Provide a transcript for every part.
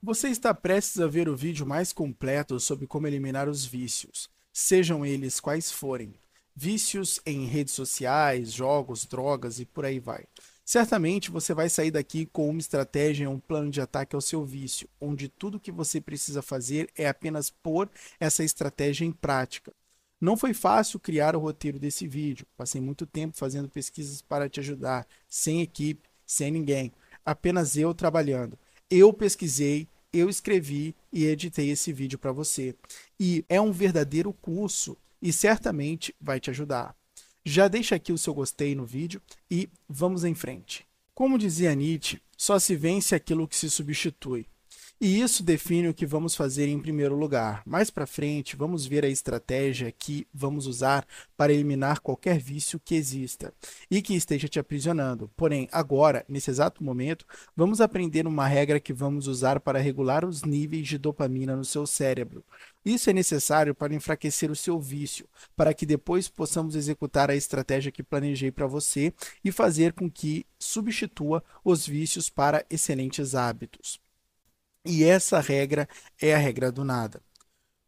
Você está prestes a ver o vídeo mais completo sobre como eliminar os vícios, sejam eles quais forem. Vícios em redes sociais, jogos, drogas e por aí vai. Certamente você vai sair daqui com uma estratégia um plano de ataque ao seu vício, onde tudo que você precisa fazer é apenas pôr essa estratégia em prática. Não foi fácil criar o roteiro desse vídeo, passei muito tempo fazendo pesquisas para te ajudar, sem equipe, sem ninguém, apenas eu trabalhando eu pesquisei, eu escrevi e editei esse vídeo para você. E é um verdadeiro curso e certamente vai te ajudar. Já deixa aqui o seu gostei no vídeo e vamos em frente. Como dizia Nietzsche, só se vence aquilo que se substitui. E isso define o que vamos fazer em primeiro lugar. Mais para frente, vamos ver a estratégia que vamos usar para eliminar qualquer vício que exista e que esteja te aprisionando. Porém, agora, nesse exato momento, vamos aprender uma regra que vamos usar para regular os níveis de dopamina no seu cérebro. Isso é necessário para enfraquecer o seu vício, para que depois possamos executar a estratégia que planejei para você e fazer com que substitua os vícios para excelentes hábitos. E essa regra é a regra do nada.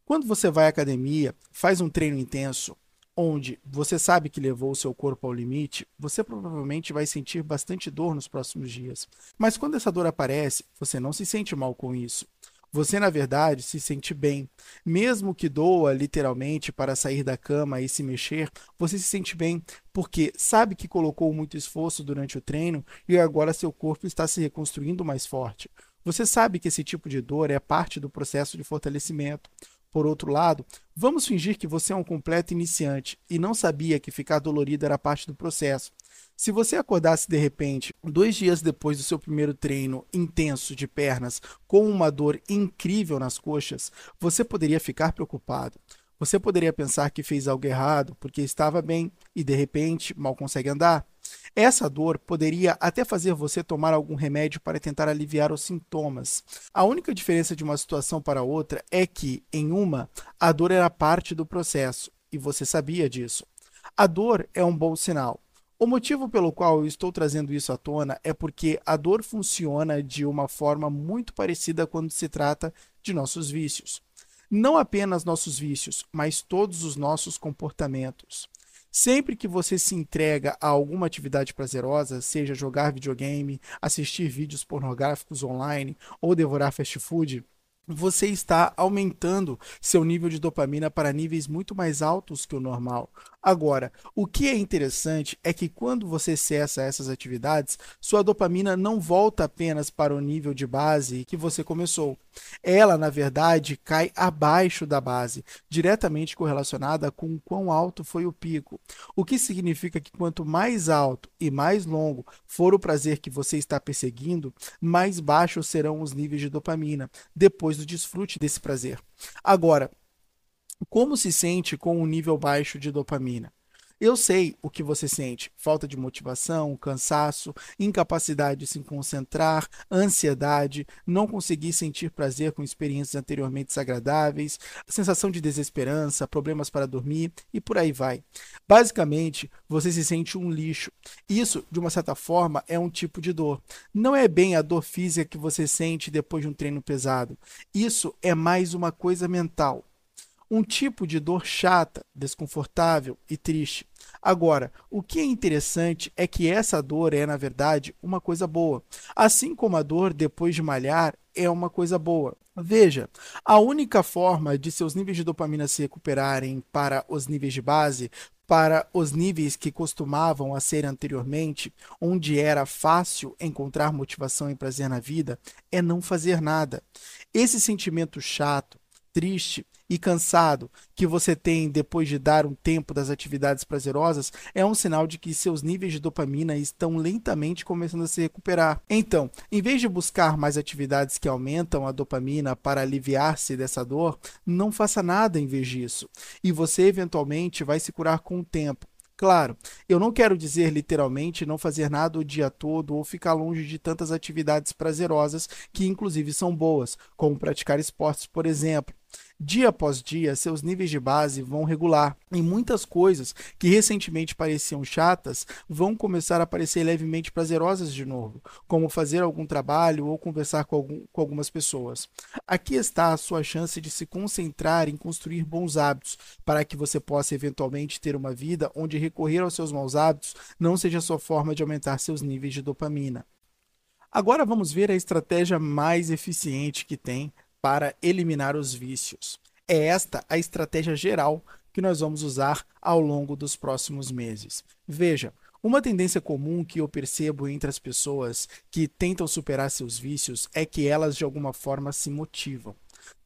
Quando você vai à academia, faz um treino intenso, onde você sabe que levou o seu corpo ao limite, você provavelmente vai sentir bastante dor nos próximos dias. Mas quando essa dor aparece, você não se sente mal com isso. Você, na verdade, se sente bem. Mesmo que doa literalmente para sair da cama e se mexer, você se sente bem porque sabe que colocou muito esforço durante o treino e agora seu corpo está se reconstruindo mais forte. Você sabe que esse tipo de dor é parte do processo de fortalecimento. Por outro lado, vamos fingir que você é um completo iniciante e não sabia que ficar dolorido era parte do processo. Se você acordasse de repente, dois dias depois do seu primeiro treino intenso de pernas, com uma dor incrível nas coxas, você poderia ficar preocupado. Você poderia pensar que fez algo errado porque estava bem e de repente mal consegue andar. Essa dor poderia até fazer você tomar algum remédio para tentar aliviar os sintomas. A única diferença de uma situação para outra é que, em uma, a dor era parte do processo e você sabia disso. A dor é um bom sinal. O motivo pelo qual eu estou trazendo isso à tona é porque a dor funciona de uma forma muito parecida quando se trata de nossos vícios. Não apenas nossos vícios, mas todos os nossos comportamentos. Sempre que você se entrega a alguma atividade prazerosa, seja jogar videogame, assistir vídeos pornográficos online ou devorar fast food, você está aumentando seu nível de dopamina para níveis muito mais altos que o normal. Agora, o que é interessante é que quando você cessa essas atividades, sua dopamina não volta apenas para o nível de base que você começou. Ela, na verdade, cai abaixo da base, diretamente correlacionada com o quão alto foi o pico. O que significa que quanto mais alto e mais longo for o prazer que você está perseguindo, mais baixos serão os níveis de dopamina depois do desfrute desse prazer. Agora, como se sente com um nível baixo de dopamina? Eu sei o que você sente: falta de motivação, cansaço, incapacidade de se concentrar, ansiedade, não conseguir sentir prazer com experiências anteriormente desagradáveis, sensação de desesperança, problemas para dormir e por aí vai. Basicamente, você se sente um lixo. Isso, de uma certa forma, é um tipo de dor. Não é bem a dor física que você sente depois de um treino pesado. Isso é mais uma coisa mental um tipo de dor chata, desconfortável e triste. Agora, o que é interessante é que essa dor é, na verdade, uma coisa boa. Assim como a dor depois de malhar é uma coisa boa. Veja, a única forma de seus níveis de dopamina se recuperarem para os níveis de base, para os níveis que costumavam a ser anteriormente, onde era fácil encontrar motivação e prazer na vida, é não fazer nada. Esse sentimento chato, triste e cansado que você tem depois de dar um tempo das atividades prazerosas é um sinal de que seus níveis de dopamina estão lentamente começando a se recuperar. Então, em vez de buscar mais atividades que aumentam a dopamina para aliviar-se dessa dor, não faça nada em vez disso. E você eventualmente vai se curar com o tempo. Claro, eu não quero dizer literalmente não fazer nada o dia todo ou ficar longe de tantas atividades prazerosas que, inclusive, são boas, como praticar esportes, por exemplo. Dia após dia, seus níveis de base vão regular e muitas coisas que recentemente pareciam chatas vão começar a parecer levemente prazerosas de novo, como fazer algum trabalho ou conversar com, algum, com algumas pessoas. Aqui está a sua chance de se concentrar em construir bons hábitos, para que você possa eventualmente ter uma vida onde recorrer aos seus maus hábitos não seja sua forma de aumentar seus níveis de dopamina. Agora vamos ver a estratégia mais eficiente que tem para eliminar os vícios. É esta a estratégia geral que nós vamos usar ao longo dos próximos meses. Veja, uma tendência comum que eu percebo entre as pessoas que tentam superar seus vícios é que elas de alguma forma se motivam.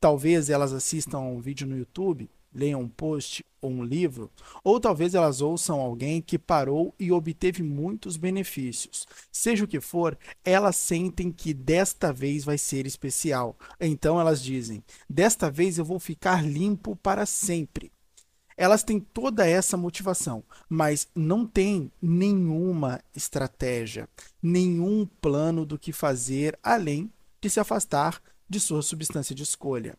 Talvez elas assistam um vídeo no YouTube leiam um post ou um livro, ou talvez elas ouçam alguém que parou e obteve muitos benefícios. Seja o que for, elas sentem que desta vez vai ser especial. Então elas dizem: desta vez eu vou ficar limpo para sempre. Elas têm toda essa motivação, mas não têm nenhuma estratégia, nenhum plano do que fazer além de se afastar de sua substância de escolha.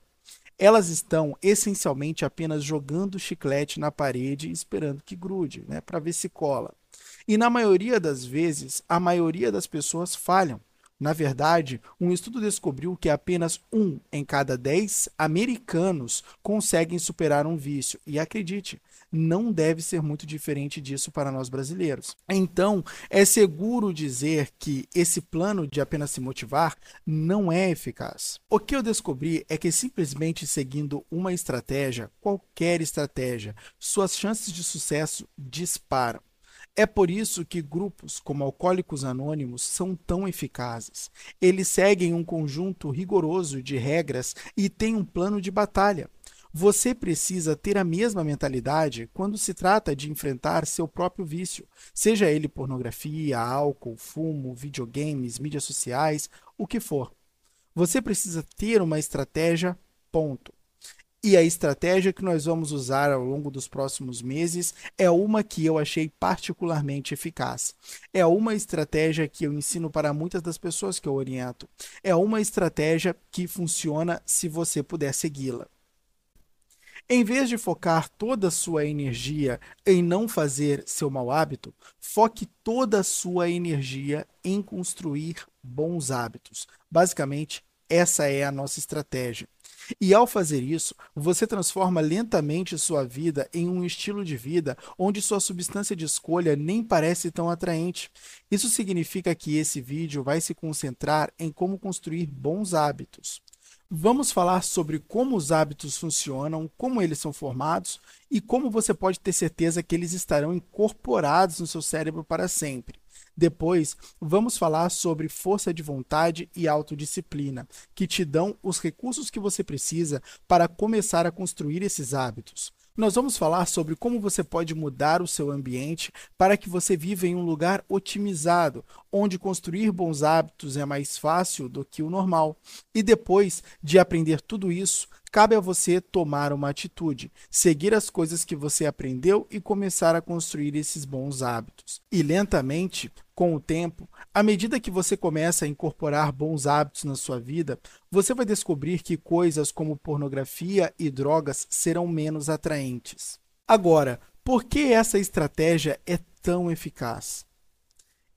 Elas estão essencialmente apenas jogando chiclete na parede esperando que grude, né, para ver se cola. E na maioria das vezes, a maioria das pessoas falham. Na verdade, um estudo descobriu que apenas um em cada dez americanos conseguem superar um vício. E acredite, não deve ser muito diferente disso para nós brasileiros. Então, é seguro dizer que esse plano de apenas se motivar não é eficaz. O que eu descobri é que simplesmente seguindo uma estratégia, qualquer estratégia, suas chances de sucesso disparam. É por isso que grupos como Alcoólicos Anônimos são tão eficazes. Eles seguem um conjunto rigoroso de regras e têm um plano de batalha. Você precisa ter a mesma mentalidade quando se trata de enfrentar seu próprio vício, seja ele pornografia, álcool, fumo, videogames, mídias sociais, o que for. Você precisa ter uma estratégia, ponto. E a estratégia que nós vamos usar ao longo dos próximos meses é uma que eu achei particularmente eficaz. É uma estratégia que eu ensino para muitas das pessoas que eu oriento. É uma estratégia que funciona se você puder segui-la. Em vez de focar toda a sua energia em não fazer seu mau hábito, foque toda a sua energia em construir bons hábitos. Basicamente, essa é a nossa estratégia. E ao fazer isso, você transforma lentamente sua vida em um estilo de vida onde sua substância de escolha nem parece tão atraente. Isso significa que esse vídeo vai se concentrar em como construir bons hábitos. Vamos falar sobre como os hábitos funcionam, como eles são formados e como você pode ter certeza que eles estarão incorporados no seu cérebro para sempre. Depois, vamos falar sobre força de vontade e autodisciplina, que te dão os recursos que você precisa para começar a construir esses hábitos. Nós vamos falar sobre como você pode mudar o seu ambiente para que você viva em um lugar otimizado, onde construir bons hábitos é mais fácil do que o normal. E depois de aprender tudo isso, cabe a você tomar uma atitude, seguir as coisas que você aprendeu e começar a construir esses bons hábitos. E lentamente, com o tempo, à medida que você começa a incorporar bons hábitos na sua vida, você vai descobrir que coisas como pornografia e drogas serão menos atraentes. Agora, por que essa estratégia é tão eficaz?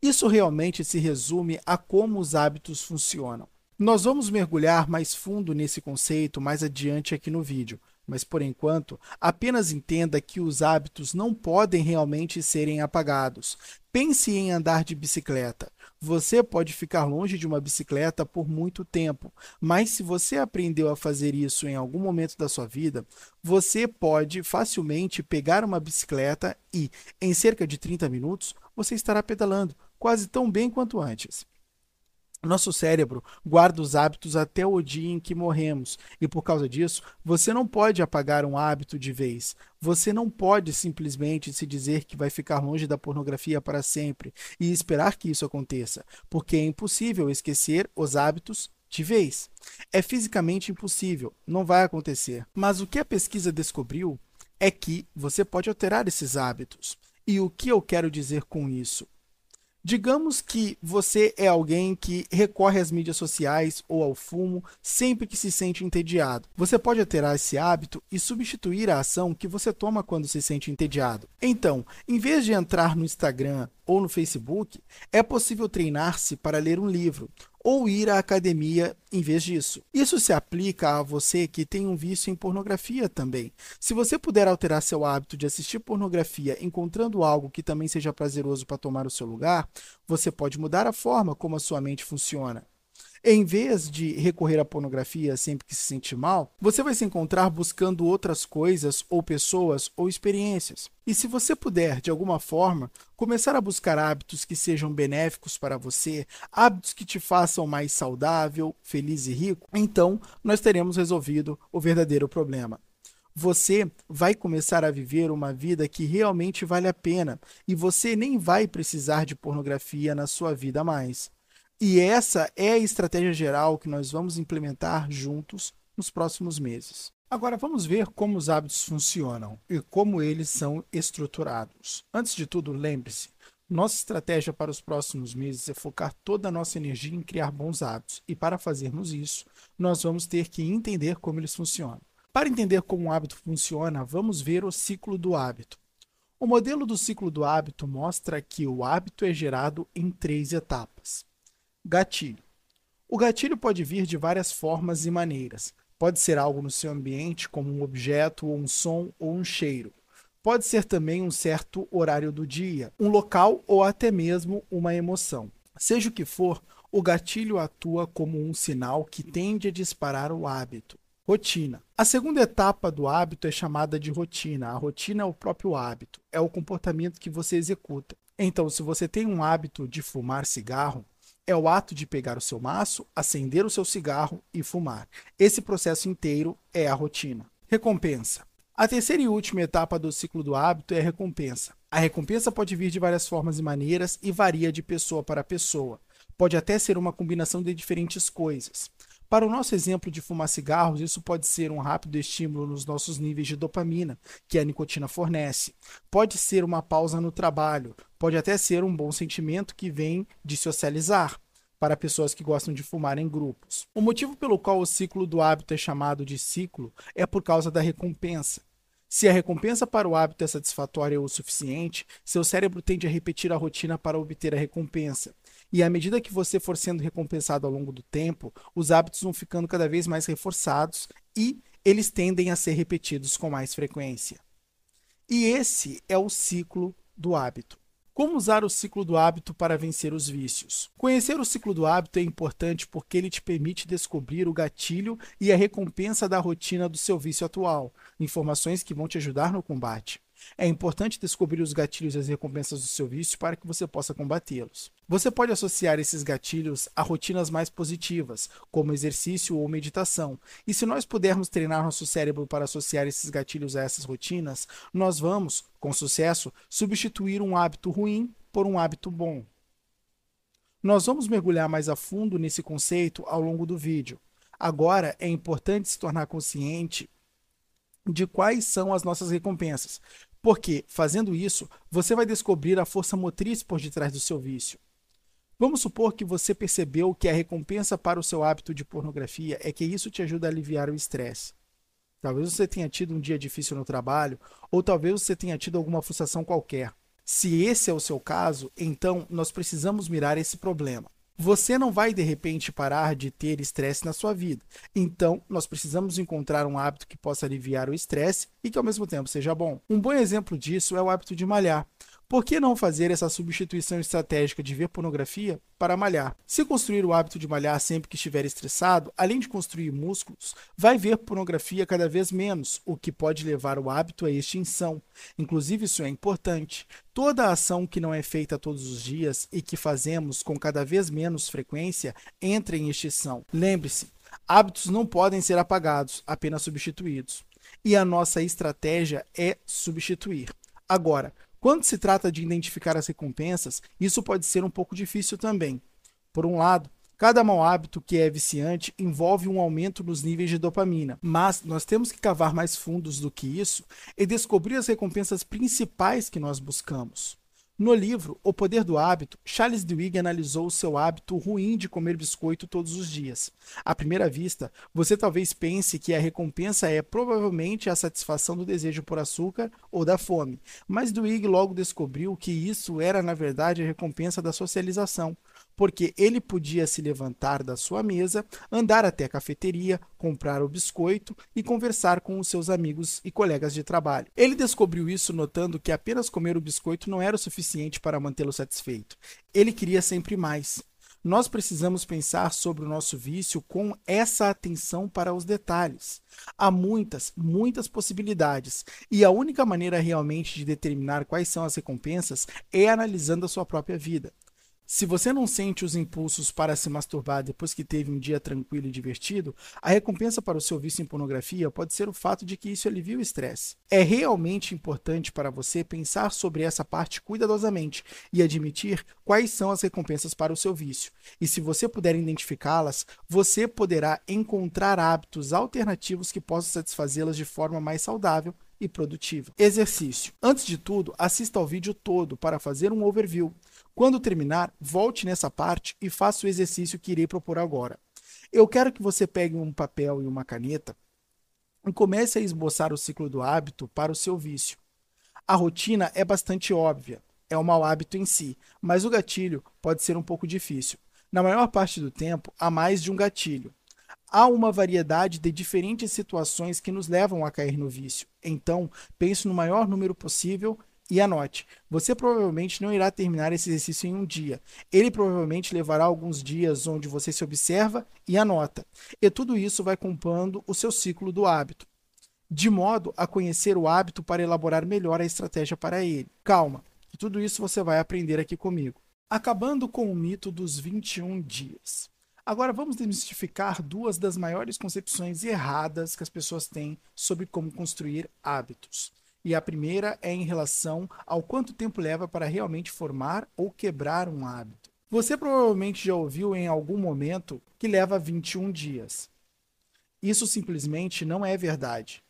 Isso realmente se resume a como os hábitos funcionam. Nós vamos mergulhar mais fundo nesse conceito mais adiante aqui no vídeo, mas por enquanto, apenas entenda que os hábitos não podem realmente serem apagados. Pense em andar de bicicleta. Você pode ficar longe de uma bicicleta por muito tempo, mas se você aprendeu a fazer isso em algum momento da sua vida, você pode facilmente pegar uma bicicleta e, em cerca de 30 minutos, você estará pedalando quase tão bem quanto antes. Nosso cérebro guarda os hábitos até o dia em que morremos, e por causa disso, você não pode apagar um hábito de vez. Você não pode simplesmente se dizer que vai ficar longe da pornografia para sempre e esperar que isso aconteça, porque é impossível esquecer os hábitos de vez. É fisicamente impossível, não vai acontecer. Mas o que a pesquisa descobriu é que você pode alterar esses hábitos. E o que eu quero dizer com isso? Digamos que você é alguém que recorre às mídias sociais ou ao fumo sempre que se sente entediado. Você pode alterar esse hábito e substituir a ação que você toma quando se sente entediado. Então, em vez de entrar no Instagram ou no Facebook, é possível treinar-se para ler um livro ou ir à academia em vez disso. Isso se aplica a você que tem um vício em pornografia também. Se você puder alterar seu hábito de assistir pornografia encontrando algo que também seja prazeroso para tomar o seu lugar, você pode mudar a forma como a sua mente funciona. Em vez de recorrer à pornografia sempre que se sente mal, você vai se encontrar buscando outras coisas, ou pessoas, ou experiências. E se você puder, de alguma forma, começar a buscar hábitos que sejam benéficos para você, hábitos que te façam mais saudável, feliz e rico, então nós teremos resolvido o verdadeiro problema você vai começar a viver uma vida que realmente vale a pena e você nem vai precisar de pornografia na sua vida mais. E essa é a estratégia geral que nós vamos implementar juntos nos próximos meses. Agora vamos ver como os hábitos funcionam e como eles são estruturados. Antes de tudo, lembre-se, nossa estratégia para os próximos meses é focar toda a nossa energia em criar bons hábitos, e para fazermos isso, nós vamos ter que entender como eles funcionam. Para entender como um hábito funciona, vamos ver o ciclo do hábito. O modelo do ciclo do hábito mostra que o hábito é gerado em três etapas. Gatilho. O gatilho pode vir de várias formas e maneiras. Pode ser algo no seu ambiente, como um objeto, ou um som, ou um cheiro. Pode ser também um certo horário do dia, um local ou até mesmo uma emoção. Seja o que for, o gatilho atua como um sinal que tende a disparar o hábito. Rotina. A segunda etapa do hábito é chamada de rotina. A rotina é o próprio hábito, é o comportamento que você executa. Então, se você tem um hábito de fumar cigarro, é o ato de pegar o seu maço, acender o seu cigarro e fumar. Esse processo inteiro é a rotina. Recompensa. A terceira e última etapa do ciclo do hábito é a recompensa. A recompensa pode vir de várias formas e maneiras e varia de pessoa para pessoa. Pode até ser uma combinação de diferentes coisas. Para o nosso exemplo de fumar cigarros, isso pode ser um rápido estímulo nos nossos níveis de dopamina, que a nicotina fornece. Pode ser uma pausa no trabalho, pode até ser um bom sentimento que vem de socializar para pessoas que gostam de fumar em grupos. O motivo pelo qual o ciclo do hábito é chamado de ciclo é por causa da recompensa. Se a recompensa para o hábito é satisfatória o suficiente, seu cérebro tende a repetir a rotina para obter a recompensa. E à medida que você for sendo recompensado ao longo do tempo, os hábitos vão ficando cada vez mais reforçados e eles tendem a ser repetidos com mais frequência. E esse é o ciclo do hábito. Como usar o ciclo do hábito para vencer os vícios? Conhecer o ciclo do hábito é importante porque ele te permite descobrir o gatilho e a recompensa da rotina do seu vício atual, informações que vão te ajudar no combate. É importante descobrir os gatilhos e as recompensas do seu vício para que você possa combatê-los. Você pode associar esses gatilhos a rotinas mais positivas, como exercício ou meditação. E se nós pudermos treinar nosso cérebro para associar esses gatilhos a essas rotinas, nós vamos, com sucesso, substituir um hábito ruim por um hábito bom. Nós vamos mergulhar mais a fundo nesse conceito ao longo do vídeo. Agora é importante se tornar consciente de quais são as nossas recompensas, porque, fazendo isso, você vai descobrir a força motriz por detrás do seu vício. Vamos supor que você percebeu que a recompensa para o seu hábito de pornografia é que isso te ajuda a aliviar o estresse. Talvez você tenha tido um dia difícil no trabalho, ou talvez você tenha tido alguma frustração qualquer. Se esse é o seu caso, então nós precisamos mirar esse problema. Você não vai de repente parar de ter estresse na sua vida. Então, nós precisamos encontrar um hábito que possa aliviar o estresse e que ao mesmo tempo seja bom. Um bom exemplo disso é o hábito de malhar. Por que não fazer essa substituição estratégica de ver pornografia para malhar? Se construir o hábito de malhar sempre que estiver estressado, além de construir músculos, vai ver pornografia cada vez menos, o que pode levar o hábito à extinção. Inclusive, isso é importante. Toda ação que não é feita todos os dias e que fazemos com cada vez menos frequência entra em extinção. Lembre-se, hábitos não podem ser apagados, apenas substituídos. E a nossa estratégia é substituir. Agora, quando se trata de identificar as recompensas, isso pode ser um pouco difícil também. Por um lado, cada mau hábito que é viciante envolve um aumento nos níveis de dopamina, mas nós temos que cavar mais fundos do que isso e descobrir as recompensas principais que nós buscamos. No livro O Poder do Hábito, Charles Duhigg analisou o seu hábito ruim de comer biscoito todos os dias. À primeira vista, você talvez pense que a recompensa é provavelmente a satisfação do desejo por açúcar ou da fome, mas Duhigg logo descobriu que isso era na verdade a recompensa da socialização porque ele podia se levantar da sua mesa, andar até a cafeteria, comprar o biscoito e conversar com os seus amigos e colegas de trabalho. Ele descobriu isso notando que apenas comer o biscoito não era o suficiente para mantê-lo satisfeito. Ele queria sempre mais. Nós precisamos pensar sobre o nosso vício com essa atenção para os detalhes. Há muitas, muitas possibilidades, e a única maneira realmente de determinar quais são as recompensas é analisando a sua própria vida. Se você não sente os impulsos para se masturbar depois que teve um dia tranquilo e divertido, a recompensa para o seu vício em pornografia pode ser o fato de que isso alivia o estresse. É realmente importante para você pensar sobre essa parte cuidadosamente e admitir quais são as recompensas para o seu vício. E se você puder identificá-las, você poderá encontrar hábitos alternativos que possam satisfazê-las de forma mais saudável e produtiva. Exercício. Antes de tudo, assista ao vídeo todo para fazer um overview. Quando terminar, volte nessa parte e faça o exercício que irei propor agora. Eu quero que você pegue um papel e uma caneta e comece a esboçar o ciclo do hábito para o seu vício. A rotina é bastante óbvia, é um mau hábito em si, mas o gatilho pode ser um pouco difícil. Na maior parte do tempo, há mais de um gatilho. Há uma variedade de diferentes situações que nos levam a cair no vício. Então, pense no maior número possível e anote, você provavelmente não irá terminar esse exercício em um dia. Ele provavelmente levará alguns dias onde você se observa e anota. E tudo isso vai compondo o seu ciclo do hábito, de modo a conhecer o hábito para elaborar melhor a estratégia para ele. Calma, que tudo isso você vai aprender aqui comigo. Acabando com o mito dos 21 dias. Agora vamos desmistificar duas das maiores concepções erradas que as pessoas têm sobre como construir hábitos e a primeira é em relação ao quanto tempo leva para realmente formar ou quebrar um hábito. Você provavelmente já ouviu em algum momento que leva 21 dias. Isso simplesmente não é verdade.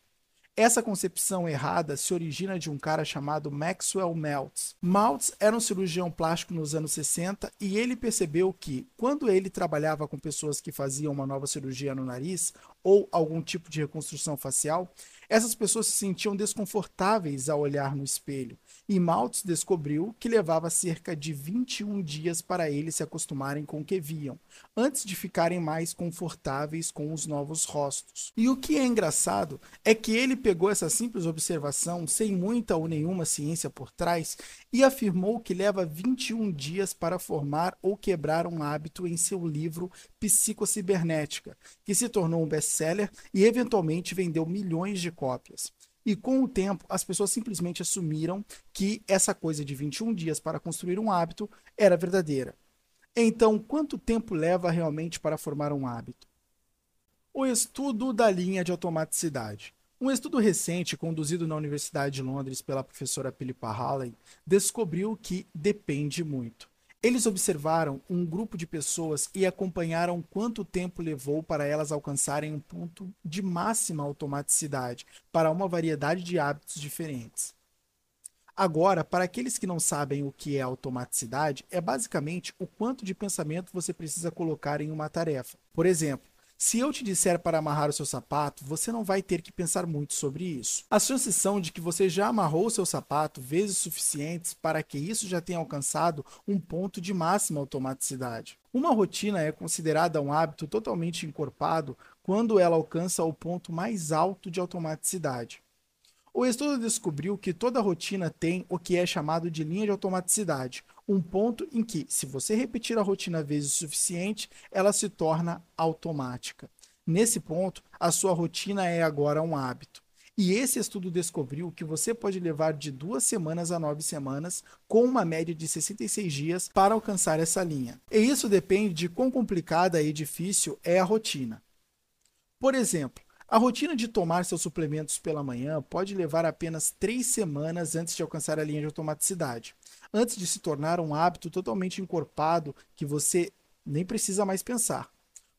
Essa concepção errada se origina de um cara chamado Maxwell Maltz. Maltz era um cirurgião plástico nos anos 60 e ele percebeu que, quando ele trabalhava com pessoas que faziam uma nova cirurgia no nariz ou algum tipo de reconstrução facial, essas pessoas se sentiam desconfortáveis ao olhar no espelho, e Maltz descobriu que levava cerca de 21 dias para eles se acostumarem com o que viam, antes de ficarem mais confortáveis com os novos rostos. E o que é engraçado é que ele pegou essa simples observação, sem muita ou nenhuma ciência por trás, e afirmou que leva 21 dias para formar ou quebrar um hábito em seu livro Psicocibernética, que se tornou um best-seller e eventualmente vendeu milhões de cópias. E com o tempo, as pessoas simplesmente assumiram que essa coisa de 21 dias para construir um hábito era verdadeira. Então, quanto tempo leva realmente para formar um hábito? O estudo da linha de automaticidade. Um estudo recente, conduzido na Universidade de Londres pela professora Philippa Halley, descobriu que depende muito. Eles observaram um grupo de pessoas e acompanharam quanto tempo levou para elas alcançarem um ponto de máxima automaticidade para uma variedade de hábitos diferentes. Agora, para aqueles que não sabem o que é automaticidade, é basicamente o quanto de pensamento você precisa colocar em uma tarefa. Por exemplo, se eu te disser para amarrar o seu sapato, você não vai ter que pensar muito sobre isso. As chances são de que você já amarrou o seu sapato vezes suficientes para que isso já tenha alcançado um ponto de máxima automaticidade. Uma rotina é considerada um hábito totalmente encorpado quando ela alcança o ponto mais alto de automaticidade. O estudo descobriu que toda rotina tem o que é chamado de linha de automaticidade, um ponto em que, se você repetir a rotina vezes o suficiente, ela se torna automática. Nesse ponto, a sua rotina é agora um hábito. E esse estudo descobriu que você pode levar de duas semanas a nove semanas, com uma média de 66 dias, para alcançar essa linha. E isso depende de quão complicada e difícil é a rotina. Por exemplo, a rotina de tomar seus suplementos pela manhã pode levar apenas três semanas antes de alcançar a linha de automaticidade antes de se tornar um hábito totalmente encorpado que você nem precisa mais pensar.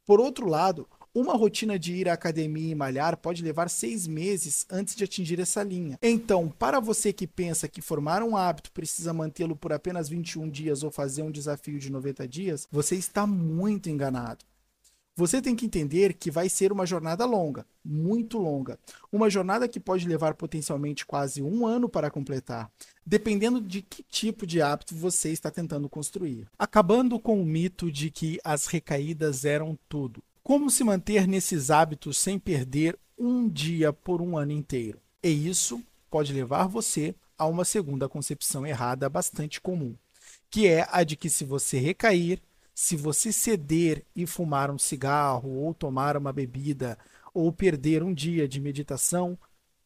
Por outro lado, Uma rotina de ir à academia e malhar pode levar seis meses antes de atingir essa linha. Então, para você que pensa que formar um hábito precisa mantê-lo por apenas 21 dias ou fazer um desafio de 90 dias, você está muito enganado. Você tem que entender que vai ser uma jornada longa, muito longa. Uma jornada que pode levar potencialmente quase um ano para completar, dependendo de que tipo de hábito você está tentando construir. Acabando com o mito de que as recaídas eram tudo. Como se manter nesses hábitos sem perder um dia por um ano inteiro? E isso pode levar você a uma segunda concepção errada bastante comum, que é a de que se você recair, se você ceder e fumar um cigarro, ou tomar uma bebida, ou perder um dia de meditação,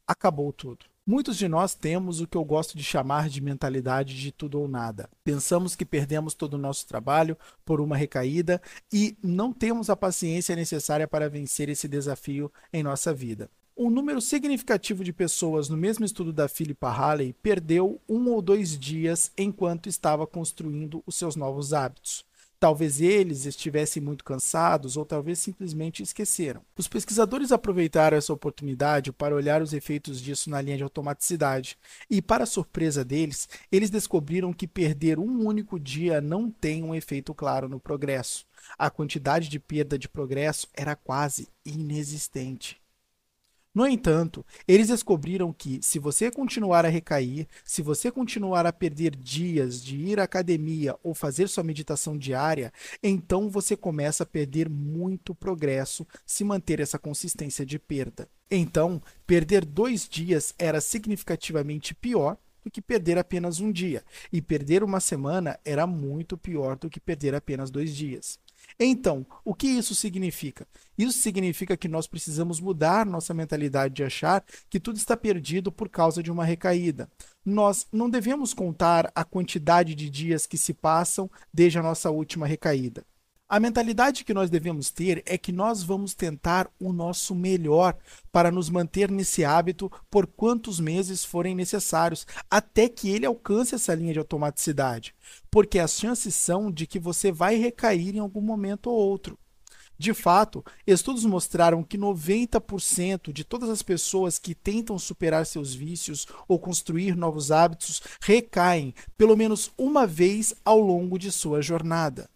acabou tudo. Muitos de nós temos o que eu gosto de chamar de mentalidade de tudo ou nada. Pensamos que perdemos todo o nosso trabalho por uma recaída e não temos a paciência necessária para vencer esse desafio em nossa vida. Um número significativo de pessoas no mesmo estudo da Philippa Halley perdeu um ou dois dias enquanto estava construindo os seus novos hábitos. Talvez eles estivessem muito cansados ou talvez simplesmente esqueceram. Os pesquisadores aproveitaram essa oportunidade para olhar os efeitos disso na linha de automaticidade e, para surpresa deles, eles descobriram que perder um único dia não tem um efeito claro no progresso. A quantidade de perda de progresso era quase inexistente. No entanto, eles descobriram que, se você continuar a recair, se você continuar a perder dias de ir à academia ou fazer sua meditação diária, então você começa a perder muito progresso se manter essa consistência de perda. Então, perder dois dias era significativamente pior do que perder apenas um dia, e perder uma semana era muito pior do que perder apenas dois dias. Então, o que isso significa? Isso significa que nós precisamos mudar nossa mentalidade de achar que tudo está perdido por causa de uma recaída. Nós não devemos contar a quantidade de dias que se passam desde a nossa última recaída. A mentalidade que nós devemos ter é que nós vamos tentar o nosso melhor para nos manter nesse hábito por quantos meses forem necessários, até que ele alcance essa linha de automaticidade. Porque as chances são de que você vai recair em algum momento ou outro. De fato, estudos mostraram que 90% de todas as pessoas que tentam superar seus vícios ou construir novos hábitos recaem pelo menos uma vez ao longo de sua jornada.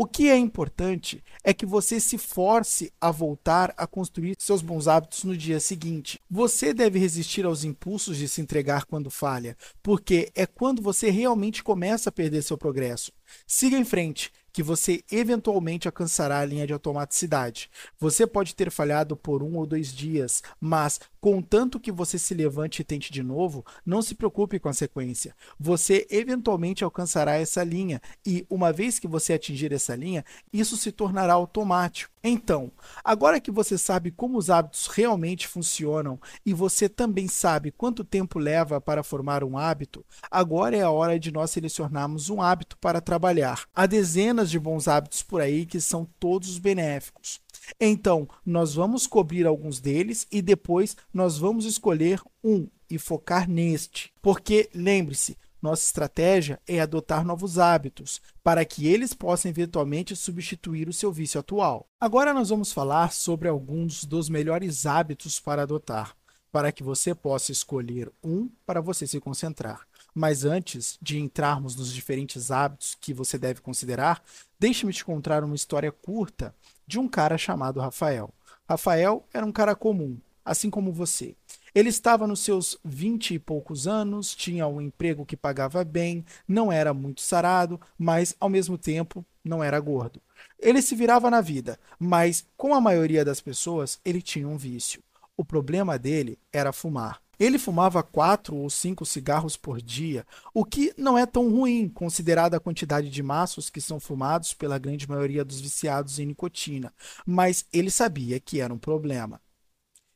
O que é importante é que você se force a voltar a construir seus bons hábitos no dia seguinte. Você deve resistir aos impulsos de se entregar quando falha, porque é quando você realmente começa a perder seu progresso. Siga em frente, que você eventualmente alcançará a linha de automaticidade. Você pode ter falhado por um ou dois dias, mas contanto que você se levante e tente de novo, não se preocupe com a sequência. Você eventualmente alcançará essa linha e, uma vez que você atingir essa linha, isso se tornará automático. Então, agora que você sabe como os hábitos realmente funcionam e você também sabe quanto tempo leva para formar um hábito, agora é a hora de nós selecionarmos um hábito para trabalhar. Há dezenas de bons hábitos por aí que são todos benéficos. Então, nós vamos cobrir alguns deles e depois nós vamos escolher um e focar neste. Porque, lembre-se, nossa estratégia é adotar novos hábitos para que eles possam eventualmente substituir o seu vício atual. Agora nós vamos falar sobre alguns dos melhores hábitos para adotar, para que você possa escolher um para você se concentrar. Mas antes de entrarmos nos diferentes hábitos que você deve considerar, deixe-me te contar uma história curta de um cara chamado Rafael. Rafael era um cara comum, assim como você. Ele estava nos seus vinte e poucos anos, tinha um emprego que pagava bem, não era muito sarado, mas ao mesmo tempo não era gordo. Ele se virava na vida, mas com a maioria das pessoas ele tinha um vício. O problema dele era fumar. Ele fumava quatro ou cinco cigarros por dia, o que não é tão ruim, considerada a quantidade de maços que são fumados pela grande maioria dos viciados em nicotina, mas ele sabia que era um problema.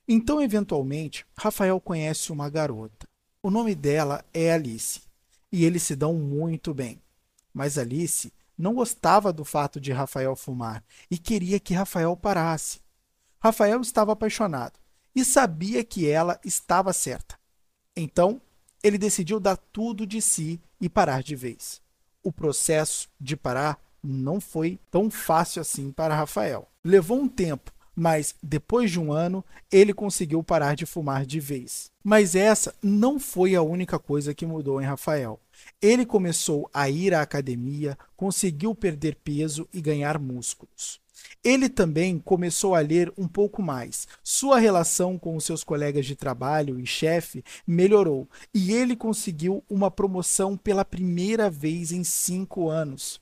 Então, eventualmente, Rafael conhece uma garota. O nome dela é Alice, e eles se dão muito bem. Mas Alice não gostava do fato de Rafael fumar e queria que Rafael parasse. Rafael estava apaixonado e sabia que ela estava certa. Então, ele decidiu dar tudo de si e parar de vez. O processo de parar não foi tão fácil assim para Rafael. Levou um tempo, mas depois de um ano ele conseguiu parar de fumar de vez. Mas essa não foi a única coisa que mudou em Rafael. Ele começou a ir à academia, conseguiu perder peso e ganhar músculos. Ele também começou a ler um pouco mais. Sua relação com os seus colegas de trabalho e chefe melhorou e ele conseguiu uma promoção pela primeira vez em cinco anos.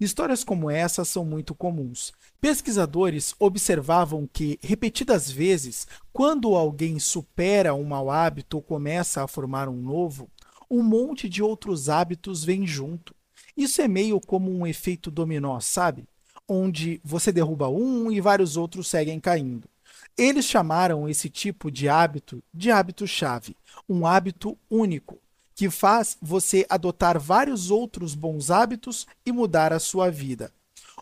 Histórias como essa são muito comuns. Pesquisadores observavam que, repetidas vezes, quando alguém supera um mau hábito ou começa a formar um novo, um monte de outros hábitos vem junto. Isso é meio como um efeito dominó, sabe? Onde você derruba um e vários outros seguem caindo. Eles chamaram esse tipo de hábito de hábito-chave, um hábito único, que faz você adotar vários outros bons hábitos e mudar a sua vida.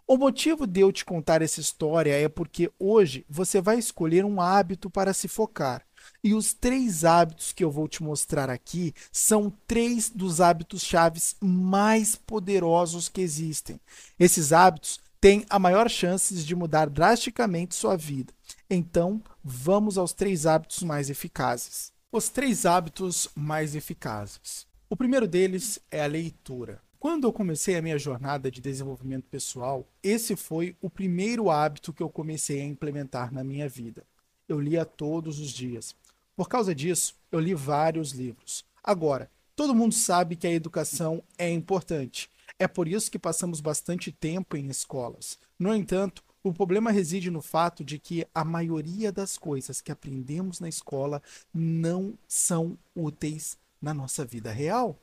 O motivo de eu te contar essa história é porque hoje você vai escolher um hábito para se focar. E os três hábitos que eu vou te mostrar aqui são três dos hábitos chaves mais poderosos que existem. Esses hábitos têm a maior chance de mudar drasticamente sua vida. Então, vamos aos três hábitos mais eficazes. Os três hábitos mais eficazes. O primeiro deles é a leitura. Quando eu comecei a minha jornada de desenvolvimento pessoal, esse foi o primeiro hábito que eu comecei a implementar na minha vida. Eu lia todos os dias. Por causa disso, eu li vários livros. Agora, todo mundo sabe que a educação é importante. É por isso que passamos bastante tempo em escolas. No entanto, o problema reside no fato de que a maioria das coisas que aprendemos na escola não são úteis na nossa vida real.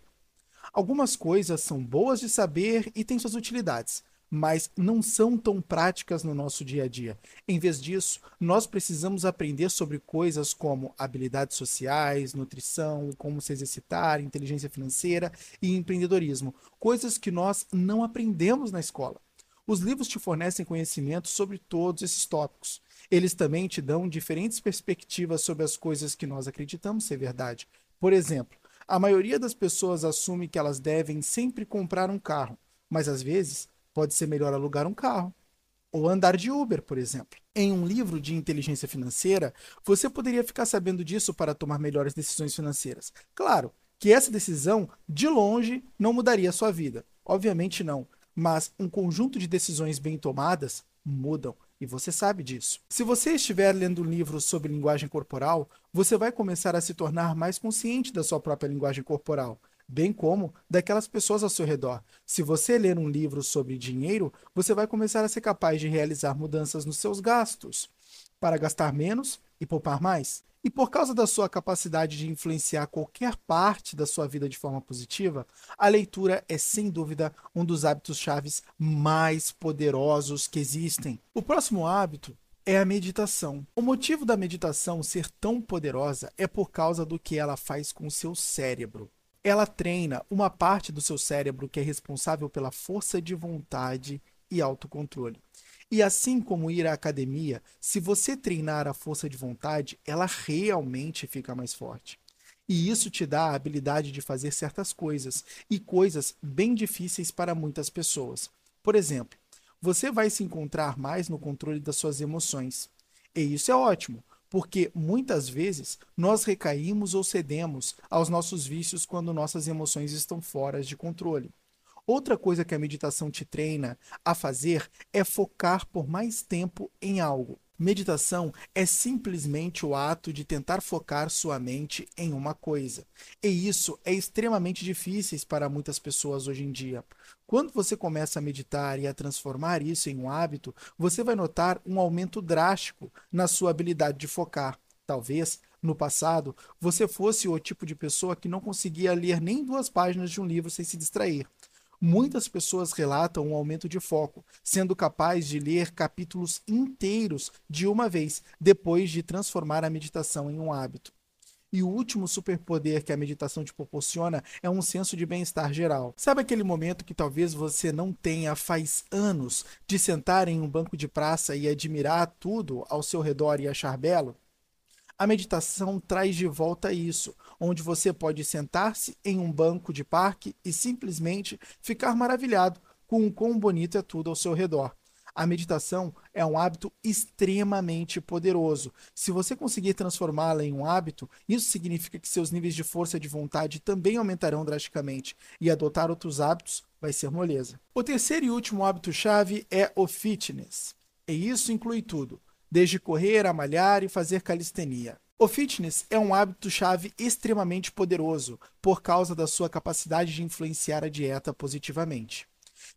Algumas coisas são boas de saber e têm suas utilidades, mas não são tão práticas no nosso dia a dia. Em vez disso, nós precisamos aprender sobre coisas como habilidades sociais, nutrição, como se exercitar, inteligência financeira e empreendedorismo, coisas que nós não aprendemos na escola. Os livros te fornecem conhecimento sobre todos esses tópicos. Eles também te dão diferentes perspectivas sobre as coisas que nós acreditamos ser verdade. Por exemplo, a maioria das pessoas assume que elas devem sempre comprar um carro, mas às vezes pode ser melhor alugar um carro ou andar de Uber, por exemplo. Em um livro de inteligência financeira, você poderia ficar sabendo disso para tomar melhores decisões financeiras. Claro que essa decisão, de longe, não mudaria a sua vida. Obviamente não. Mas um conjunto de decisões bem tomadas mudam. E você sabe disso. Se você estiver lendo um livro sobre linguagem corporal, você vai começar a se tornar mais consciente da sua própria linguagem corporal, bem como daquelas pessoas ao seu redor. Se você ler um livro sobre dinheiro, você vai começar a ser capaz de realizar mudanças nos seus gastos, para gastar menos e poupar mais. E por causa da sua capacidade de influenciar qualquer parte da sua vida de forma positiva, a leitura é sem dúvida um dos hábitos chaves mais poderosos que existem. O próximo hábito é a meditação. O motivo da meditação ser tão poderosa é por causa do que ela faz com o seu cérebro. Ela treina uma parte do seu cérebro que é responsável pela força de vontade e autocontrole. E assim como ir à academia, se você treinar a força de vontade, ela realmente fica mais forte. E isso te dá a habilidade de fazer certas coisas, e coisas bem difíceis para muitas pessoas. Por exemplo, você vai se encontrar mais no controle das suas emoções. E isso é ótimo, porque muitas vezes nós recaímos ou cedemos aos nossos vícios quando nossas emoções estão fora de controle. Outra coisa que a meditação te treina a fazer é focar por mais tempo em algo. Meditação é simplesmente o ato de tentar focar sua mente em uma coisa. E isso é extremamente difícil para muitas pessoas hoje em dia. Quando você começa a meditar e a transformar isso em um hábito, você vai notar um aumento drástico na sua habilidade de focar. Talvez no passado você fosse o tipo de pessoa que não conseguia ler nem duas páginas de um livro sem se distrair. Muitas pessoas relatam um aumento de foco, sendo capaz de ler capítulos inteiros de uma vez, depois de transformar a meditação em um hábito. E o último superpoder que a meditação te proporciona é um senso de bem-estar geral. Sabe aquele momento que talvez você não tenha faz anos de sentar em um banco de praça e admirar tudo ao seu redor e achar belo? A meditação traz de volta isso, onde você pode sentar-se em um banco de parque e simplesmente ficar maravilhado com o quão bonito é tudo ao seu redor. A meditação é um hábito extremamente poderoso. Se você conseguir transformá-la em um hábito, isso significa que seus níveis de força de vontade também aumentarão drasticamente e adotar outros hábitos vai ser moleza. O terceiro e último hábito-chave é o fitness. E isso inclui tudo, desde correr a malhar e fazer calistenia. O fitness é um hábito-chave extremamente poderoso por causa da sua capacidade de influenciar a dieta positivamente.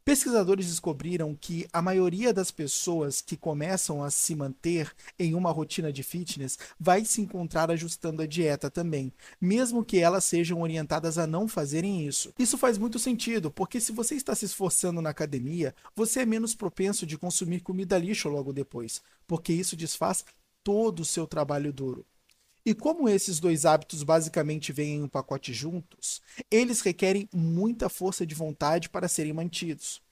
Pesquisadores descobriram que a maioria das pessoas que começam a se manter em uma rotina de fitness vai se encontrar ajustando a dieta também, mesmo que elas sejam orientadas a não fazerem isso. Isso faz muito sentido, porque se você está se esforçando na academia, você é menos propenso de consumir comida lixo logo depois, porque isso desfaz todo o seu trabalho duro. E como esses dois hábitos basicamente vêm em um pacote juntos, eles requerem muita força de vontade para serem mantidos.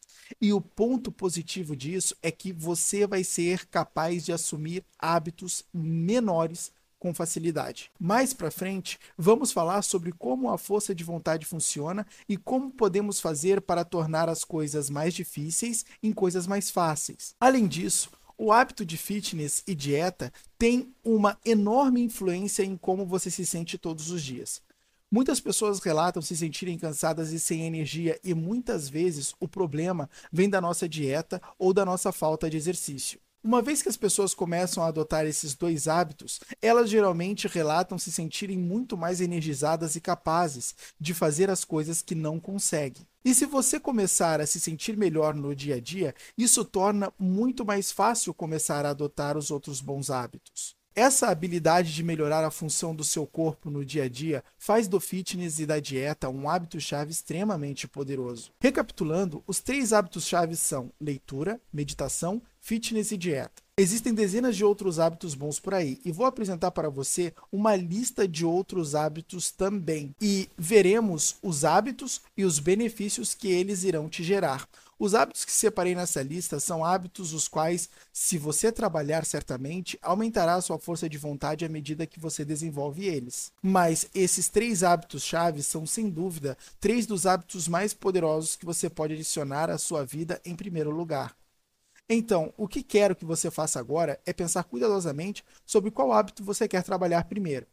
E o ponto positivo disso é que você vai ser capaz de assumir hábitos menores com facilidade. Mais para frente, vamos falar sobre como a força de vontade funciona e como podemos fazer para tornar as coisas mais difíceis em coisas mais fáceis. Além disso, o hábito de fitness e dieta tem uma enorme influência em como você se sente todos os dias. Muitas pessoas relatam se sentirem cansadas e sem energia, e muitas vezes o problema vem da nossa dieta ou da nossa falta de exercício. Uma vez que as pessoas começam a adotar esses dois hábitos, elas geralmente relatam se sentirem muito mais energizadas e capazes de fazer as coisas que não conseguem. E se você começar a se sentir melhor no dia a dia, isso torna muito mais fácil começar a adotar os outros bons hábitos. Essa habilidade de melhorar a função do seu corpo no dia a dia faz do fitness e da dieta um hábito-chave extremamente poderoso. Recapitulando, os três hábitos-chave são leitura, meditação, fitness e dieta. Existem dezenas de outros hábitos bons por aí e vou apresentar para você uma lista de outros hábitos também. E veremos os hábitos e os benefícios que eles irão te gerar. Os hábitos que separei nessa lista são hábitos os quais, se você trabalhar certamente, aumentará a sua força de vontade à medida que você desenvolve eles. Mas esses três hábitos-chave são, sem dúvida, três dos hábitos mais poderosos que você pode adicionar à sua vida em primeiro lugar. Então, o que quero que você faça agora é pensar cuidadosamente sobre qual hábito você quer trabalhar primeiro.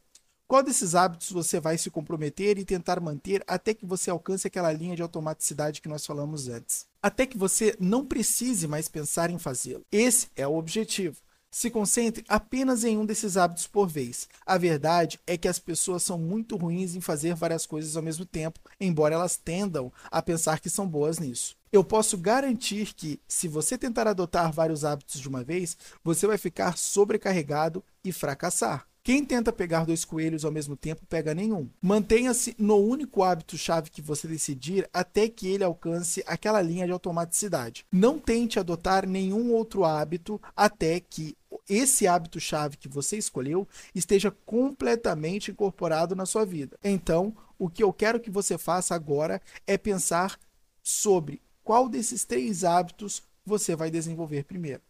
Qual desses hábitos você vai se comprometer e tentar manter até que você alcance aquela linha de automaticidade que nós falamos antes? Até que você não precise mais pensar em fazê-lo. Esse é o objetivo. Se concentre apenas em um desses hábitos por vez. A verdade é que as pessoas são muito ruins em fazer várias coisas ao mesmo tempo, embora elas tendam a pensar que são boas nisso. Eu posso garantir que, se você tentar adotar vários hábitos de uma vez, você vai ficar sobrecarregado e fracassar. Quem tenta pegar dois coelhos ao mesmo tempo pega nenhum. Mantenha-se no único hábito-chave que você decidir até que ele alcance aquela linha de automaticidade. Não tente adotar nenhum outro hábito até que esse hábito-chave que você escolheu esteja completamente incorporado na sua vida. Então, o que eu quero que você faça agora é pensar sobre qual desses três hábitos você vai desenvolver primeiro.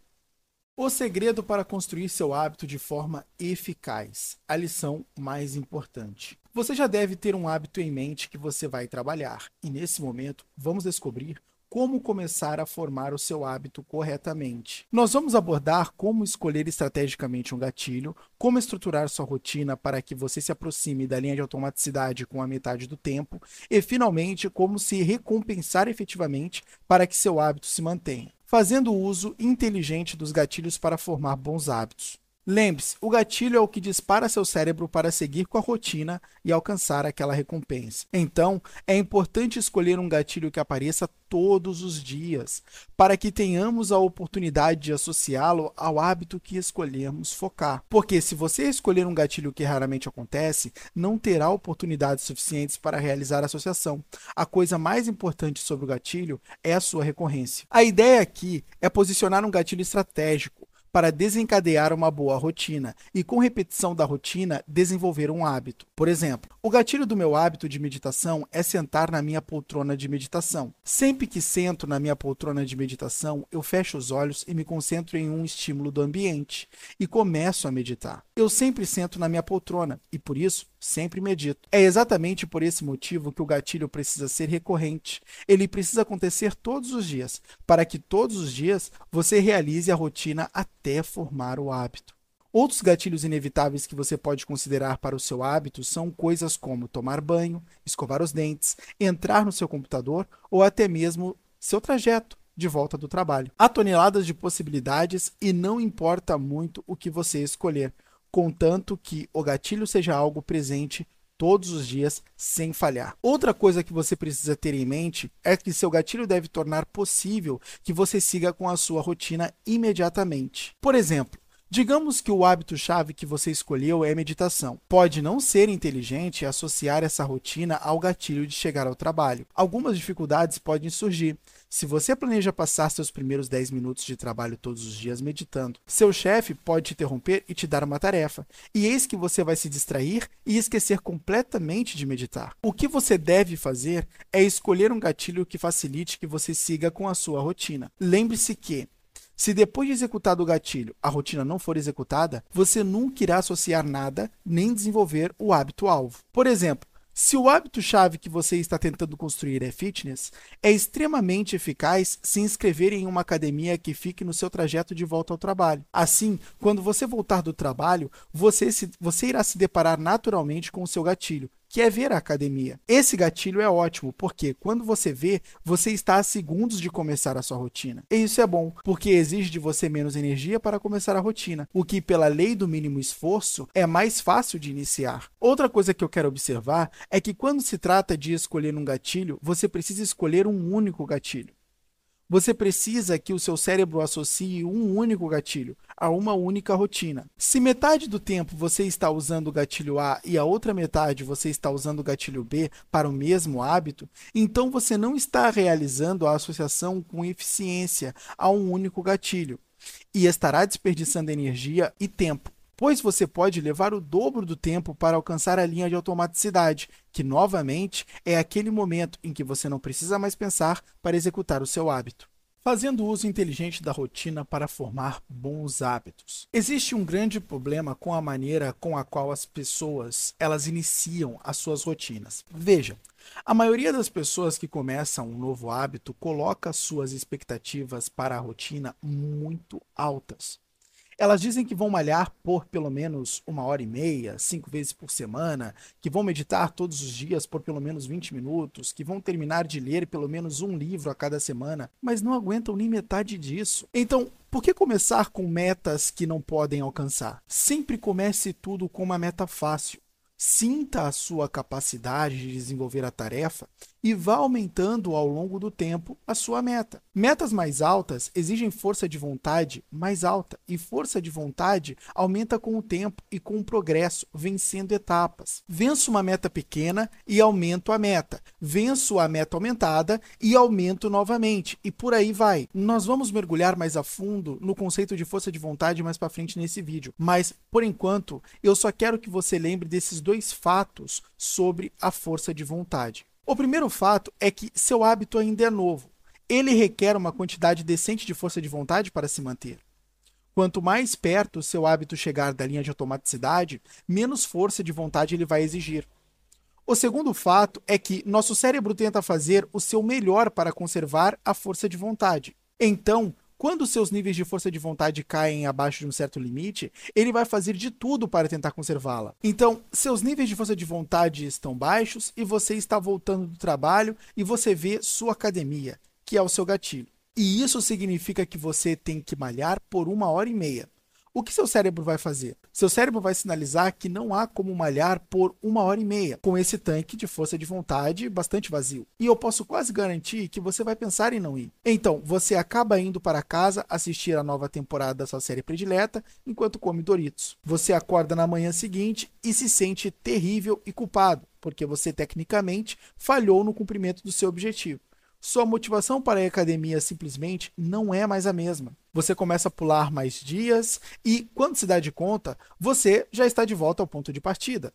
O segredo para construir seu hábito de forma eficaz. A lição mais importante. Você já deve ter um hábito em mente que você vai trabalhar, e nesse momento vamos descobrir como começar a formar o seu hábito corretamente. Nós vamos abordar como escolher estrategicamente um gatilho, como estruturar sua rotina para que você se aproxime da linha de automaticidade com a metade do tempo e, finalmente, como se recompensar efetivamente para que seu hábito se mantenha fazendo uso inteligente dos gatilhos para formar bons hábitos. Lembre-se, o gatilho é o que dispara seu cérebro para seguir com a rotina e alcançar aquela recompensa. Então, é importante escolher um gatilho que apareça todos os dias, para que tenhamos a oportunidade de associá-lo ao hábito que escolhermos focar. Porque se você escolher um gatilho que raramente acontece, não terá oportunidades suficientes para realizar a associação. A coisa mais importante sobre o gatilho é a sua recorrência. A ideia aqui é posicionar um gatilho estratégico para desencadear uma boa rotina e, com repetição da rotina, desenvolver um hábito. Por exemplo, o gatilho do meu hábito de meditação é sentar na minha poltrona de meditação. Sempre que sento na minha poltrona de meditação, eu fecho os olhos e me concentro em um estímulo do ambiente e começo a meditar. Eu sempre sento na minha poltrona e, por isso, sempre medito. É exatamente por esse motivo que o gatilho precisa ser recorrente. Ele precisa acontecer todos os dias, para que todos os dias você realize a rotina até formar o hábito. Outros gatilhos inevitáveis que você pode considerar para o seu hábito são coisas como tomar banho, escovar os dentes, entrar no seu computador ou até mesmo seu trajeto de volta do trabalho. Há toneladas de possibilidades e não importa muito o que você escolher, contanto que o gatilho seja algo presente todos os dias sem falhar. Outra coisa que você precisa ter em mente é que seu gatilho deve tornar possível que você siga com a sua rotina imediatamente. Por exemplo, Digamos que o hábito-chave que você escolheu é meditação. Pode não ser inteligente associar essa rotina ao gatilho de chegar ao trabalho. Algumas dificuldades podem surgir. Se você planeja passar seus primeiros 10 minutos de trabalho todos os dias meditando, seu chefe pode te interromper e te dar uma tarefa. E eis que você vai se distrair e esquecer completamente de meditar. O que você deve fazer é escolher um gatilho que facilite que você siga com a sua rotina. Lembre-se que se depois de executado o gatilho a rotina não for executada, você nunca irá associar nada nem desenvolver o hábito-alvo. Por exemplo, se o hábito-chave que você está tentando construir é fitness, é extremamente eficaz se inscrever em uma academia que fique no seu trajeto de volta ao trabalho. Assim, quando você voltar do trabalho, você, se, você irá se deparar naturalmente com o seu gatilho, que é ver a academia. Esse gatilho é ótimo, porque quando você vê, você está a segundos de começar a sua rotina. E isso é bom, porque exige de você menos energia para começar a rotina, o que, pela lei do mínimo esforço, é mais fácil de iniciar. Outra coisa que eu quero observar é que quando se trata de escolher um gatilho, você precisa escolher um único gatilho. Você precisa que o seu cérebro associe um único gatilho a uma única rotina. Se metade do tempo você está usando o gatilho A e a outra metade você está usando o gatilho B para o mesmo hábito, então você não está realizando a associação com eficiência a um único gatilho e estará desperdiçando energia e tempo pois você pode levar o dobro do tempo para alcançar a linha de automaticidade, que novamente é aquele momento em que você não precisa mais pensar para executar o seu hábito. Fazendo uso inteligente da rotina para formar bons hábitos. Existe um grande problema com a maneira com a qual as pessoas elas iniciam as suas rotinas. Veja, a maioria das pessoas que começam um novo hábito coloca suas expectativas para a rotina muito altas. Elas dizem que vão malhar por pelo menos uma hora e meia, cinco vezes por semana, que vão meditar todos os dias por pelo menos 20 minutos, que vão terminar de ler pelo menos um livro a cada semana, mas não aguentam nem metade disso. Então, por que começar com metas que não podem alcançar? Sempre comece tudo com uma meta fácil. Sinta a sua capacidade de desenvolver a tarefa e vá aumentando ao longo do tempo a sua meta. Metas mais altas exigem força de vontade mais alta, e força de vontade aumenta com o tempo e com o progresso, vencendo etapas. Venço uma meta pequena e aumento a meta. Venço a meta aumentada e aumento novamente, e por aí vai. Nós vamos mergulhar mais a fundo no conceito de força de vontade mais para frente nesse vídeo, mas por enquanto eu só quero que você lembre desses dois fatos sobre a força de vontade. O primeiro fato é que seu hábito ainda é novo. Ele requer uma quantidade decente de força de vontade para se manter. Quanto mais perto seu hábito chegar da linha de automaticidade, menos força de vontade ele vai exigir. O segundo fato é que nosso cérebro tenta fazer o seu melhor para conservar a força de vontade. Então, quando seus níveis de força de vontade caem abaixo de um certo limite, ele vai fazer de tudo para tentar conservá-la. Então, seus níveis de força de vontade estão baixos e você está voltando do trabalho e você vê sua academia, que é o seu gatilho. E isso significa que você tem que malhar por uma hora e meia. O que seu cérebro vai fazer? Seu cérebro vai sinalizar que não há como malhar por uma hora e meia com esse tanque de força de vontade bastante vazio. E eu posso quase garantir que você vai pensar em não ir. Então, você acaba indo para casa assistir a nova temporada da sua série predileta enquanto come Doritos. Você acorda na manhã seguinte e se sente terrível e culpado, porque você tecnicamente falhou no cumprimento do seu objetivo. Sua motivação para à academia simplesmente não é mais a mesma. Você começa a pular mais dias e, quando se dá de conta, você já está de volta ao ponto de partida.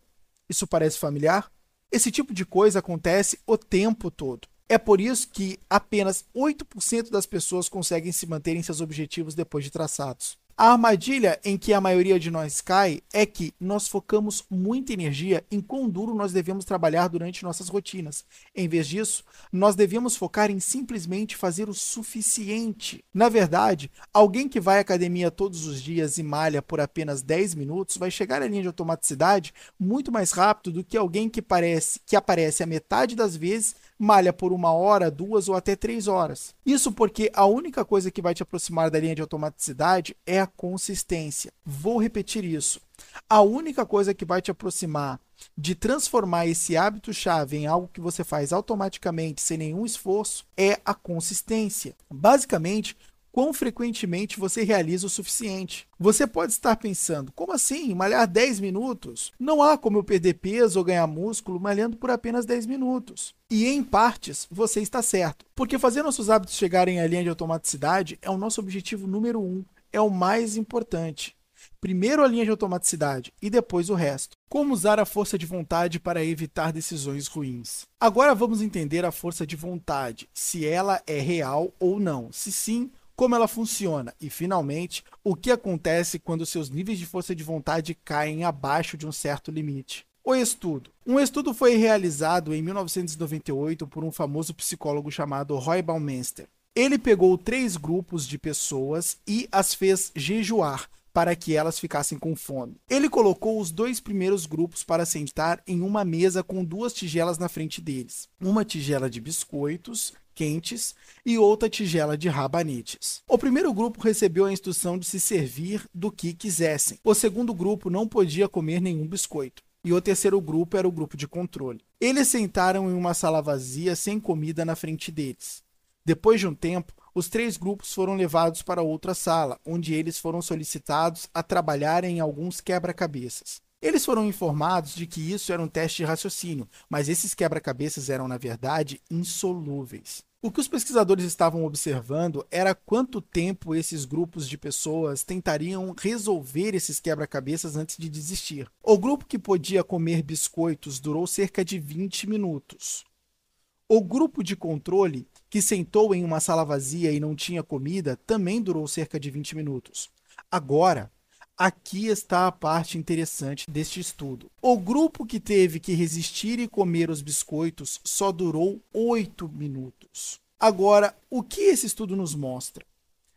Isso parece familiar? Esse tipo de coisa acontece o tempo todo. É por isso que apenas 8% das pessoas conseguem se manter em seus objetivos depois de traçados. A armadilha em que a maioria de nós cai é que nós focamos muita energia em quão duro nós devemos trabalhar durante nossas rotinas. Em vez disso, nós devemos focar em simplesmente fazer o suficiente. Na verdade, alguém que vai à academia todos os dias e malha por apenas 10 minutos vai chegar à linha de automaticidade muito mais rápido do que alguém que, parece, que aparece a metade das vezes malha por uma hora, duas ou até três horas. Isso porque a única coisa que vai te aproximar da linha de automaticidade é a consistência. Vou repetir isso. A única coisa que vai te aproximar de transformar esse hábito-chave em algo que você faz automaticamente, sem nenhum esforço, é a consistência. Basicamente, quão frequentemente você realiza o suficiente. Você pode estar pensando, como assim? Malhar 10 minutos? Não há como eu perder peso ou ganhar músculo malhando por apenas 10 minutos. E em partes, você está certo. Porque fazer nossos hábitos chegarem à linha de automaticidade é o nosso objetivo número um, é o mais importante. Primeiro a linha de automaticidade e depois o resto. Como usar a força de vontade para evitar decisões ruins? Agora vamos entender a força de vontade, se ela é real ou não. Se sim, como ela funciona e, finalmente, o que acontece quando seus níveis de força de vontade caem abaixo de um certo limite. O estudo. Um estudo foi realizado em 1998 por um famoso psicólogo chamado Roy Baumeister. Ele pegou três grupos de pessoas e as fez jejuar para que elas ficassem com fome. Ele colocou os dois primeiros grupos para sentar em uma mesa com duas tigelas na frente deles. Uma tigela de biscoitos quentes e outra tigela de rabanetes. O primeiro grupo recebeu a instrução de se servir do que quisessem. O segundo grupo não podia comer nenhum biscoito. E o terceiro grupo era o grupo de controle. Eles sentaram em uma sala vazia sem comida na frente deles. Depois de um tempo, os três grupos foram levados para outra sala, onde eles foram solicitados a trabalhar em alguns quebra-cabeças. Eles foram informados de que isso era um teste de raciocínio, mas esses quebra-cabeças eram, na verdade, insolúveis. O que os pesquisadores estavam observando era quanto tempo esses grupos de pessoas tentariam resolver esses quebra-cabeças antes de desistir. O grupo que podia comer biscoitos durou cerca de 20 minutos. O grupo de controle, que sentou em uma sala vazia e não tinha comida, também durou cerca de 20 minutos. Agora, Aqui está a parte interessante deste estudo. O grupo que teve que resistir e comer os biscoitos só durou 8 minutos. Agora, o que esse estudo nos mostra?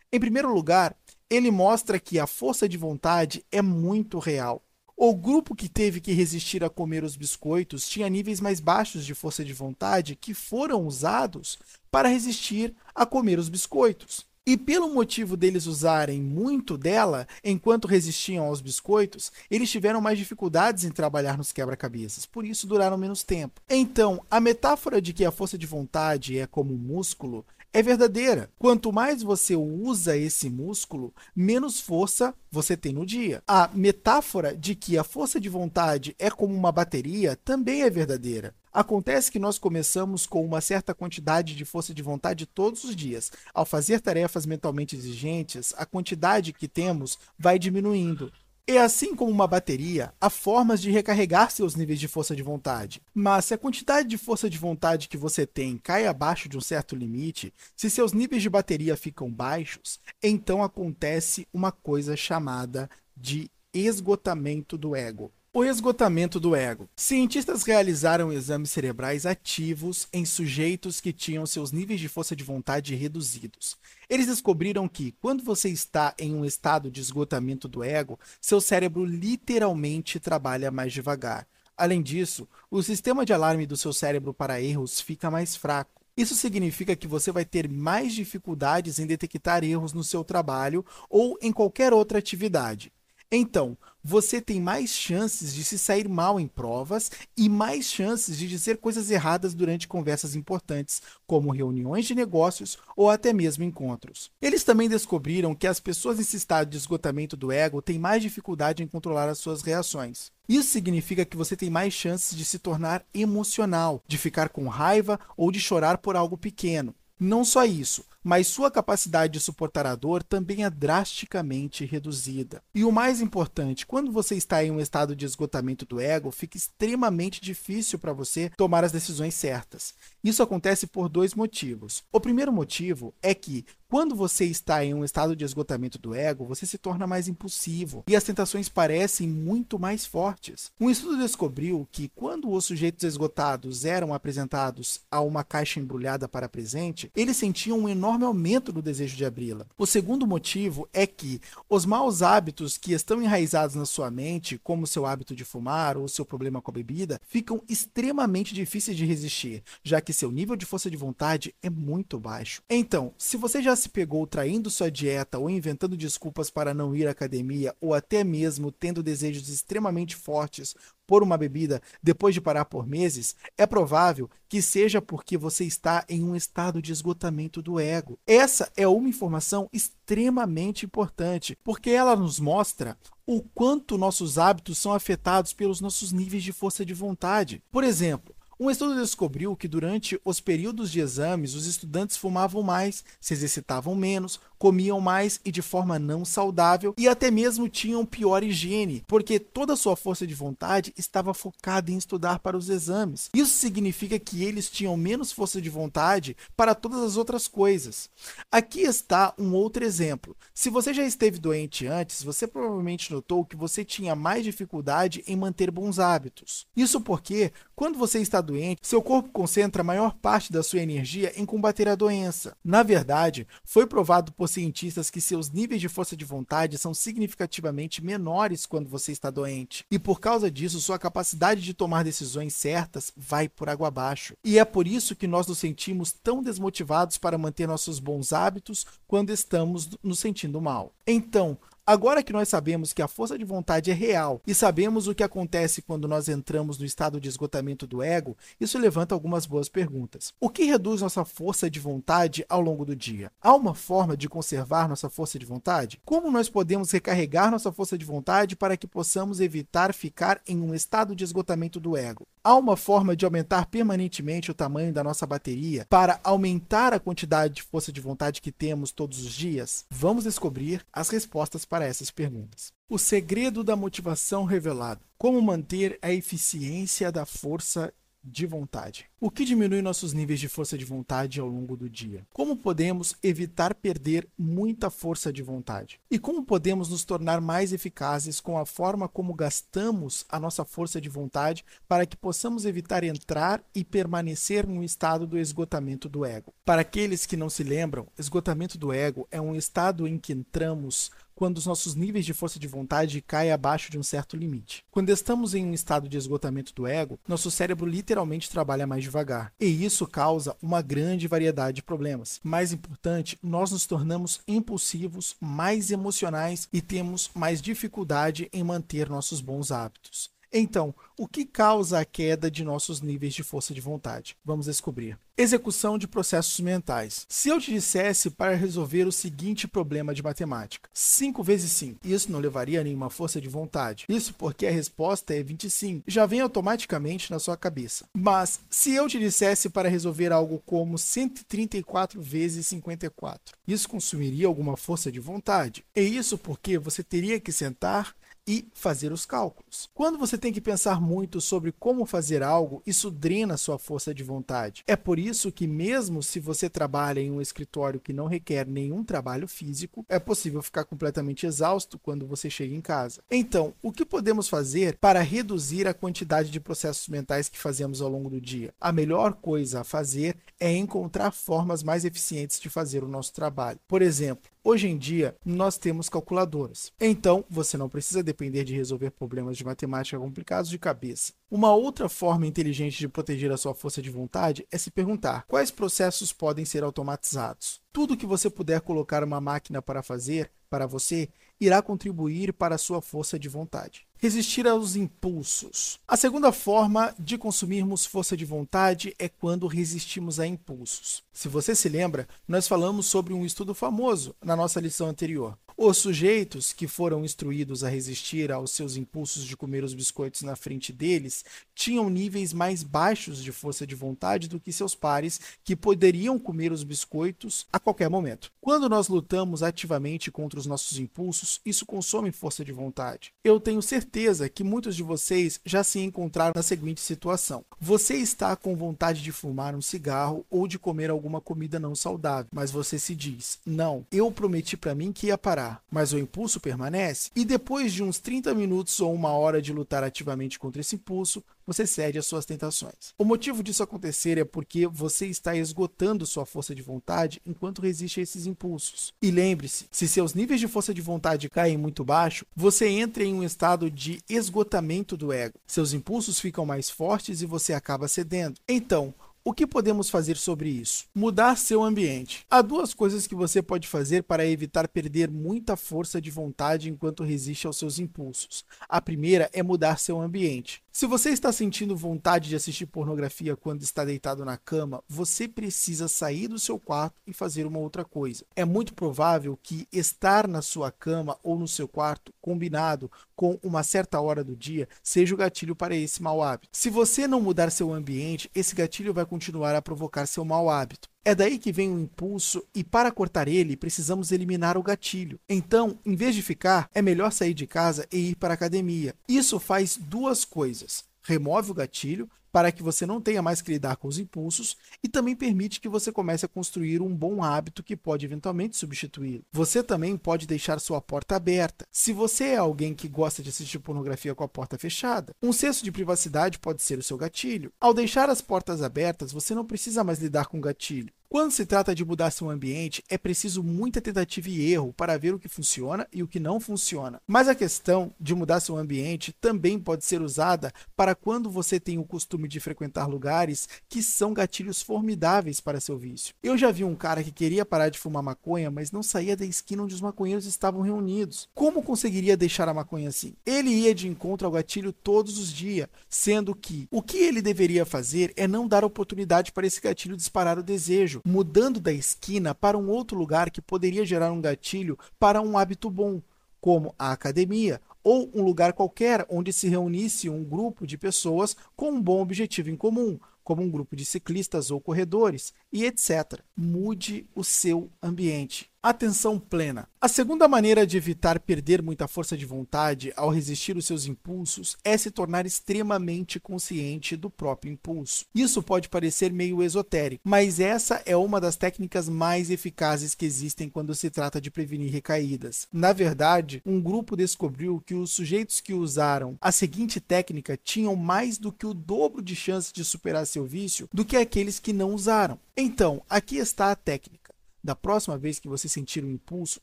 Em primeiro lugar, ele mostra que a força de vontade é muito real. O grupo que teve que resistir a comer os biscoitos tinha níveis mais baixos de força de vontade que foram usados para resistir a comer os biscoitos. E pelo motivo deles usarem muito dela enquanto resistiam aos biscoitos, eles tiveram mais dificuldades em trabalhar nos quebra-cabeças, por isso duraram menos tempo. Então, a metáfora de que a força de vontade é como um músculo é verdadeira. Quanto mais você usa esse músculo, menos força você tem no dia. A metáfora de que a força de vontade é como uma bateria também é verdadeira. Acontece que nós começamos com uma certa quantidade de força de vontade todos os dias. Ao fazer tarefas mentalmente exigentes, a quantidade que temos vai diminuindo. E assim como uma bateria, há formas de recarregar seus níveis de força de vontade. Mas se a quantidade de força de vontade que você tem cai abaixo de um certo limite, se seus níveis de bateria ficam baixos, então acontece uma coisa chamada de esgotamento do ego. O esgotamento do ego. Cientistas realizaram exames cerebrais ativos em sujeitos que tinham seus níveis de força de vontade reduzidos. Eles descobriram que, quando você está em um estado de esgotamento do ego, seu cérebro literalmente trabalha mais devagar. Além disso, o sistema de alarme do seu cérebro para erros fica mais fraco. Isso significa que você vai ter mais dificuldades em detectar erros no seu trabalho ou em qualquer outra atividade. Então, você tem mais chances de se sair mal em provas e mais chances de dizer coisas erradas durante conversas importantes, como reuniões de negócios ou até mesmo encontros. Eles também descobriram que as pessoas nesse estado de esgotamento do ego têm mais dificuldade em controlar as suas reações. Isso significa que você tem mais chances de se tornar emocional, de ficar com raiva ou de chorar por algo pequeno. Não só isso, mas sua capacidade de suportar a dor também é drasticamente reduzida. E o mais importante, quando você está em um estado de esgotamento do ego, fica extremamente difícil para você tomar as decisões certas. Isso acontece por dois motivos. O primeiro motivo é que Quando você está em um estado de esgotamento do ego, você se torna mais impulsivo e as tentações parecem muito mais fortes. Um estudo descobriu que quando os sujeitos esgotados eram apresentados a uma caixa embrulhada para presente, eles sentiam um enorme aumento no desejo de abri-la. O segundo motivo é que os maus hábitos que estão enraizados na sua mente, como seu hábito de fumar ou seu problema com a bebida, ficam extremamente difíceis de resistir, já que seu nível de força de vontade é muito baixo. Então, se você já se pegou traindo sua dieta ou inventando desculpas para não ir à academia ou até mesmo tendo desejos extremamente fortes por uma bebida depois de parar por meses, é provável que seja porque você está em um estado de esgotamento do ego. Essa é uma informação extremamente importante, porque ela nos mostra o quanto nossos hábitos são afetados pelos nossos níveis de força de vontade. Por exemplo, um estudo descobriu que durante os períodos de exames, os estudantes fumavam mais, se exercitavam menos, comiam mais e de forma não saudável e até mesmo tinham pior higiene, porque toda a sua força de vontade estava focada em estudar para os exames. Isso significa que eles tinham menos força de vontade para todas as outras coisas. Aqui está um outro exemplo. Se você já esteve doente antes, você provavelmente notou que você tinha mais dificuldade em manter bons hábitos. Isso porque, quando você está doente, seu corpo concentra a maior parte da sua energia em combater a doença. Na verdade, foi provado por cientistas que seus níveis de força de vontade são significativamente menores quando você está doente. E por causa disso, sua capacidade de tomar decisões certas vai por água abaixo. E é por isso que nós nos sentimos tão desmotivados para manter nossos bons hábitos quando estamos nos sentindo mal. Então, Agora que nós sabemos que a força de vontade é real e sabemos o que acontece quando nós entramos no estado de esgotamento do ego, isso levanta algumas boas perguntas. O que reduz nossa força de vontade ao longo do dia? Há uma forma de conservar nossa força de vontade? Como nós podemos recarregar nossa força de vontade para que possamos evitar ficar em um estado de esgotamento do ego? Há uma forma de aumentar permanentemente o tamanho da nossa bateria para aumentar a quantidade de força de vontade que temos todos os dias? Vamos descobrir as respostas para essas perguntas. O segredo da motivação revelado: como manter a eficiência da força de vontade. O que diminui nossos níveis de força de vontade ao longo do dia? Como podemos evitar perder muita força de vontade? E como podemos nos tornar mais eficazes com a forma como gastamos a nossa força de vontade para que possamos evitar entrar e permanecer no estado do esgotamento do ego? Para aqueles que não se lembram, esgotamento do ego é um estado em que entramos quando os nossos níveis de força de vontade caem abaixo de um certo limite. Quando estamos em um estado de esgotamento do ego, nosso cérebro literalmente trabalha mais devagar, e isso causa uma grande variedade de problemas. Mais importante, nós nos tornamos impulsivos, mais emocionais e temos mais dificuldade em manter nossos bons hábitos. Então, o que causa a queda de nossos níveis de força de vontade? Vamos descobrir. Execução de processos mentais. Se eu te dissesse para resolver o seguinte problema de matemática: 5 vezes 5, isso não levaria a nenhuma força de vontade. Isso porque a resposta é 25, já vem automaticamente na sua cabeça. Mas se eu te dissesse para resolver algo como 134 vezes 54, isso consumiria alguma força de vontade. E isso porque você teria que sentar e fazer os cálculos. Quando você tem que pensar muito sobre como fazer algo, isso drena sua força de vontade. É por isso que, mesmo se você trabalha em um escritório que não requer nenhum trabalho físico, é possível ficar completamente exausto quando você chega em casa. Então, o que podemos fazer para reduzir a quantidade de processos mentais que fazemos ao longo do dia? A melhor coisa a fazer é encontrar formas mais eficientes de fazer o nosso trabalho. Por exemplo, Hoje em dia, nós temos calculadoras. Então, você não precisa depender de resolver problemas de matemática complicados de cabeça. Uma outra forma inteligente de proteger a sua força de vontade é se perguntar quais processos podem ser automatizados. Tudo que você puder colocar uma máquina para fazer para você irá contribuir para a sua força de vontade resistir aos impulsos. A segunda forma de consumirmos força de vontade é quando resistimos a impulsos. Se você se lembra, nós falamos sobre um estudo famoso na nossa lição anterior. Os sujeitos que foram instruídos a resistir aos seus impulsos de comer os biscoitos na frente deles tinham níveis mais baixos de força de vontade do que seus pares, que poderiam comer os biscoitos a qualquer momento. Quando nós lutamos ativamente contra os nossos impulsos, isso consome força de vontade. Eu tenho certeza que muitos de vocês já se encontraram na seguinte situação: você está com vontade de fumar um cigarro ou de comer alguma comida não saudável, mas você se diz: "Não, eu prometi para mim que ia parar mas o impulso permanece, e depois de uns 30 minutos ou uma hora de lutar ativamente contra esse impulso, você cede às suas tentações. O motivo disso acontecer é porque você está esgotando sua força de vontade enquanto resiste a esses impulsos. E lembre-se, se seus níveis de força de vontade caem muito baixo, você entra em um estado de esgotamento do ego. Seus impulsos ficam mais fortes e você acaba cedendo. Então, o que podemos fazer sobre isso? Mudar seu ambiente. Há duas coisas que você pode fazer para evitar perder muita força de vontade enquanto resiste aos seus impulsos. A primeira é mudar seu ambiente. Se você está sentindo vontade de assistir pornografia quando está deitado na cama, você precisa sair do seu quarto e fazer uma outra coisa. É muito provável que estar na sua cama ou no seu quarto, combinado com uma certa hora do dia, seja o gatilho para esse mau hábito. Se você não mudar seu ambiente, esse gatilho vai continuar a provocar seu mau hábito. É daí que vem o impulso, e para cortar ele, precisamos eliminar o gatilho. Então, em vez de ficar, é melhor sair de casa e ir para a academia. Isso faz duas coisas: remove o gatilho para que você não tenha mais que lidar com os impulsos e também permite que você comece a construir um bom hábito que pode eventualmente substituí-lo. Você também pode deixar sua porta aberta. Se você é alguém que gosta de assistir pornografia com a porta fechada, um senso de privacidade pode ser o seu gatilho. Ao deixar as portas abertas, você não precisa mais lidar com o gatilho. Quando se trata de mudar seu ambiente, é preciso muita tentativa e erro para ver o que funciona e o que não funciona. Mas a questão de mudar seu ambiente também pode ser usada para quando você tem o costume de frequentar lugares que são gatilhos formidáveis para seu vício. Eu já vi um cara que queria parar de fumar maconha, mas não saía da esquina onde os maconheiros estavam reunidos. Como conseguiria deixar a maconha assim? Ele ia de encontro ao gatilho todos os dias, sendo que o que ele deveria fazer é não dar oportunidade para esse gatilho disparar o desejo mudando da esquina para um outro lugar que poderia gerar um gatilho para um hábito bom, como a academia ou um lugar qualquer onde se reunisse um grupo de pessoas com um bom objetivo em comum, como um grupo de ciclistas ou corredores, e etc. Mude o seu ambiente. Atenção plena. A segunda maneira de evitar perder muita força de vontade ao resistir os seus impulsos é se tornar extremamente consciente do próprio impulso. Isso pode parecer meio esotérico, mas essa é uma das técnicas mais eficazes que existem quando se trata de prevenir recaídas. Na verdade, um grupo descobriu que os sujeitos que usaram a seguinte técnica tinham mais do que o dobro de chances de superar seu vício do que aqueles que não usaram. Então, aqui está a técnica. Da próxima vez que você sentir um impulso,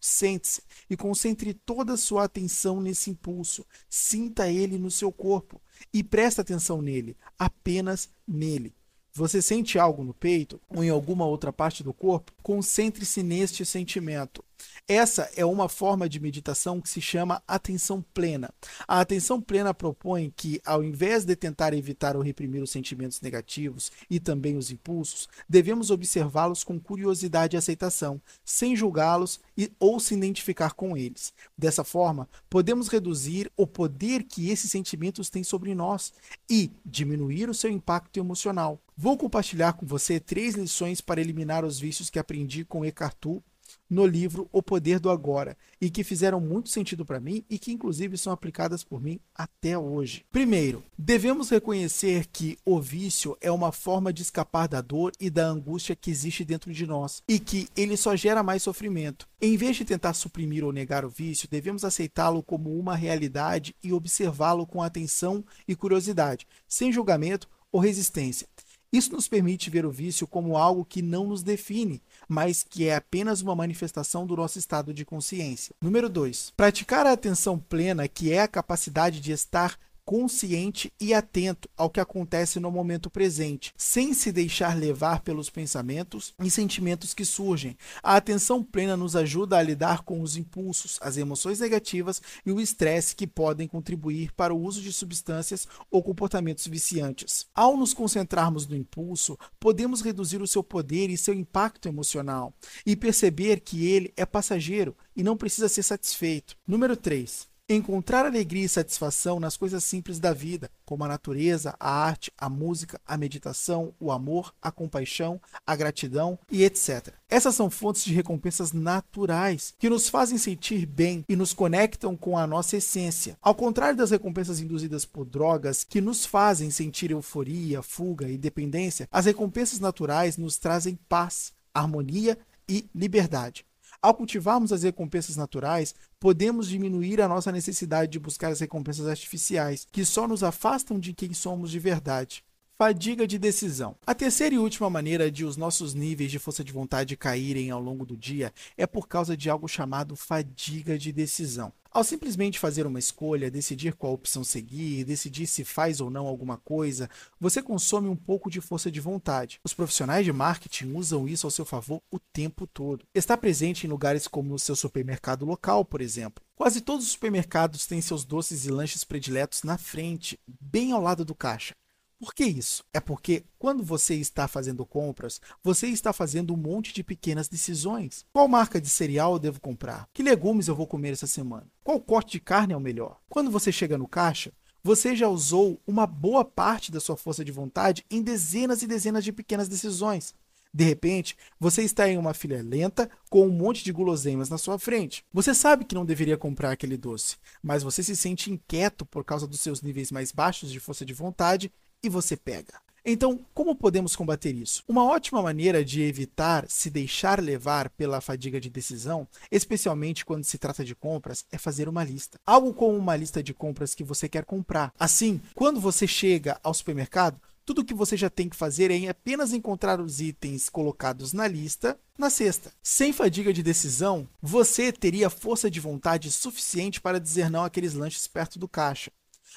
sente-se e concentre toda a sua atenção nesse impulso. Sinta ele no seu corpo e preste atenção nele, apenas nele. Você sente algo no peito ou em alguma outra parte do corpo? Concentre-se neste sentimento. Essa é uma forma de meditação que se chama atenção plena. A atenção plena propõe que, ao invés de tentar evitar ou reprimir os sentimentos negativos e também os impulsos, devemos observá-los com curiosidade e aceitação, sem julgá-los ou se identificar com eles. Dessa forma, podemos reduzir o poder que esses sentimentos têm sobre nós e diminuir o seu impacto emocional. Vou compartilhar com você três lições para eliminar os vícios que aprendi com Eckhart Tolle no livro O Poder do Agora e que fizeram muito sentido para mim e que inclusive são aplicadas por mim até hoje. Primeiro, devemos reconhecer que o vício é uma forma de escapar da dor e da angústia que existe dentro de nós e que ele só gera mais sofrimento. Em vez de tentar suprimir ou negar o vício, devemos aceitá-lo como uma realidade e observá-lo com atenção e curiosidade, sem julgamento ou resistência. Isso nos permite ver o vício como algo que não nos define, mas que é apenas uma manifestação do nosso estado de consciência. Número 2. Praticar a atenção plena, que é a capacidade de estar consciente e atento ao que acontece no momento presente, sem se deixar levar pelos pensamentos e sentimentos que surgem. A atenção plena nos ajuda a lidar com os impulsos, as emoções negativas e o estresse que podem contribuir para o uso de substâncias ou comportamentos viciantes. Ao nos concentrarmos no impulso, podemos reduzir o seu poder e seu impacto emocional e perceber que ele é passageiro e não precisa ser satisfeito. Número 3. Encontrar alegria e satisfação nas coisas simples da vida, como a natureza, a arte, a música, a meditação, o amor, a compaixão, a gratidão e etc. Essas são fontes de recompensas naturais que nos fazem sentir bem e nos conectam com a nossa essência. Ao contrário das recompensas induzidas por drogas que nos fazem sentir euforia, fuga e dependência, as recompensas naturais nos trazem paz, harmonia e liberdade. Ao cultivarmos as recompensas naturais, podemos diminuir a nossa necessidade de buscar as recompensas artificiais, que só nos afastam de quem somos de verdade. Fadiga de decisão. A terceira e última maneira de os nossos níveis de força de vontade caírem ao longo do dia é por causa de algo chamado fadiga de decisão. Ao simplesmente fazer uma escolha, decidir qual opção seguir, decidir se faz ou não alguma coisa, você consome um pouco de força de vontade. Os profissionais de marketing usam isso ao seu favor o tempo todo. Está presente em lugares como o seu supermercado local, por exemplo. Quase todos os supermercados têm seus doces e lanches prediletos na frente, bem ao lado do caixa. Por que isso? É porque quando você está fazendo compras, você está fazendo um monte de pequenas decisões. Qual marca de cereal eu devo comprar? Que legumes eu vou comer essa semana? Qual corte de carne é o melhor? Quando você chega no caixa, você já usou uma boa parte da sua força de vontade em dezenas e dezenas de pequenas decisões. De repente, você está em uma fila lenta com um monte de guloseimas na sua frente. Você sabe que não deveria comprar aquele doce, mas você se sente inquieto por causa dos seus níveis mais baixos de força de vontade e você pega. Então, como podemos combater isso? Uma ótima maneira de evitar se deixar levar pela fadiga de decisão, especialmente quando se trata de compras, é fazer uma lista. Algo como uma lista de compras que você quer comprar. Assim, quando você chega ao supermercado, tudo que você já tem que fazer é apenas encontrar os itens colocados na lista na cesta. Sem fadiga de decisão, você teria força de vontade suficiente para dizer não àqueles lanches perto do caixa.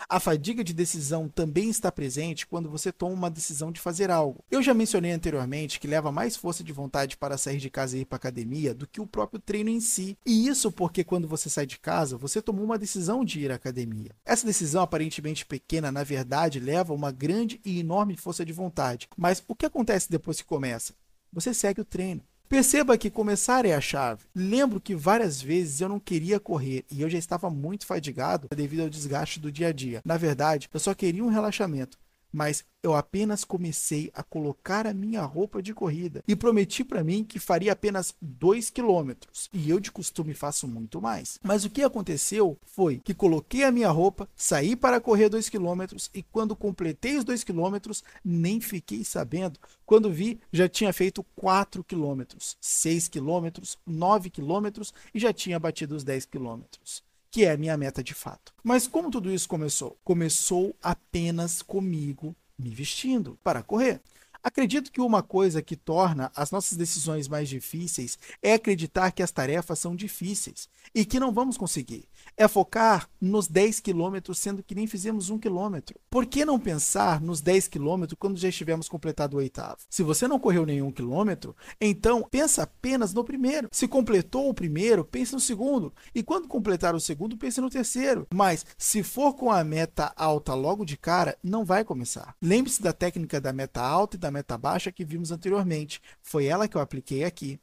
A fadiga de decisão também está presente quando você toma uma decisão de fazer algo. Eu já mencionei anteriormente que leva mais força de vontade para sair de casa e ir para academia do que o próprio treino em si. E isso porque quando você sai de casa, você tomou uma decisão de ir à academia. Essa decisão aparentemente pequena, na verdade, leva uma grande e enorme força de vontade. Mas o que acontece depois que começa? Você segue o treino. Perceba que começar é a chave. Lembro que várias vezes eu não queria correr e eu já estava muito fadigado devido ao desgaste do dia a dia. Na verdade, eu só queria um relaxamento mas eu apenas comecei a colocar a minha roupa de corrida e prometi para mim que faria apenas 2 quilômetros. E eu de costume faço muito mais. Mas o que aconteceu foi que coloquei a minha roupa, saí para correr 2 quilômetros e quando completei os 2 quilômetros, nem fiquei sabendo. Quando vi, já tinha feito 4 quilômetros, 6 quilômetros, 9 quilômetros e já tinha batido os 10 quilômetros que é a minha meta de fato. Mas como tudo isso começou? Começou apenas comigo me vestindo para correr. Acredito que uma coisa que torna as nossas decisões mais difíceis é acreditar que as tarefas são difíceis e que não vamos conseguir. É focar nos 10 quilômetros, sendo que nem fizemos um quilômetro. Por que não pensar nos 10 quilômetros quando já estivermos completado o oitavo? Se você não correu nenhum quilômetro, então pensa apenas no primeiro. Se completou o primeiro, pense no segundo. E quando completar o segundo, pense no terceiro. Mas se for com a meta alta logo de cara, não vai começar. Lembre-se da técnica da meta alta e da meta baixa que vimos anteriormente. Foi ela que eu apliquei aqui.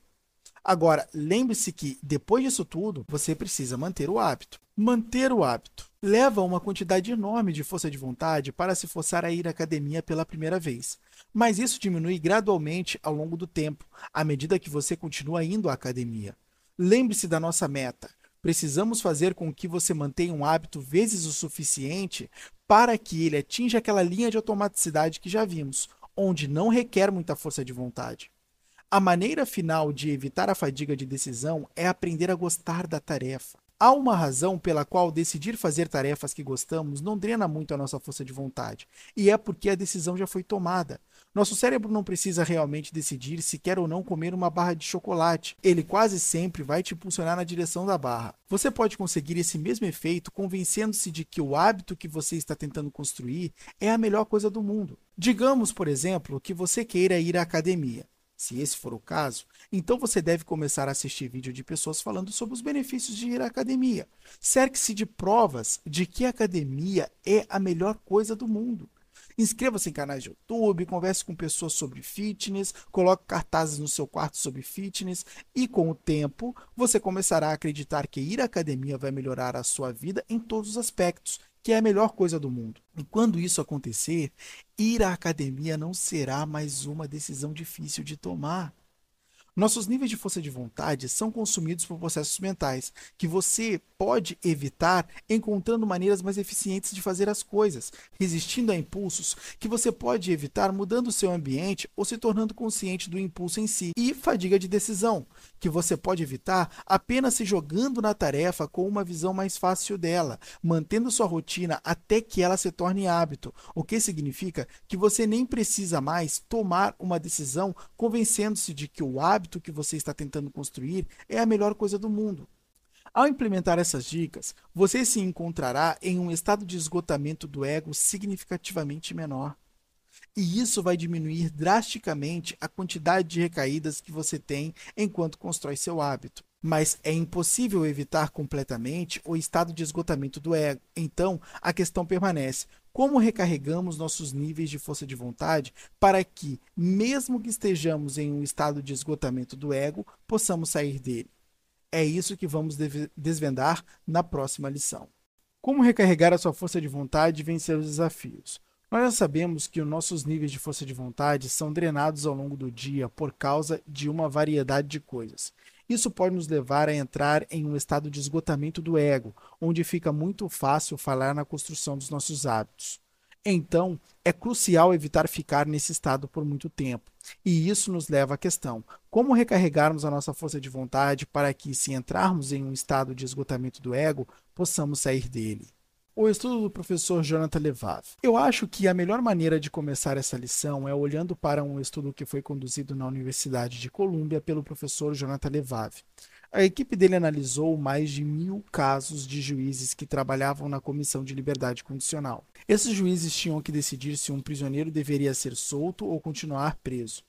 Agora, lembre-se que depois disso tudo, você precisa manter o hábito. Manter o hábito leva uma quantidade enorme de força de vontade para se forçar a ir à academia pela primeira vez. Mas isso diminui gradualmente ao longo do tempo, à medida que você continua indo à academia. Lembre-se da nossa meta. Precisamos fazer com que você mantenha um hábito vezes o suficiente para que ele atinja aquela linha de automaticidade que já vimos, onde não requer muita força de vontade. A maneira final de evitar a fadiga de decisão é aprender a gostar da tarefa. Há uma razão pela qual decidir fazer tarefas que gostamos não drena muito a nossa força de vontade, e é porque a decisão já foi tomada. Nosso cérebro não precisa realmente decidir se quer ou não comer uma barra de chocolate. Ele quase sempre vai te impulsionar na direção da barra. Você pode conseguir esse mesmo efeito convencendo-se de que o hábito que você está tentando construir é a melhor coisa do mundo. Digamos, por exemplo, que você queira ir à academia. Se esse for o caso, então você deve começar a assistir vídeo de pessoas falando sobre os benefícios de ir à academia. Cerque-se de provas de que a academia é a melhor coisa do mundo. Inscreva-se em canais de YouTube, converse com pessoas sobre fitness, coloque cartazes no seu quarto sobre fitness e com o tempo você começará a acreditar que ir à academia vai melhorar a sua vida em todos os aspectos, que é a melhor coisa do mundo. E quando isso acontecer, ir à academia não será mais uma decisão difícil de tomar. Nossos níveis de força de vontade são consumidos por processos mentais que você pode evitar encontrando maneiras mais eficientes de fazer as coisas, resistindo a impulsos que você pode evitar mudando seu ambiente ou se tornando consciente do impulso em si, e fadiga de decisão, que você pode evitar apenas se jogando na tarefa com uma visão mais fácil dela, mantendo sua rotina até que ela se torne hábito, o que significa que você nem precisa mais tomar uma decisão convencendo-se de que o hábito que você está tentando construir é a melhor coisa do mundo. Ao implementar essas dicas, você se encontrará em um estado de esgotamento do ego significativamente menor. E isso vai diminuir drasticamente a quantidade de recaídas que você tem enquanto constrói seu hábito. Mas é impossível evitar completamente o estado de esgotamento do ego. Então, a questão permanece: como recarregamos nossos níveis de força de vontade para que, mesmo que estejamos em um estado de esgotamento do ego, possamos sair dele. É isso que vamos desvendar na próxima lição. Como recarregar a sua força de vontade e vencer os desafios? Nós já sabemos que os nossos níveis de força de vontade são drenados ao longo do dia por causa de uma variedade de coisas. Isso pode nos levar a entrar em um estado de esgotamento do ego, onde fica muito fácil falar na construção dos nossos hábitos. Então, é crucial evitar ficar nesse estado por muito tempo. E isso nos leva à questão: como recarregarmos a nossa força de vontade para que, se entrarmos em um estado de esgotamento do ego, possamos sair dele? O estudo do professor Jonathan Levav. Eu acho que a melhor maneira de começar essa lição é olhando para um estudo que foi conduzido na Universidade de Colômbia pelo professor Jonathan Levav. A equipe dele analisou mais de mil casos de juízes que trabalhavam na Comissão de Liberdade Condicional. Esses juízes tinham que decidir se um prisioneiro deveria ser solto ou continuar preso.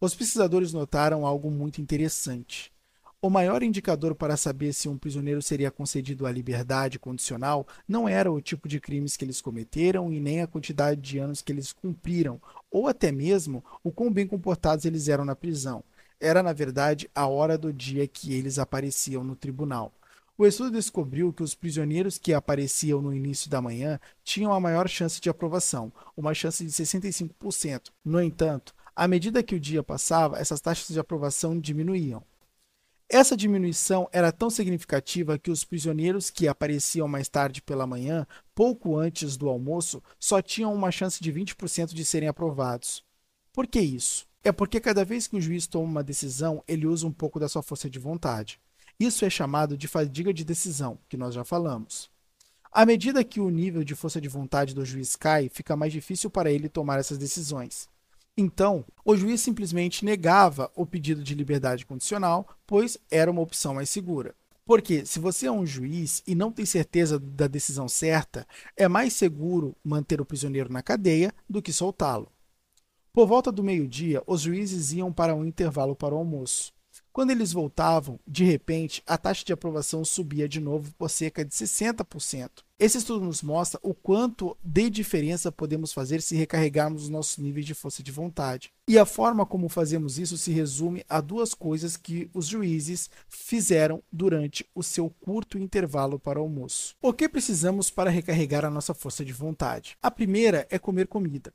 Os pesquisadores notaram algo muito interessante. O maior indicador para saber se um prisioneiro seria concedido a liberdade condicional não era o tipo de crimes que eles cometeram e nem a quantidade de anos que eles cumpriram, ou até mesmo o quão bem comportados eles eram na prisão. Era, na verdade, a hora do dia que eles apareciam no tribunal. O estudo descobriu que os prisioneiros que apareciam no início da manhã tinham a maior chance de aprovação, uma chance de 65%. No entanto, à medida que o dia passava, essas taxas de aprovação diminuíam. Essa diminuição era tão significativa que os prisioneiros que apareciam mais tarde pela manhã, pouco antes do almoço, só tinham uma chance de 20% de serem aprovados. Por que isso? É porque cada vez que o juiz toma uma decisão, ele usa um pouco da sua força de vontade. Isso é chamado de fadiga de decisão, que nós já falamos. À medida que o nível de força de vontade do juiz cai, fica mais difícil para ele tomar essas decisões. Então, o juiz simplesmente negava o pedido de liberdade condicional, pois era uma opção mais segura. Porque se você é um juiz e não tem certeza da decisão certa, é mais seguro manter o prisioneiro na cadeia do que soltá-lo. Por volta do meio-dia, os juízes iam para um intervalo para o almoço. Quando eles voltavam, de repente, a taxa de aprovação subia de novo por cerca de 60%. Esse estudo nos mostra o quanto de diferença podemos fazer se recarregarmos os nossos níveis de força de vontade. E a forma como fazemos isso se resume a duas coisas que os juízes fizeram durante o seu curto intervalo para o almoço. O que precisamos para recarregar a nossa força de vontade? A primeira é comer comida.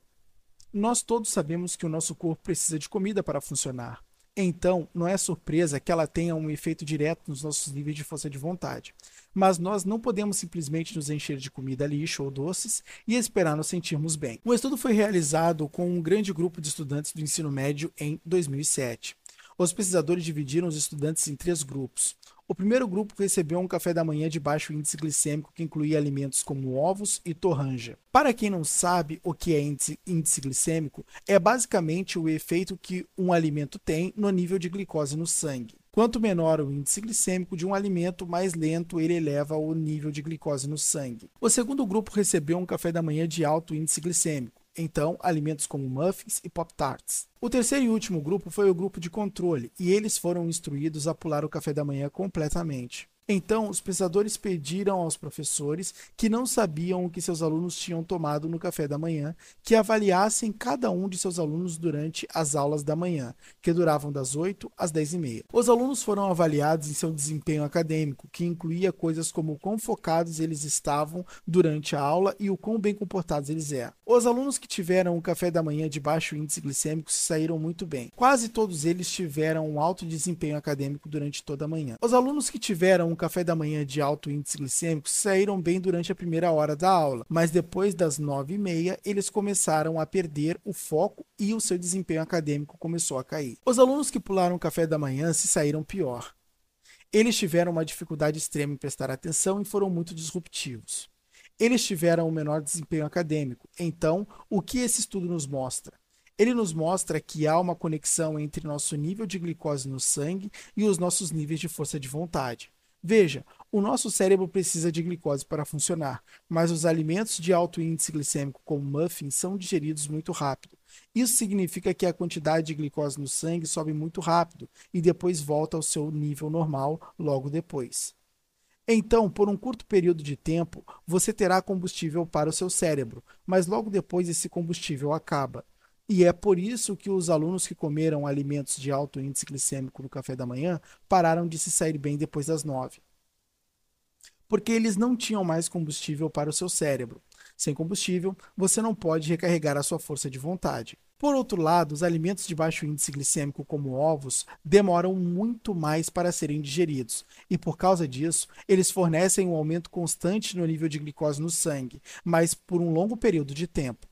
Nós todos sabemos que o nosso corpo precisa de comida para funcionar. Então, não é surpresa que ela tenha um efeito direto nos nossos níveis de força de vontade. Mas nós não podemos simplesmente nos encher de comida lixo ou doces e esperar nos sentirmos bem. Um estudo foi realizado com um grande grupo de estudantes do ensino médio em 2007. Os pesquisadores dividiram os estudantes em três grupos. O primeiro grupo recebeu um café da manhã de baixo índice glicêmico que incluía alimentos como ovos e torranja. Para quem não sabe o que é índice, índice glicêmico, é basicamente o efeito que um alimento tem no nível de glicose no sangue. Quanto menor o índice glicêmico de um alimento, mais lento ele eleva o nível de glicose no sangue. O segundo grupo recebeu um café da manhã de alto índice glicêmico então alimentos como muffins e pop-tarts. O terceiro e último grupo foi o grupo de controle, e eles foram instruídos a pular o café da manhã completamente. Então, os pensadores pediram aos professores que não sabiam o que seus alunos tinham tomado no café da manhã que avaliassem cada um de seus alunos durante as aulas da manhã, que duravam das 8 às 10 e meia. Os alunos foram avaliados em seu desempenho acadêmico, que incluía coisas como o quão focados eles estavam durante a aula e o quão bem comportados eles eram. Os alunos que tiveram um café da manhã de baixo índice glicêmico se saíram muito bem. Quase todos eles tiveram um alto desempenho acadêmico durante toda a manhã. Os alunos que tiveram um café da manhã de alto índice glicêmico saíram bem durante a primeira hora da aula, mas depois das nove e meia eles começaram a perder o foco e o seu desempenho acadêmico começou a cair. Os alunos que pularam o café da manhã se saíram pior. Eles tiveram uma dificuldade extrema em prestar atenção e foram muito disruptivos. Eles tiveram um menor desempenho acadêmico. Então, o que esse estudo nos mostra? Ele nos mostra que há uma conexão entre nosso nível de glicose no sangue e os nossos níveis de força de vontade. Veja, o nosso cérebro precisa de glicose para funcionar, mas os alimentos de alto índice glicêmico, como muffins, são digeridos muito rápido. Isso significa que a quantidade de glicose no sangue sobe muito rápido e depois volta ao seu nível normal logo depois. Então, por um curto período de tempo, você terá combustível para o seu cérebro, mas logo depois esse combustível acaba. E é por isso que os alunos que comeram alimentos de alto índice glicêmico no café da manhã pararam de se sair bem depois das nove. Porque eles não tinham mais combustível para o seu cérebro. Sem combustível, você não pode recarregar a sua força de vontade. Por outro lado, os alimentos de baixo índice glicêmico, como ovos, demoram muito mais para serem digeridos, e por causa disso, eles fornecem um aumento constante no nível de glicose no sangue, mas por um longo período de tempo.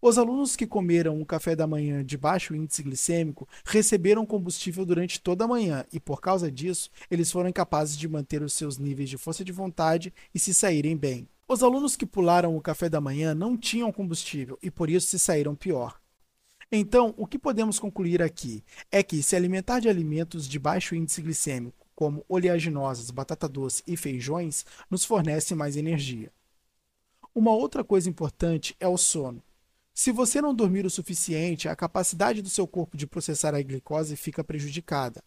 Os alunos que comeram um café da manhã de baixo índice glicêmico receberam combustível durante toda a manhã e, por causa disso, eles foram capazes de manter os seus níveis de força de vontade e se saírem bem. Os alunos que pularam o café da manhã não tinham combustível e, por isso, se saíram pior. Então, o que podemos concluir aqui é que se alimentar de alimentos de baixo índice glicêmico, como oleaginosas, batata doce e feijões, nos fornece mais energia. Uma outra coisa importante é o sono. Se você não dormir o suficiente, a capacidade do seu corpo de processar a glicose fica prejudicada.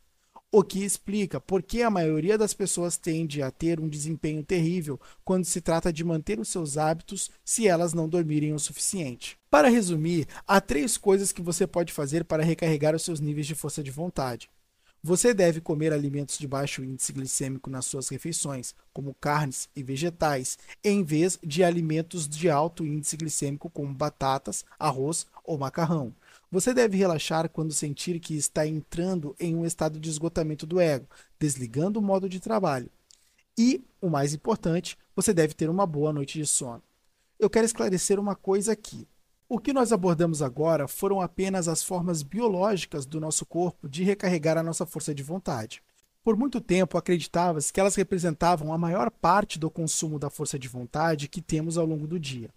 O que explica por que a maioria das pessoas tende a ter um desempenho terrível quando se trata de manter os seus hábitos se elas não dormirem o suficiente. Para resumir, há três coisas que você pode fazer para recarregar os seus níveis de força de vontade. Você deve comer alimentos de baixo índice glicêmico nas suas refeições, como carnes e vegetais, em vez de alimentos de alto índice glicêmico, como batatas, arroz ou macarrão. Você deve relaxar quando sentir que está entrando em um estado de esgotamento do ego, desligando o modo de trabalho. E, o mais importante, você deve ter uma boa noite de sono. Eu quero esclarecer uma coisa aqui. O que nós abordamos agora foram apenas as formas biológicas do nosso corpo de recarregar a nossa força de vontade. Por muito tempo acreditava-se que elas representavam a maior parte do consumo da força de vontade que temos ao longo do dia.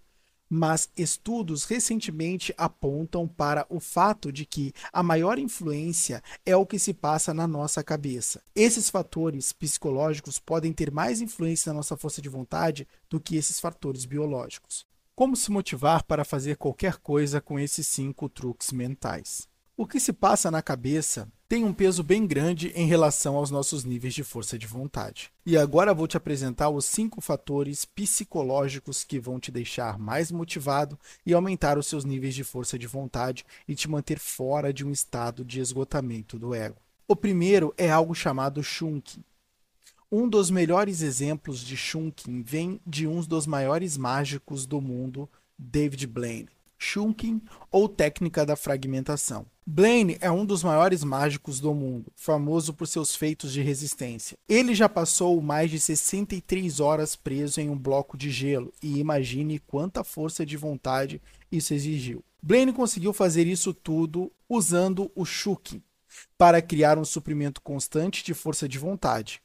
Mas estudos recentemente apontam para o fato de que a maior influência é o que se passa na nossa cabeça. Esses fatores psicológicos podem ter mais influência na nossa força de vontade do que esses fatores biológicos. Como se motivar para fazer qualquer coisa com esses cinco truques mentais? O que se passa na cabeça tem um peso bem grande em relação aos nossos níveis de força de vontade. E agora vou te apresentar os cinco fatores psicológicos que vão te deixar mais motivado e aumentar os seus níveis de força de vontade e te manter fora de um estado de esgotamento do ego. O primeiro é algo chamado shunking, um dos melhores exemplos de Shunking vem de um dos maiores mágicos do mundo, David Blaine. Shunking, ou técnica da fragmentação. Blaine é um dos maiores mágicos do mundo, famoso por seus feitos de resistência. Ele já passou mais de 63 horas preso em um bloco de gelo e imagine quanta força de vontade isso exigiu. Blaine conseguiu fazer isso tudo usando o Shunking para criar um suprimento constante de força de vontade.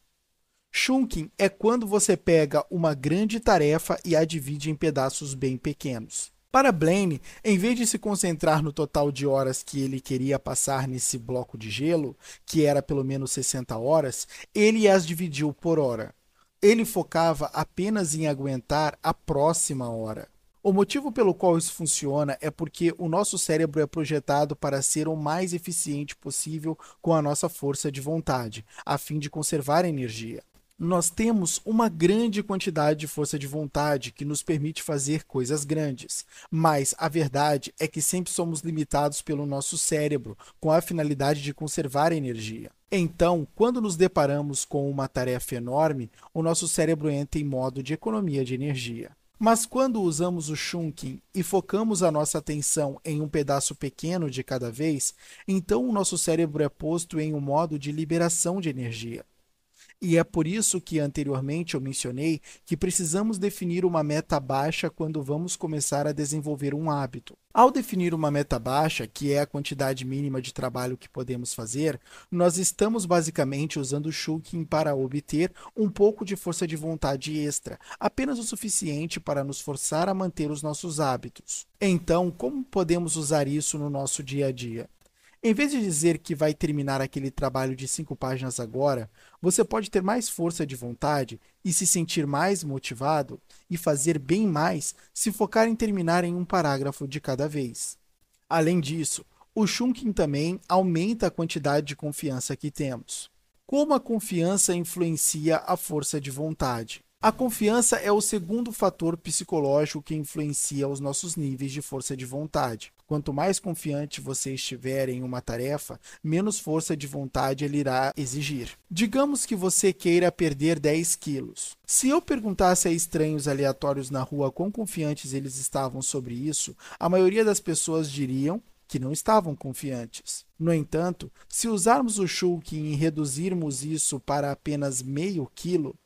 Chunking é quando você pega uma grande tarefa e a divide em pedaços bem pequenos. Para Blaine, em vez de se concentrar no total de horas que ele queria passar nesse bloco de gelo, que era pelo menos 60 horas, ele as dividiu por hora. Ele focava apenas em aguentar a próxima hora. O motivo pelo qual isso funciona é porque o nosso cérebro é projetado para ser o mais eficiente possível com a nossa força de vontade, a fim de conservar energia nós temos uma grande quantidade de força de vontade que nos permite fazer coisas grandes. Mas a verdade é que sempre somos limitados pelo nosso cérebro, com a finalidade de conservar energia. Então, quando nos deparamos com uma tarefa enorme, o nosso cérebro entra em modo de economia de energia. Mas quando usamos o Shunkin e focamos a nossa atenção em um pedaço pequeno de cada vez, então o nosso cérebro é posto em um modo de liberação de energia. E é por isso que anteriormente eu mencionei que precisamos definir uma meta baixa quando vamos começar a desenvolver um hábito. Ao definir uma meta baixa, que é a quantidade mínima de trabalho que podemos fazer, nós estamos basicamente usando o Shulkin para obter um pouco de força de vontade extra, apenas o suficiente para nos forçar a manter os nossos hábitos. Então, como podemos usar isso no nosso dia a dia? Em vez de dizer que vai terminar aquele trabalho de cinco páginas agora, você pode ter mais força de vontade e se sentir mais motivado e fazer bem mais se focar em terminar em um parágrafo de cada vez. Além disso, o Shunkin também aumenta a quantidade de confiança que temos. Como a confiança influencia a força de vontade? A confiança é o segundo fator psicológico que influencia os nossos níveis de força de vontade. Quanto mais confiante você estiver em uma tarefa, menos força de vontade ele irá exigir. Digamos que você queira perder 10 quilos. Se eu perguntasse a estranhos aleatórios na rua quão confiantes eles estavam sobre isso, a maioria das pessoas diriam que não estavam confiantes. No entanto, se usarmos o Shulkin e reduzirmos isso para apenas meio quilo,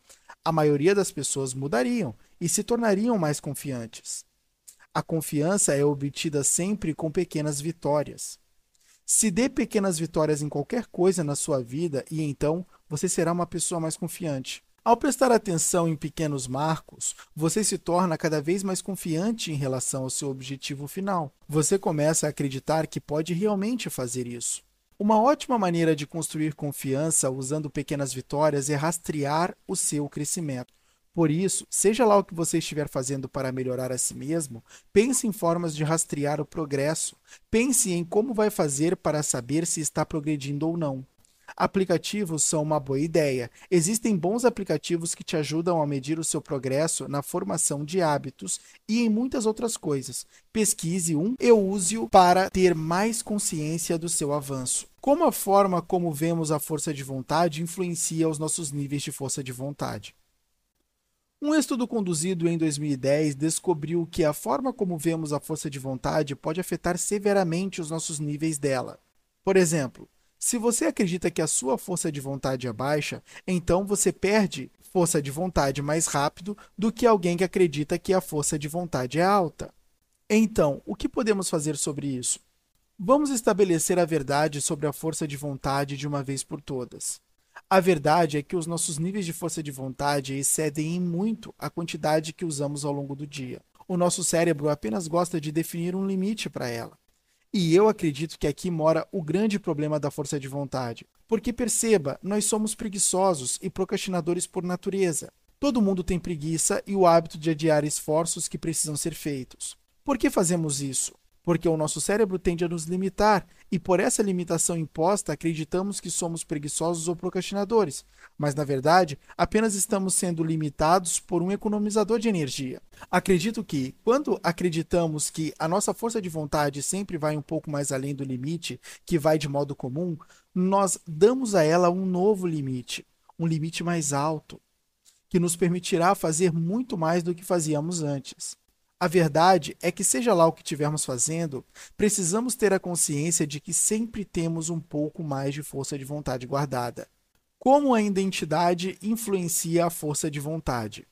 a maioria das pessoas mudariam e se tornariam mais confiantes. A confiança é obtida sempre com pequenas vitórias. Se dê pequenas vitórias em qualquer coisa na sua vida e então você será uma pessoa mais confiante. Ao prestar atenção em pequenos marcos, você se torna cada vez mais confiante em relação ao seu objetivo final. Você começa a acreditar que pode realmente fazer isso. Uma ótima maneira de construir confiança usando pequenas vitórias é rastrear o seu crescimento. Por isso, seja lá o que você estiver fazendo para melhorar a si mesmo, pense em formas de rastrear o progresso. Pense em como vai fazer para saber se está progredindo ou não. Aplicativos são uma boa ideia. Existem bons aplicativos que te ajudam a medir o seu progresso na formação de hábitos e em muitas outras coisas. Pesquise um e use-o para ter mais consciência do seu avanço. Como a forma como vemos a força de vontade influencia os nossos níveis de força de vontade? Um estudo conduzido em 2010 descobriu que a forma como vemos a força de vontade pode afetar severamente os nossos níveis dela. Por exemplo, se você acredita que a sua força de vontade é baixa, então você perde força de vontade mais rápido do que alguém que acredita que a força de vontade é alta. Então, o que podemos fazer sobre isso? Vamos estabelecer a verdade sobre a força de vontade de uma vez por todas. A verdade é que os nossos níveis de força de vontade excedem em muito a quantidade que usamos ao longo do dia. O nosso cérebro apenas gosta de definir um limite para ela. E eu acredito que aqui mora o grande problema da força de vontade. Porque perceba, nós somos preguiçosos e procrastinadores por natureza. Todo mundo tem preguiça e o hábito de adiar esforços que precisam ser feitos. Por que fazemos isso? Porque o nosso cérebro tende a nos limitar e por essa limitação imposta acreditamos que somos preguiçosos ou procrastinadores, mas na verdade apenas estamos sendo limitados por um economizador de energia. Acredito que, quando acreditamos que a nossa força de vontade sempre vai um pouco mais além do limite, que vai de modo comum, nós damos a ela um novo limite, um limite mais alto, que nos permitirá fazer muito mais do que fazíamos antes. A verdade é que, seja lá o que estivermos fazendo, precisamos ter a consciência de que sempre temos um pouco mais de força de vontade guardada. Como a identidade influencia a força de vontade?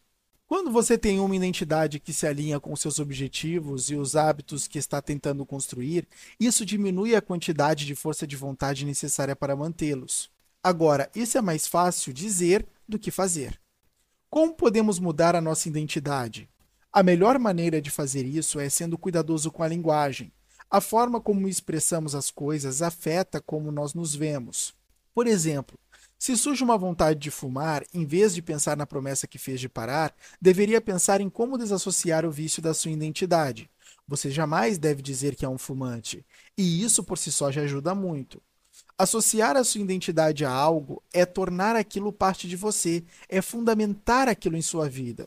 Quando você tem uma identidade que se alinha com seus objetivos e os hábitos que está tentando construir, isso diminui a quantidade de força de vontade necessária para mantê-los. Agora, isso é mais fácil dizer do que fazer. Como podemos mudar a nossa identidade? A melhor maneira de fazer isso é sendo cuidadoso com a linguagem. A forma como expressamos as coisas afeta como nós nos vemos. Por exemplo, se surge uma vontade de fumar, em vez de pensar na promessa que fez de parar, deveria pensar em como desassociar o vício da sua identidade. Você jamais deve dizer que é um fumante, e isso por si só já ajuda muito. Associar a sua identidade a algo é tornar aquilo parte de você, é fundamentar aquilo em sua vida.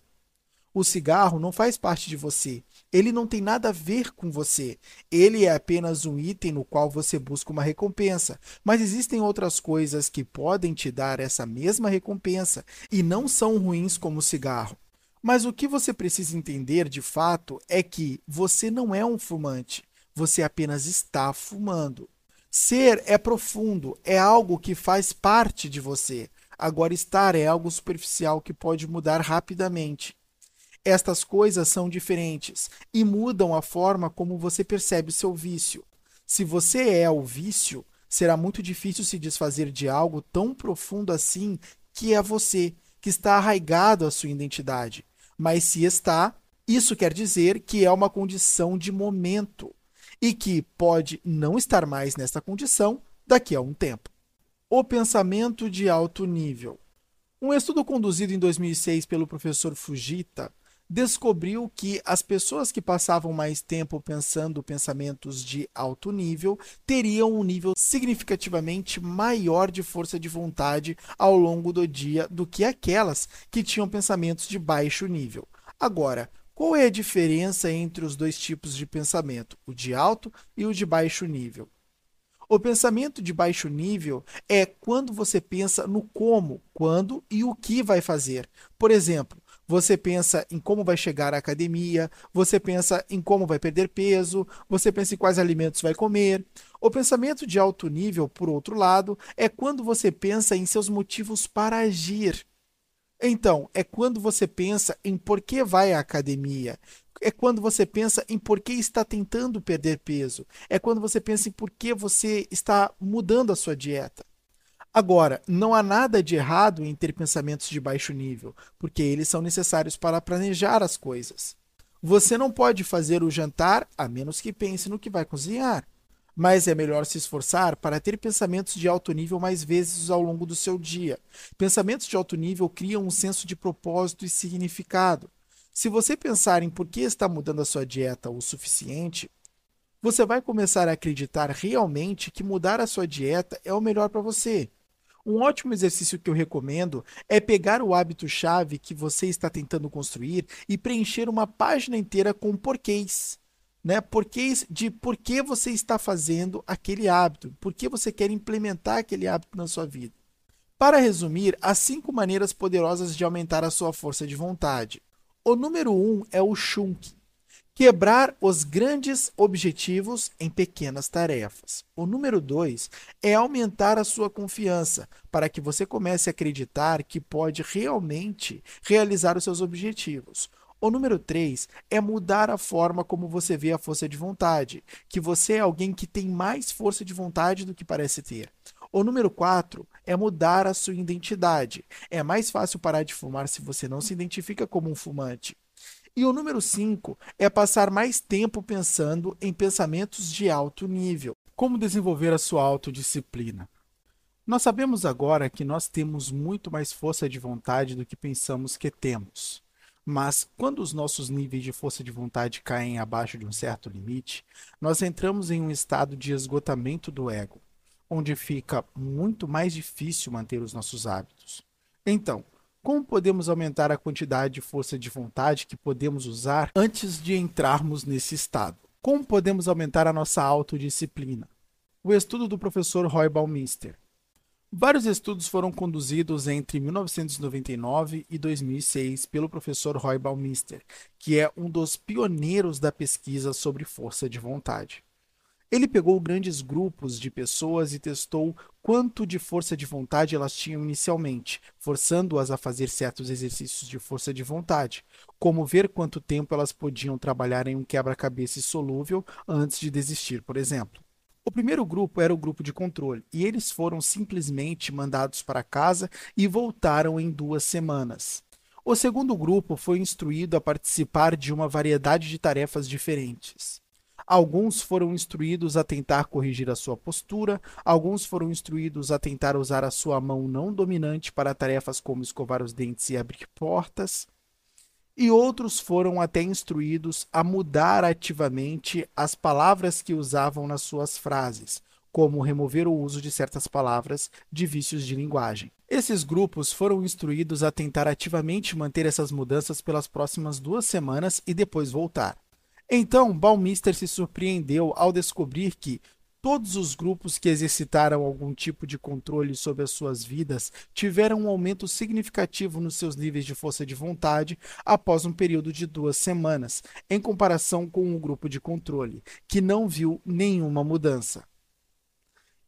O cigarro não faz parte de você. Ele não tem nada a ver com você. Ele é apenas um item no qual você busca uma recompensa. Mas existem outras coisas que podem te dar essa mesma recompensa e não são ruins como o cigarro. Mas o que você precisa entender de fato é que você não é um fumante. Você apenas está fumando. Ser é profundo, é algo que faz parte de você. Agora, estar é algo superficial que pode mudar rapidamente. Estas coisas são diferentes e mudam a forma como você percebe seu vício. Se você é o vício, será muito difícil se desfazer de algo tão profundo assim que é você, que está arraigado à sua identidade. Mas se está, isso quer dizer que é uma condição de momento e que pode não estar mais nesta condição daqui a um tempo. O pensamento de alto nível. Um estudo conduzido em 2006 pelo professor Fujita descobriu que as pessoas que passavam mais tempo pensando pensamentos de alto nível teriam um nível significativamente maior de força de vontade ao longo do dia do que aquelas que tinham pensamentos de baixo nível. Agora, qual é a diferença entre os dois tipos de pensamento, o de alto e o de baixo nível? O pensamento de baixo nível é quando você pensa no como, quando e o que vai fazer. Por exemplo, você pensa em como vai chegar à academia, você pensa em como vai perder peso, você pensa em quais alimentos vai comer. O pensamento de alto nível, por outro lado, é quando você pensa em seus motivos para agir. Então, é quando você pensa em por que vai à academia, é quando você pensa em por que está tentando perder peso, é quando você pensa em por que você está mudando a sua dieta. Agora, não há nada de errado em ter pensamentos de baixo nível, porque eles são necessários para planejar as coisas. Você não pode fazer o jantar a menos que pense no que vai cozinhar. Mas é melhor se esforçar para ter pensamentos de alto nível mais vezes ao longo do seu dia. Pensamentos de alto nível criam um senso de propósito e significado. Se você pensar em por que está mudando a sua dieta o suficiente, você vai começar a acreditar realmente que mudar a sua dieta é o melhor para você. Um ótimo exercício que eu recomendo é pegar o hábito-chave que você está tentando construir e preencher uma página inteira com porquês. Né? Porquês de por que você está fazendo aquele hábito, por que você quer implementar aquele hábito na sua vida. Para resumir, há cinco maneiras poderosas de aumentar a sua força de vontade. O número um é o chunk, Quebrar os grandes objetivos em pequenas tarefas. O número dois é aumentar a sua confiança, para que você comece a acreditar que pode realmente realizar os seus objetivos. O número 3 é mudar a forma como você vê a força de vontade, que você é alguém que tem mais força de vontade do que parece ter. O número 4 é mudar a sua identidade. É mais fácil parar de fumar se você não se identifica como um fumante. E o número 5 é passar mais tempo pensando em pensamentos de alto nível. Como desenvolver a sua autodisciplina? Nós sabemos agora que nós temos muito mais força de vontade do que pensamos que temos. Mas quando os nossos níveis de força de vontade caem abaixo de um certo limite, nós entramos em um estado de esgotamento do ego, onde fica muito mais difícil manter os nossos hábitos. Então, como podemos aumentar a quantidade de força de vontade que podemos usar antes de entrarmos nesse estado? Como podemos aumentar a nossa autodisciplina? O estudo do professor Roy Baumeister. Vários estudos foram conduzidos entre 1999 e 2006 pelo professor Roy Baumeister, que é um dos pioneiros da pesquisa sobre força de vontade. Ele pegou grandes grupos de pessoas e testou quanto de força de vontade elas tinham inicialmente, forçando-as a fazer certos exercícios de força de vontade, como ver quanto tempo elas podiam trabalhar em um quebra-cabeça solúvel antes de desistir, por exemplo. O primeiro grupo era o grupo de controle, e eles foram simplesmente mandados para casa e voltaram em duas semanas. O segundo grupo foi instruído a participar de uma variedade de tarefas diferentes. Alguns foram instruídos a tentar corrigir a sua postura, alguns foram instruídos a tentar usar a sua mão não dominante para tarefas como escovar os dentes e abrir portas, e outros foram até instruídos a mudar ativamente as palavras que usavam nas suas frases, como remover o uso de certas palavras de vícios de linguagem. Esses grupos foram instruídos a tentar ativamente manter essas mudanças pelas próximas duas semanas e depois voltar. Então, Baumeister se surpreendeu ao descobrir que todos os grupos que exercitaram algum tipo de controle sobre as suas vidas tiveram um aumento significativo nos seus níveis de força de vontade após um período de duas semanas, em comparação com o grupo de controle, que não viu nenhuma mudança.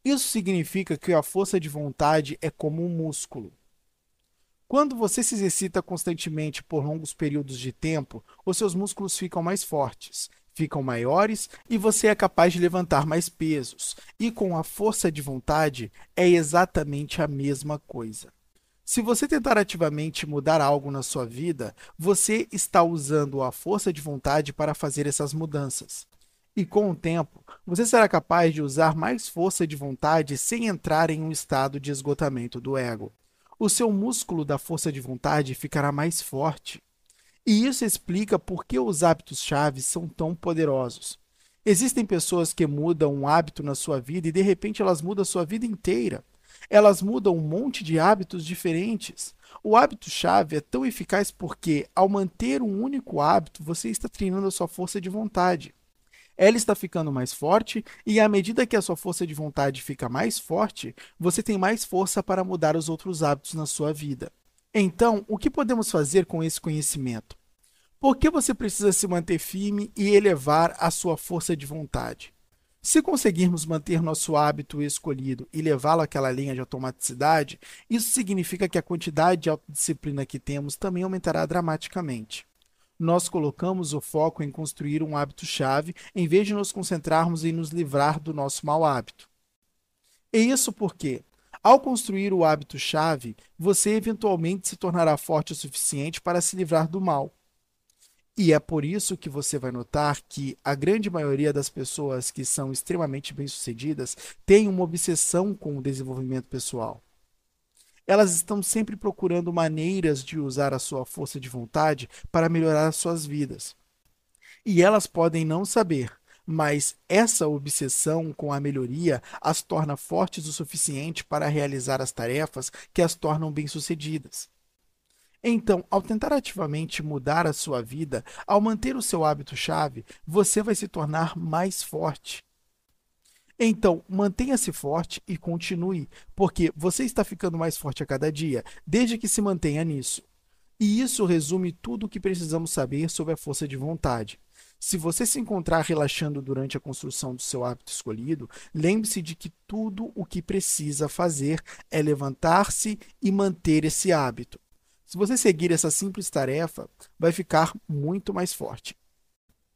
Isso significa que a força de vontade é como um músculo. Quando você se exercita constantemente por longos períodos de tempo, os seus músculos ficam mais fortes, ficam maiores e você é capaz de levantar mais pesos. E com a força de vontade é exatamente a mesma coisa. Se você tentar ativamente mudar algo na sua vida, você está usando a força de vontade para fazer essas mudanças. E com o tempo, você será capaz de usar mais força de vontade sem entrar em um estado de esgotamento do ego o seu músculo da força de vontade ficará mais forte. E isso explica por que os hábitos chaves são tão poderosos. Existem pessoas que mudam um hábito na sua vida e de repente elas mudam a sua vida inteira. Elas mudam um monte de hábitos diferentes. O hábito chave é tão eficaz porque, ao manter um único hábito, você está treinando a sua força de vontade ela está ficando mais forte e à medida que a sua força de vontade fica mais forte, você tem mais força para mudar os outros hábitos na sua vida. Então, o que podemos fazer com esse conhecimento? Por que você precisa se manter firme e elevar a sua força de vontade? Se conseguirmos manter nosso hábito escolhido e levá-lo àquela linha de automaticidade, isso significa que a quantidade de autodisciplina que temos também aumentará dramaticamente nós colocamos o foco em construir um hábito-chave em vez de nos concentrarmos em nos livrar do nosso mau hábito. E isso porque, ao construir o hábito-chave, você eventualmente se tornará forte o suficiente para se livrar do mal. E é por isso que você vai notar que a grande maioria das pessoas que são extremamente bem-sucedidas tem uma obsessão com o desenvolvimento pessoal elas estão sempre procurando maneiras de usar a sua força de vontade para melhorar as suas vidas. E elas podem não saber, mas essa obsessão com a melhoria as torna fortes o suficiente para realizar as tarefas que as tornam bem-sucedidas. Então, ao tentar ativamente mudar a sua vida, ao manter o seu hábito-chave, você vai se tornar mais forte. Então, mantenha-se forte e continue, porque você está ficando mais forte a cada dia, desde que se mantenha nisso. E isso resume tudo o que precisamos saber sobre a força de vontade. Se você se encontrar relaxando durante a construção do seu hábito escolhido, lembre-se de que tudo o que precisa fazer é levantar-se e manter esse hábito. Se você seguir essa simples tarefa, vai ficar muito mais forte.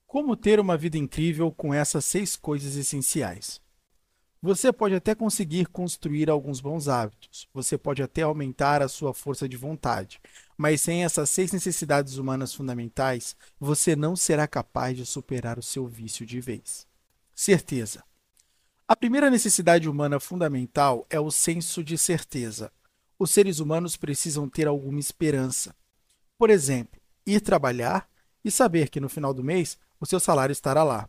Como ter uma vida incrível com essas seis coisas essenciais? Você pode até conseguir construir alguns bons hábitos, você pode até aumentar a sua força de vontade, mas sem essas seis necessidades humanas fundamentais, você não será capaz de superar o seu vício de vez. Certeza. A primeira necessidade humana fundamental é o senso de certeza. Os seres humanos precisam ter alguma esperança. Por exemplo, ir trabalhar e saber que no final do mês o seu salário estará lá.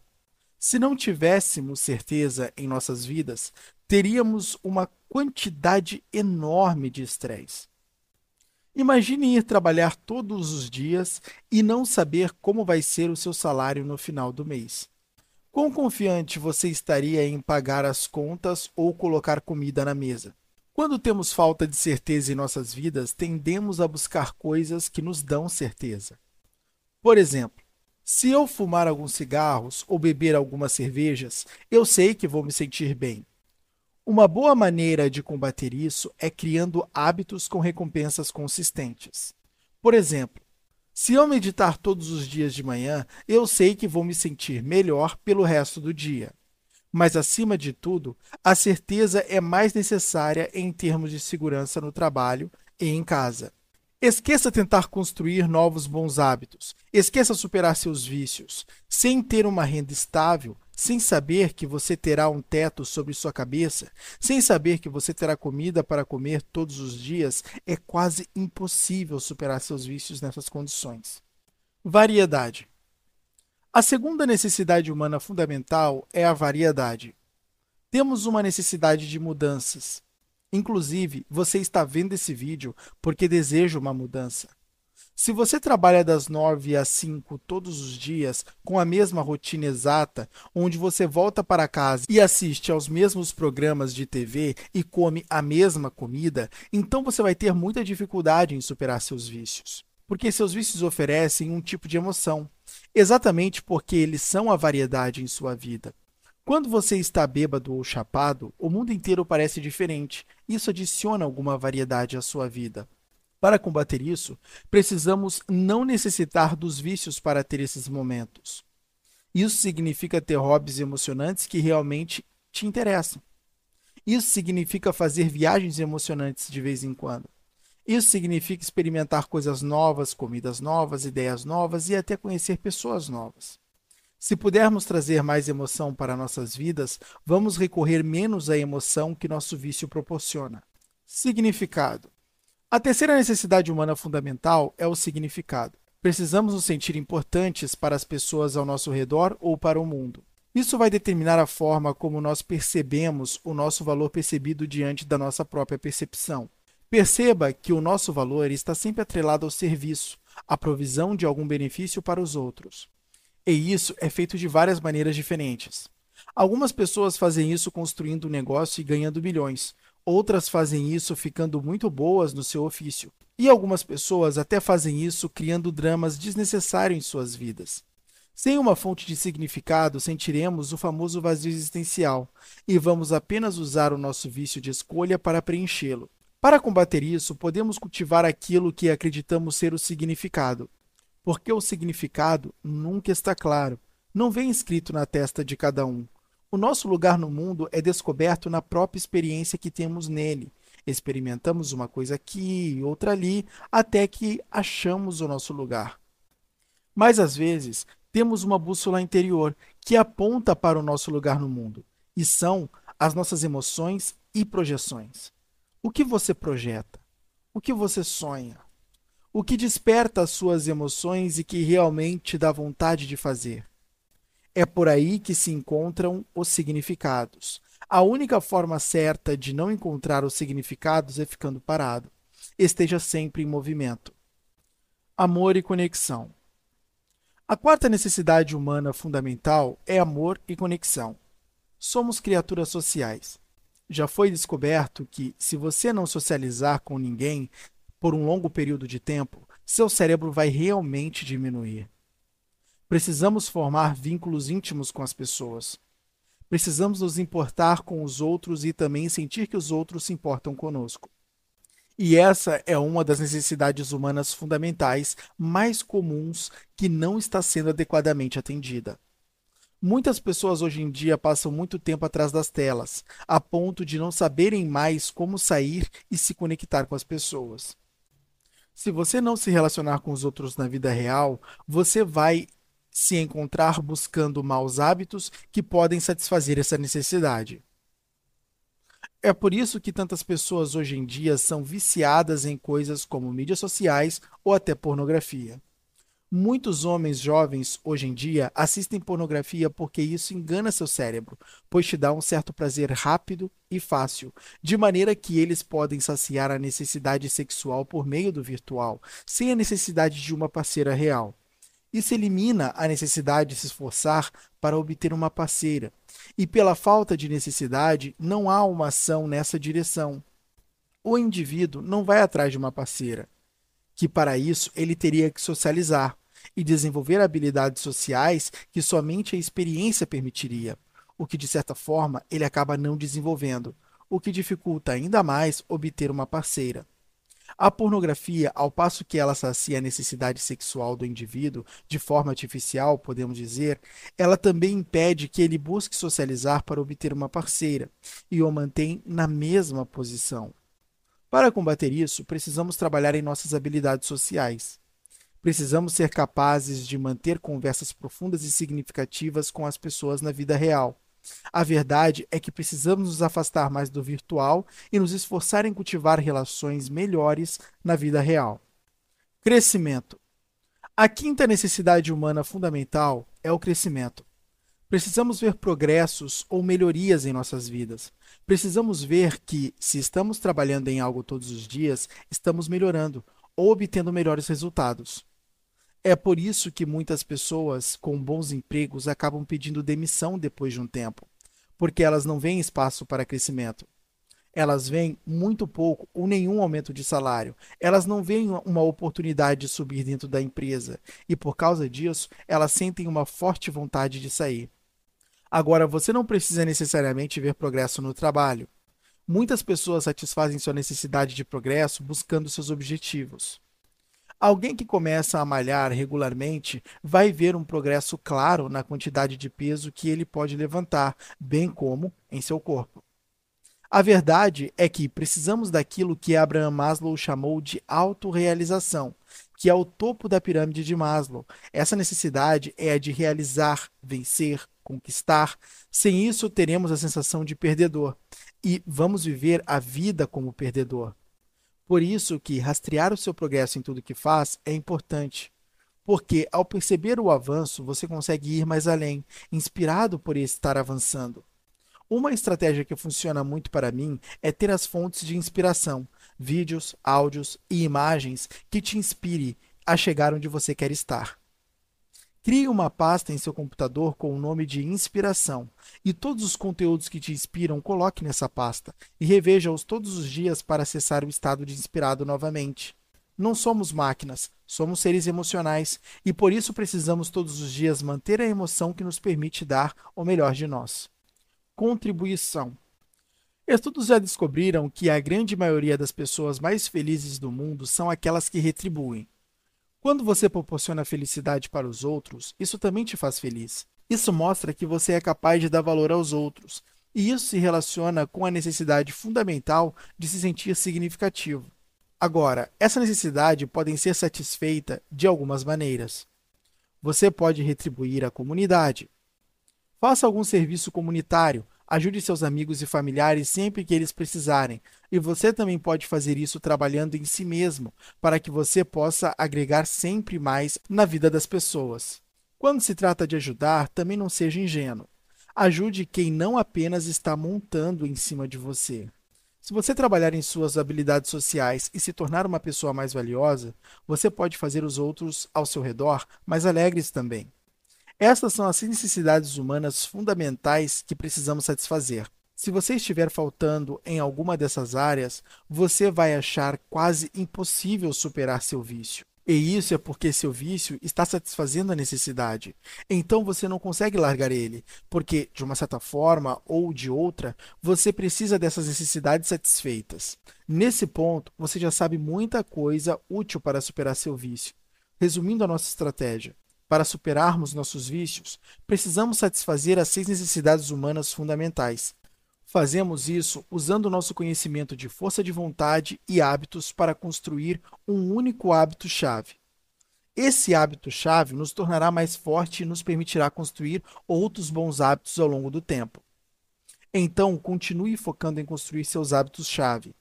Se não tivéssemos certeza em nossas vidas, teríamos uma quantidade enorme de estresse. Imagine ir trabalhar todos os dias e não saber como vai ser o seu salário no final do mês. Quão confiante você estaria em pagar as contas ou colocar comida na mesa? Quando temos falta de certeza em nossas vidas, tendemos a buscar coisas que nos dão certeza. Por exemplo, se eu fumar alguns cigarros ou beber algumas cervejas, eu sei que vou me sentir bem. Uma boa maneira de combater isso é criando hábitos com recompensas consistentes. Por exemplo, se eu meditar todos os dias de manhã, eu sei que vou me sentir melhor pelo resto do dia. Mas, acima de tudo, a certeza é mais necessária em termos de segurança no trabalho e em casa. Esqueça tentar construir novos bons hábitos. Esqueça superar seus vícios. Sem ter uma renda estável, sem saber que você terá um teto sobre sua cabeça, sem saber que você terá comida para comer todos os dias, é quase impossível superar seus vícios nessas condições. Variedade. A segunda necessidade humana fundamental é a variedade. Temos uma necessidade de mudanças. Inclusive, você está vendo esse vídeo porque deseja uma mudança. Se você trabalha das 9 às 5 todos os dias, com a mesma rotina exata, onde você volta para casa e assiste aos mesmos programas de TV e come a mesma comida, então você vai ter muita dificuldade em superar seus vícios. Porque seus vícios oferecem um tipo de emoção, exatamente porque eles são a variedade em sua vida. Quando você está bêbado ou chapado, o mundo inteiro parece diferente. Isso adiciona alguma variedade à sua vida. Para combater isso, precisamos não necessitar dos vícios para ter esses momentos. Isso significa ter hobbies emocionantes que realmente te interessam. Isso significa fazer viagens emocionantes de vez em quando. Isso significa experimentar coisas novas, comidas novas, ideias novas e até conhecer pessoas novas. Se pudermos trazer mais emoção para nossas vidas, vamos recorrer menos à emoção que nosso vício proporciona. Significado: A terceira necessidade humana fundamental é o significado. Precisamos nos sentir importantes para as pessoas ao nosso redor ou para o mundo. Isso vai determinar a forma como nós percebemos o nosso valor percebido diante da nossa própria percepção. Perceba que o nosso valor está sempre atrelado ao serviço, à provisão de algum benefício para os outros. E isso é feito de várias maneiras diferentes. Algumas pessoas fazem isso construindo um negócio e ganhando milhões. Outras fazem isso ficando muito boas no seu ofício. E algumas pessoas até fazem isso criando dramas desnecessários em suas vidas. Sem uma fonte de significado, sentiremos o famoso vazio existencial e vamos apenas usar o nosso vício de escolha para preenchê-lo. Para combater isso, podemos cultivar aquilo que acreditamos ser o significado, porque o significado nunca está claro, não vem escrito na testa de cada um. O nosso lugar no mundo é descoberto na própria experiência que temos nele. Experimentamos uma coisa aqui, outra ali, até que achamos o nosso lugar. Mas às vezes temos uma bússola interior que aponta para o nosso lugar no mundo, e são as nossas emoções e projeções. O que você projeta? O que você sonha? O que desperta as suas emoções e que realmente dá vontade de fazer? É por aí que se encontram os significados. A única forma certa de não encontrar os significados é ficando parado. Esteja sempre em movimento. Amor e conexão. A quarta necessidade humana fundamental é amor e conexão. Somos criaturas sociais já foi descoberto que, se você não socializar com ninguém por um longo período de tempo, seu cérebro vai realmente diminuir. Precisamos formar vínculos íntimos com as pessoas. Precisamos nos importar com os outros e também sentir que os outros se importam conosco. E essa é uma das necessidades humanas fundamentais mais comuns que não está sendo adequadamente atendida. Muitas pessoas hoje em dia passam muito tempo atrás das telas, a ponto de não saberem mais como sair e se conectar com as pessoas. Se você não se relacionar com os outros na vida real, você vai se encontrar buscando maus hábitos que podem satisfazer essa necessidade. É por isso que tantas pessoas hoje em dia são viciadas em coisas como mídias sociais ou até pornografia. Muitos homens jovens hoje em dia assistem pornografia porque isso engana seu cérebro, pois te dá um certo prazer rápido e fácil, de maneira que eles podem saciar a necessidade sexual por meio do virtual, sem a necessidade de uma parceira real. Isso elimina a necessidade de se esforçar para obter uma parceira, e pela falta de necessidade, não há uma ação nessa direção. O indivíduo não vai atrás de uma parceira, que para isso ele teria que socializar e desenvolver habilidades sociais que somente a experiência permitiria, o que de certa forma ele acaba não desenvolvendo, o que dificulta ainda mais obter uma parceira. A pornografia, ao passo que ela sacia a necessidade sexual do indivíduo de forma artificial, podemos dizer, ela também impede que ele busque socializar para obter uma parceira e o mantém na mesma posição. Para combater isso, precisamos trabalhar em nossas habilidades sociais. Precisamos ser capazes de manter conversas profundas e significativas com as pessoas na vida real a verdade é que precisamos nos afastar mais do virtual e nos esforçar em cultivar relações melhores na vida real. Crescimento. A quinta necessidade humana fundamental é o crescimento. Precisamos ver progressos ou melhorias em nossas vidas. Precisamos ver que, se estamos trabalhando em algo todos os dias, estamos melhorando ou obtendo melhores resultados. É por isso que muitas pessoas com bons empregos acabam pedindo demissão depois de um tempo, porque elas não veem espaço para crescimento. Elas veem muito pouco ou nenhum aumento de salário. Elas não veem uma oportunidade de subir dentro da empresa e, por causa disso, elas sentem uma forte vontade de sair. Agora, você não precisa necessariamente ver progresso no trabalho. Muitas pessoas satisfazem sua necessidade de progresso buscando seus objetivos. Alguém que começa a malhar regularmente vai ver um progresso claro na quantidade de peso que ele pode levantar, bem como em seu corpo. A verdade é que precisamos daquilo que Abraham Maslow chamou de autorrealização, que é o topo da pirâmide de Maslow. Essa necessidade é a de realizar, vencer, conquistar. Sem isso, teremos a sensação de perdedor e vamos viver a vida como perdedor. Por isso que rastrear o seu progresso em tudo que faz é importante. Porque ao perceber o avanço, você consegue ir mais além, inspirado por estar avançando. Uma estratégia que funciona muito para mim é ter as fontes de inspiração, vídeos, áudios e imagens que te inspire a chegar onde você quer estar. Crie uma pasta em seu computador com o nome de inspiração e todos os conteúdos que te inspiram coloque nessa pasta e reveja-os todos os dias para acessar o estado de inspirado novamente. Não somos máquinas, somos seres emocionais e por isso precisamos todos os dias manter a emoção que nos permite dar o melhor de nós. Contribuição. Estudos já descobriram que a grande maioria das pessoas mais felizes do mundo são aquelas que retribuem. Quando você proporciona felicidade para os outros, isso também te faz feliz. Isso mostra que você é capaz de dar valor aos outros, e isso se relaciona com a necessidade fundamental de se sentir significativo. Agora, essa necessidade pode ser satisfeita de algumas maneiras. Você pode retribuir à comunidade. Faça algum serviço comunitário, Ajude seus amigos e familiares sempre que eles precisarem. E você também pode fazer isso trabalhando em si mesmo, para que você possa agregar sempre mais na vida das pessoas. Quando se trata de ajudar, também não seja ingênuo. Ajude quem não apenas está montando em cima de você. Se você trabalhar em suas habilidades sociais e se tornar uma pessoa mais valiosa, você pode fazer os outros ao seu redor mais alegres também. Estas são as necessidades humanas fundamentais que precisamos satisfazer. Se você estiver faltando em alguma dessas áreas, você vai achar quase impossível superar seu vício. E isso é porque seu vício está satisfazendo a necessidade. Então você não consegue largar ele, porque, de uma certa forma ou de outra, você precisa dessas necessidades satisfeitas. Nesse ponto, você já sabe muita coisa útil para superar seu vício. Resumindo a nossa estratégia, para superarmos nossos vícios, precisamos satisfazer as seis necessidades humanas fundamentais. Fazemos isso usando nosso conhecimento de força de vontade e hábitos para construir um único hábito-chave. Esse hábito-chave nos tornará mais forte e nos permitirá construir outros bons hábitos ao longo do tempo. Então, continue focando em construir seus hábitos-chave.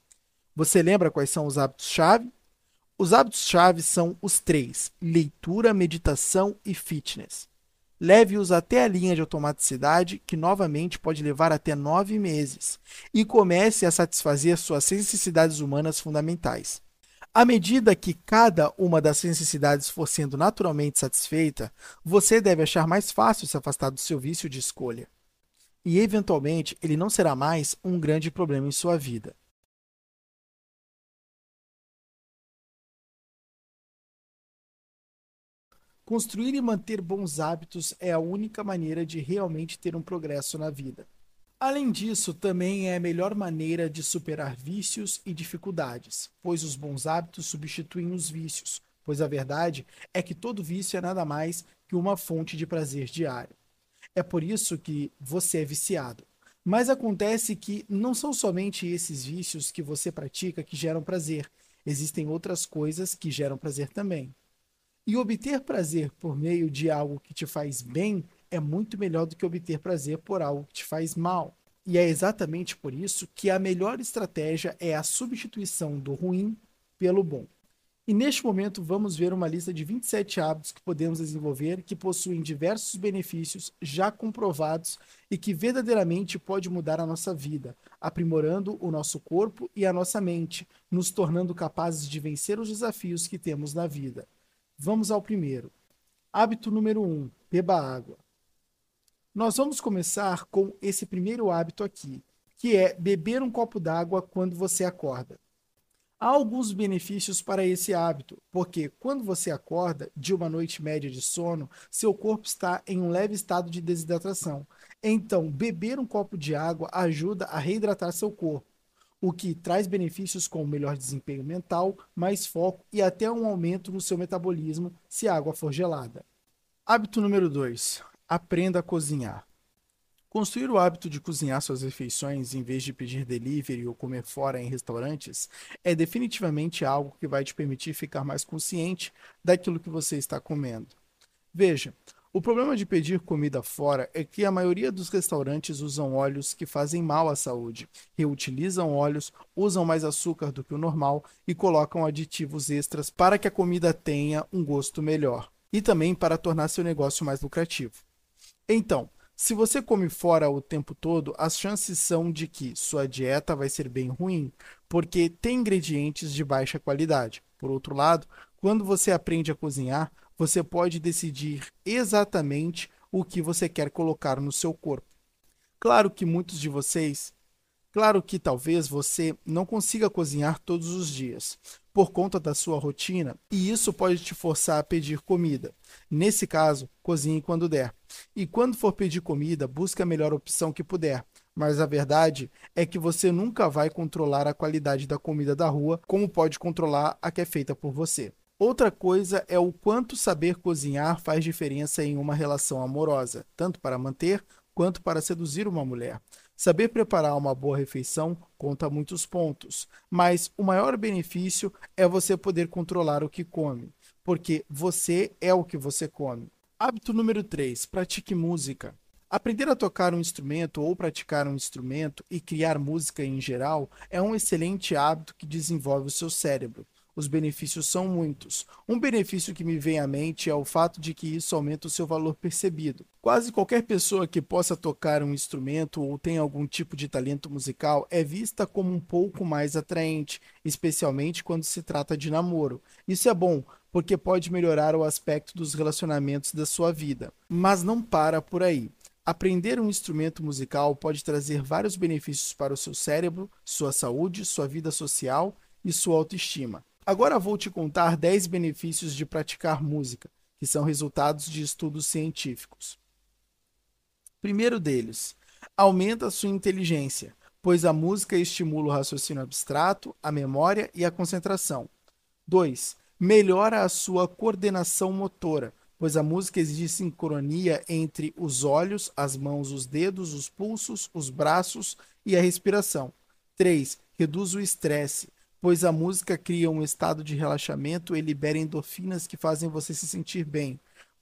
Você lembra quais são os hábitos-chave? Os hábitos-chave são os três: leitura, meditação e fitness. Leve-os até a linha de automaticidade, que novamente pode levar até nove meses, e comece a satisfazer suas necessidades humanas fundamentais. À medida que cada uma das necessidades for sendo naturalmente satisfeita, você deve achar mais fácil se afastar do seu vício de escolha. E, eventualmente, ele não será mais um grande problema em sua vida. Construir e manter bons hábitos é a única maneira de realmente ter um progresso na vida. Além disso, também é a melhor maneira de superar vícios e dificuldades, pois os bons hábitos substituem os vícios, pois a verdade é que todo vício é nada mais que uma fonte de prazer diário. É por isso que você é viciado. Mas acontece que não são somente esses vícios que você pratica que geram prazer, existem outras coisas que geram prazer também. E obter prazer por meio de algo que te faz bem é muito melhor do que obter prazer por algo que te faz mal. E é exatamente por isso que a melhor estratégia é a substituição do ruim pelo bom. E neste momento vamos ver uma lista de 27 hábitos que podemos desenvolver que possuem diversos benefícios já comprovados e que verdadeiramente pode mudar a nossa vida, aprimorando o nosso corpo e a nossa mente, nos tornando capazes de vencer os desafios que temos na vida. Vamos ao primeiro. Hábito número 1: um, beba água. Nós vamos começar com esse primeiro hábito aqui, que é beber um copo d'água quando você acorda. Há alguns benefícios para esse hábito, porque quando você acorda de uma noite média de sono, seu corpo está em um leve estado de desidratação. Então, beber um copo de água ajuda a reidratar seu corpo, o que traz benefícios como melhor desempenho mental, mais foco e até um aumento no seu metabolismo se a água for gelada. Hábito número 2: Aprenda a cozinhar. Construir o hábito de cozinhar suas refeições em vez de pedir delivery ou comer fora em restaurantes é definitivamente algo que vai te permitir ficar mais consciente daquilo que você está comendo. Veja, o problema de pedir comida fora é que a maioria dos restaurantes usam óleos que fazem mal à saúde, reutilizam óleos, usam mais açúcar do que o normal e colocam aditivos extras para que a comida tenha um gosto melhor e também para tornar seu negócio mais lucrativo. Então, se você come fora o tempo todo, as chances são de que sua dieta vai ser bem ruim, porque tem ingredientes de baixa qualidade. Por outro lado, quando você aprende a cozinhar, você pode decidir exatamente o que você quer colocar no seu corpo. Claro que muitos de vocês Claro que talvez você não consiga cozinhar todos os dias, por conta da sua rotina, e isso pode te forçar a pedir comida. Nesse caso, cozinhe quando der. E quando for pedir comida, busque a melhor opção que puder. Mas a verdade é que você nunca vai controlar a qualidade da comida da rua como pode controlar a que é feita por você. Outra coisa é o quanto saber cozinhar faz diferença em uma relação amorosa, tanto para manter quanto para seduzir uma mulher. Saber preparar uma boa refeição conta muitos pontos, mas o maior benefício é você poder controlar o que come, porque você é o que você come. Hábito número 3: pratique música. Aprender a tocar um instrumento ou praticar um instrumento e criar música em geral é um excelente hábito que desenvolve o seu cérebro. Os benefícios são muitos. Um benefício que me vem à mente é o fato de que isso aumenta o seu valor percebido. Quase qualquer pessoa que possa tocar um instrumento ou tenha algum tipo de talento musical é vista como um pouco mais atraente, especialmente quando se trata de namoro. Isso é bom, porque pode melhorar o aspecto dos relacionamentos da sua vida. Mas não para por aí. Aprender um instrumento musical pode trazer vários benefícios para o seu cérebro, sua saúde, sua vida social e sua autoestima. Agora vou te contar 10 benefícios de praticar música, que são resultados de estudos científicos. Primeiro deles, aumenta sua inteligência, pois a música estimula o raciocínio abstrato, a memória e a concentração. 2. Melhora a sua coordenação motora, pois a música exige sincronia entre os olhos, as mãos, os dedos, os pulsos, os braços e a respiração. 3. Reduz o estresse pois a música cria um estado de relaxamento e libera endorfinas que fazem você se sentir bem.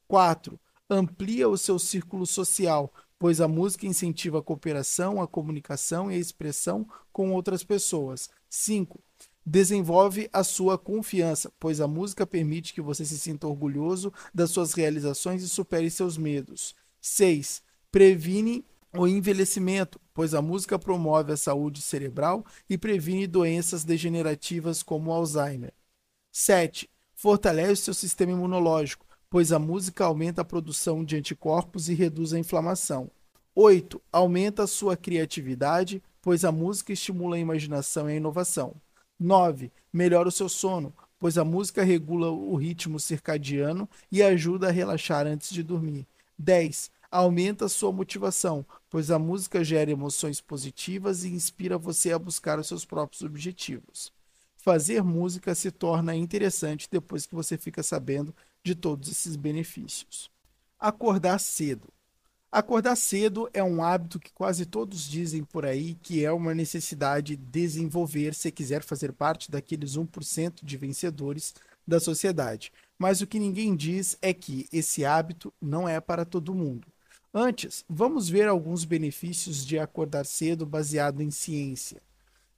4. Amplia o seu círculo social, pois a música incentiva a cooperação, a comunicação e a expressão com outras pessoas. 5. Desenvolve a sua confiança, pois a música permite que você se sinta orgulhoso das suas realizações e supere seus medos. 6. Previne o envelhecimento, pois a música promove a saúde cerebral e previne doenças degenerativas como Alzheimer. 7. Fortalece seu sistema imunológico, pois a música aumenta a produção de anticorpos e reduz a inflamação. 8. Aumenta a sua criatividade, pois a música estimula a imaginação e a inovação. 9. Melhora o seu sono, pois a música regula o ritmo circadiano e ajuda a relaxar antes de dormir. 10 Aumenta sua motivação, pois a música gera emoções positivas e inspira você a buscar os seus próprios objetivos. Fazer música se torna interessante depois que você fica sabendo de todos esses benefícios. Acordar cedo. Acordar cedo é um hábito que quase todos dizem por aí que é uma necessidade de desenvolver se quiser fazer parte daqueles 1% de vencedores da sociedade. Mas o que ninguém diz é que esse hábito não é para todo mundo. Antes, vamos ver alguns benefícios de acordar cedo baseado em ciência.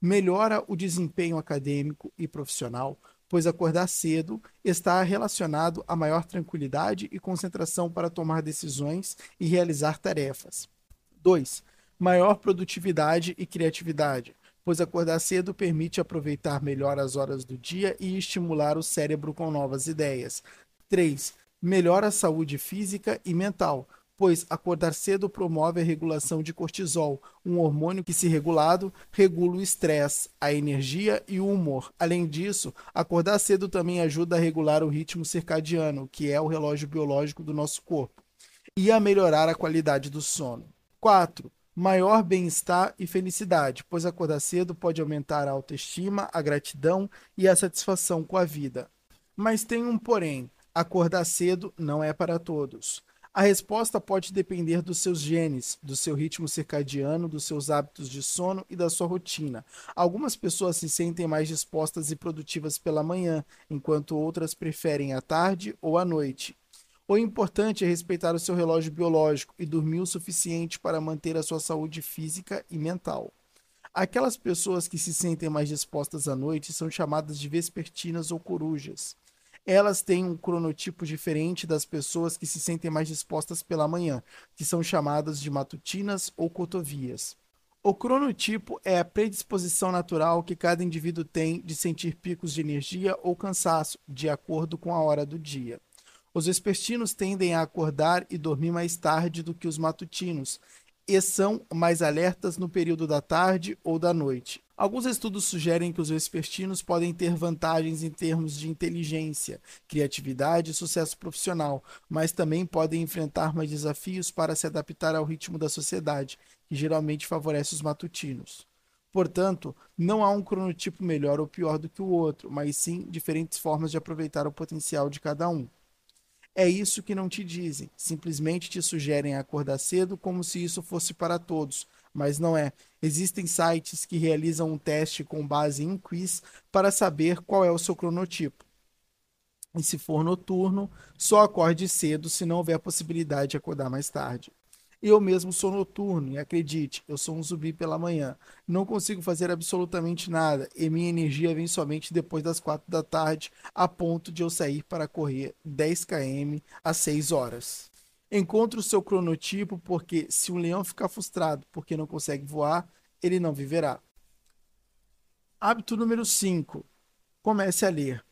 Melhora o desempenho acadêmico e profissional, pois acordar cedo está relacionado a maior tranquilidade e concentração para tomar decisões e realizar tarefas. 2. Maior produtividade e criatividade, pois acordar cedo permite aproveitar melhor as horas do dia e estimular o cérebro com novas ideias. 3. Melhora a saúde física e mental, pois acordar cedo promove a regulação de cortisol, um hormônio que, se regulado, regula o estresse, a energia e o humor. Além disso, acordar cedo também ajuda a regular o ritmo circadiano, que é o relógio biológico do nosso corpo, e a melhorar a qualidade do sono. 4. Maior bem-estar e felicidade, pois acordar cedo pode aumentar a autoestima, a gratidão e a satisfação com a vida. Mas tem um porém: acordar cedo não é para todos. A resposta pode depender dos seus genes, do seu ritmo circadiano, dos seus hábitos de sono e da sua rotina. Algumas pessoas se sentem mais dispostas e produtivas pela manhã, enquanto outras preferem a tarde ou a noite. O importante é respeitar o seu relógio biológico e dormir o suficiente para manter a sua saúde física e mental. Aquelas pessoas que se sentem mais dispostas à noite são chamadas de vespertinas ou corujas elas têm um cronotipo diferente das pessoas que se sentem mais dispostas pela manhã, que são chamadas de matutinas ou cotovias. O cronotipo é a predisposição natural que cada indivíduo tem de sentir picos de energia ou cansaço, de acordo com a hora do dia. Os vespertinos tendem a acordar e dormir mais tarde do que os matutinos, e são mais alertas no período da tarde ou da noite. Alguns estudos sugerem que os vespertinos podem ter vantagens em termos de inteligência, criatividade e sucesso profissional, mas também podem enfrentar mais desafios para se adaptar ao ritmo da sociedade, que geralmente favorece os matutinos. Portanto, não há um cronotipo melhor ou pior do que o outro, mas sim diferentes formas de aproveitar o potencial de cada um. É isso que não te dizem, simplesmente te sugerem acordar cedo como se isso fosse para todos, mas não é. Existem sites que realizam um teste com base em quiz para saber qual é o seu cronotipo. E se for noturno, só acorde cedo se não houver possibilidade de acordar mais tarde. Eu mesmo sou noturno e acredite, eu sou um zumbi pela manhã. Não consigo fazer absolutamente nada e minha energia vem somente depois das quatro da tarde, a ponto de eu sair para correr 10 km às 6 horas. Encontre o seu cronotipo, porque se um leão ficar frustrado porque não consegue voar, ele não viverá. Hábito número 5. Comece a ler.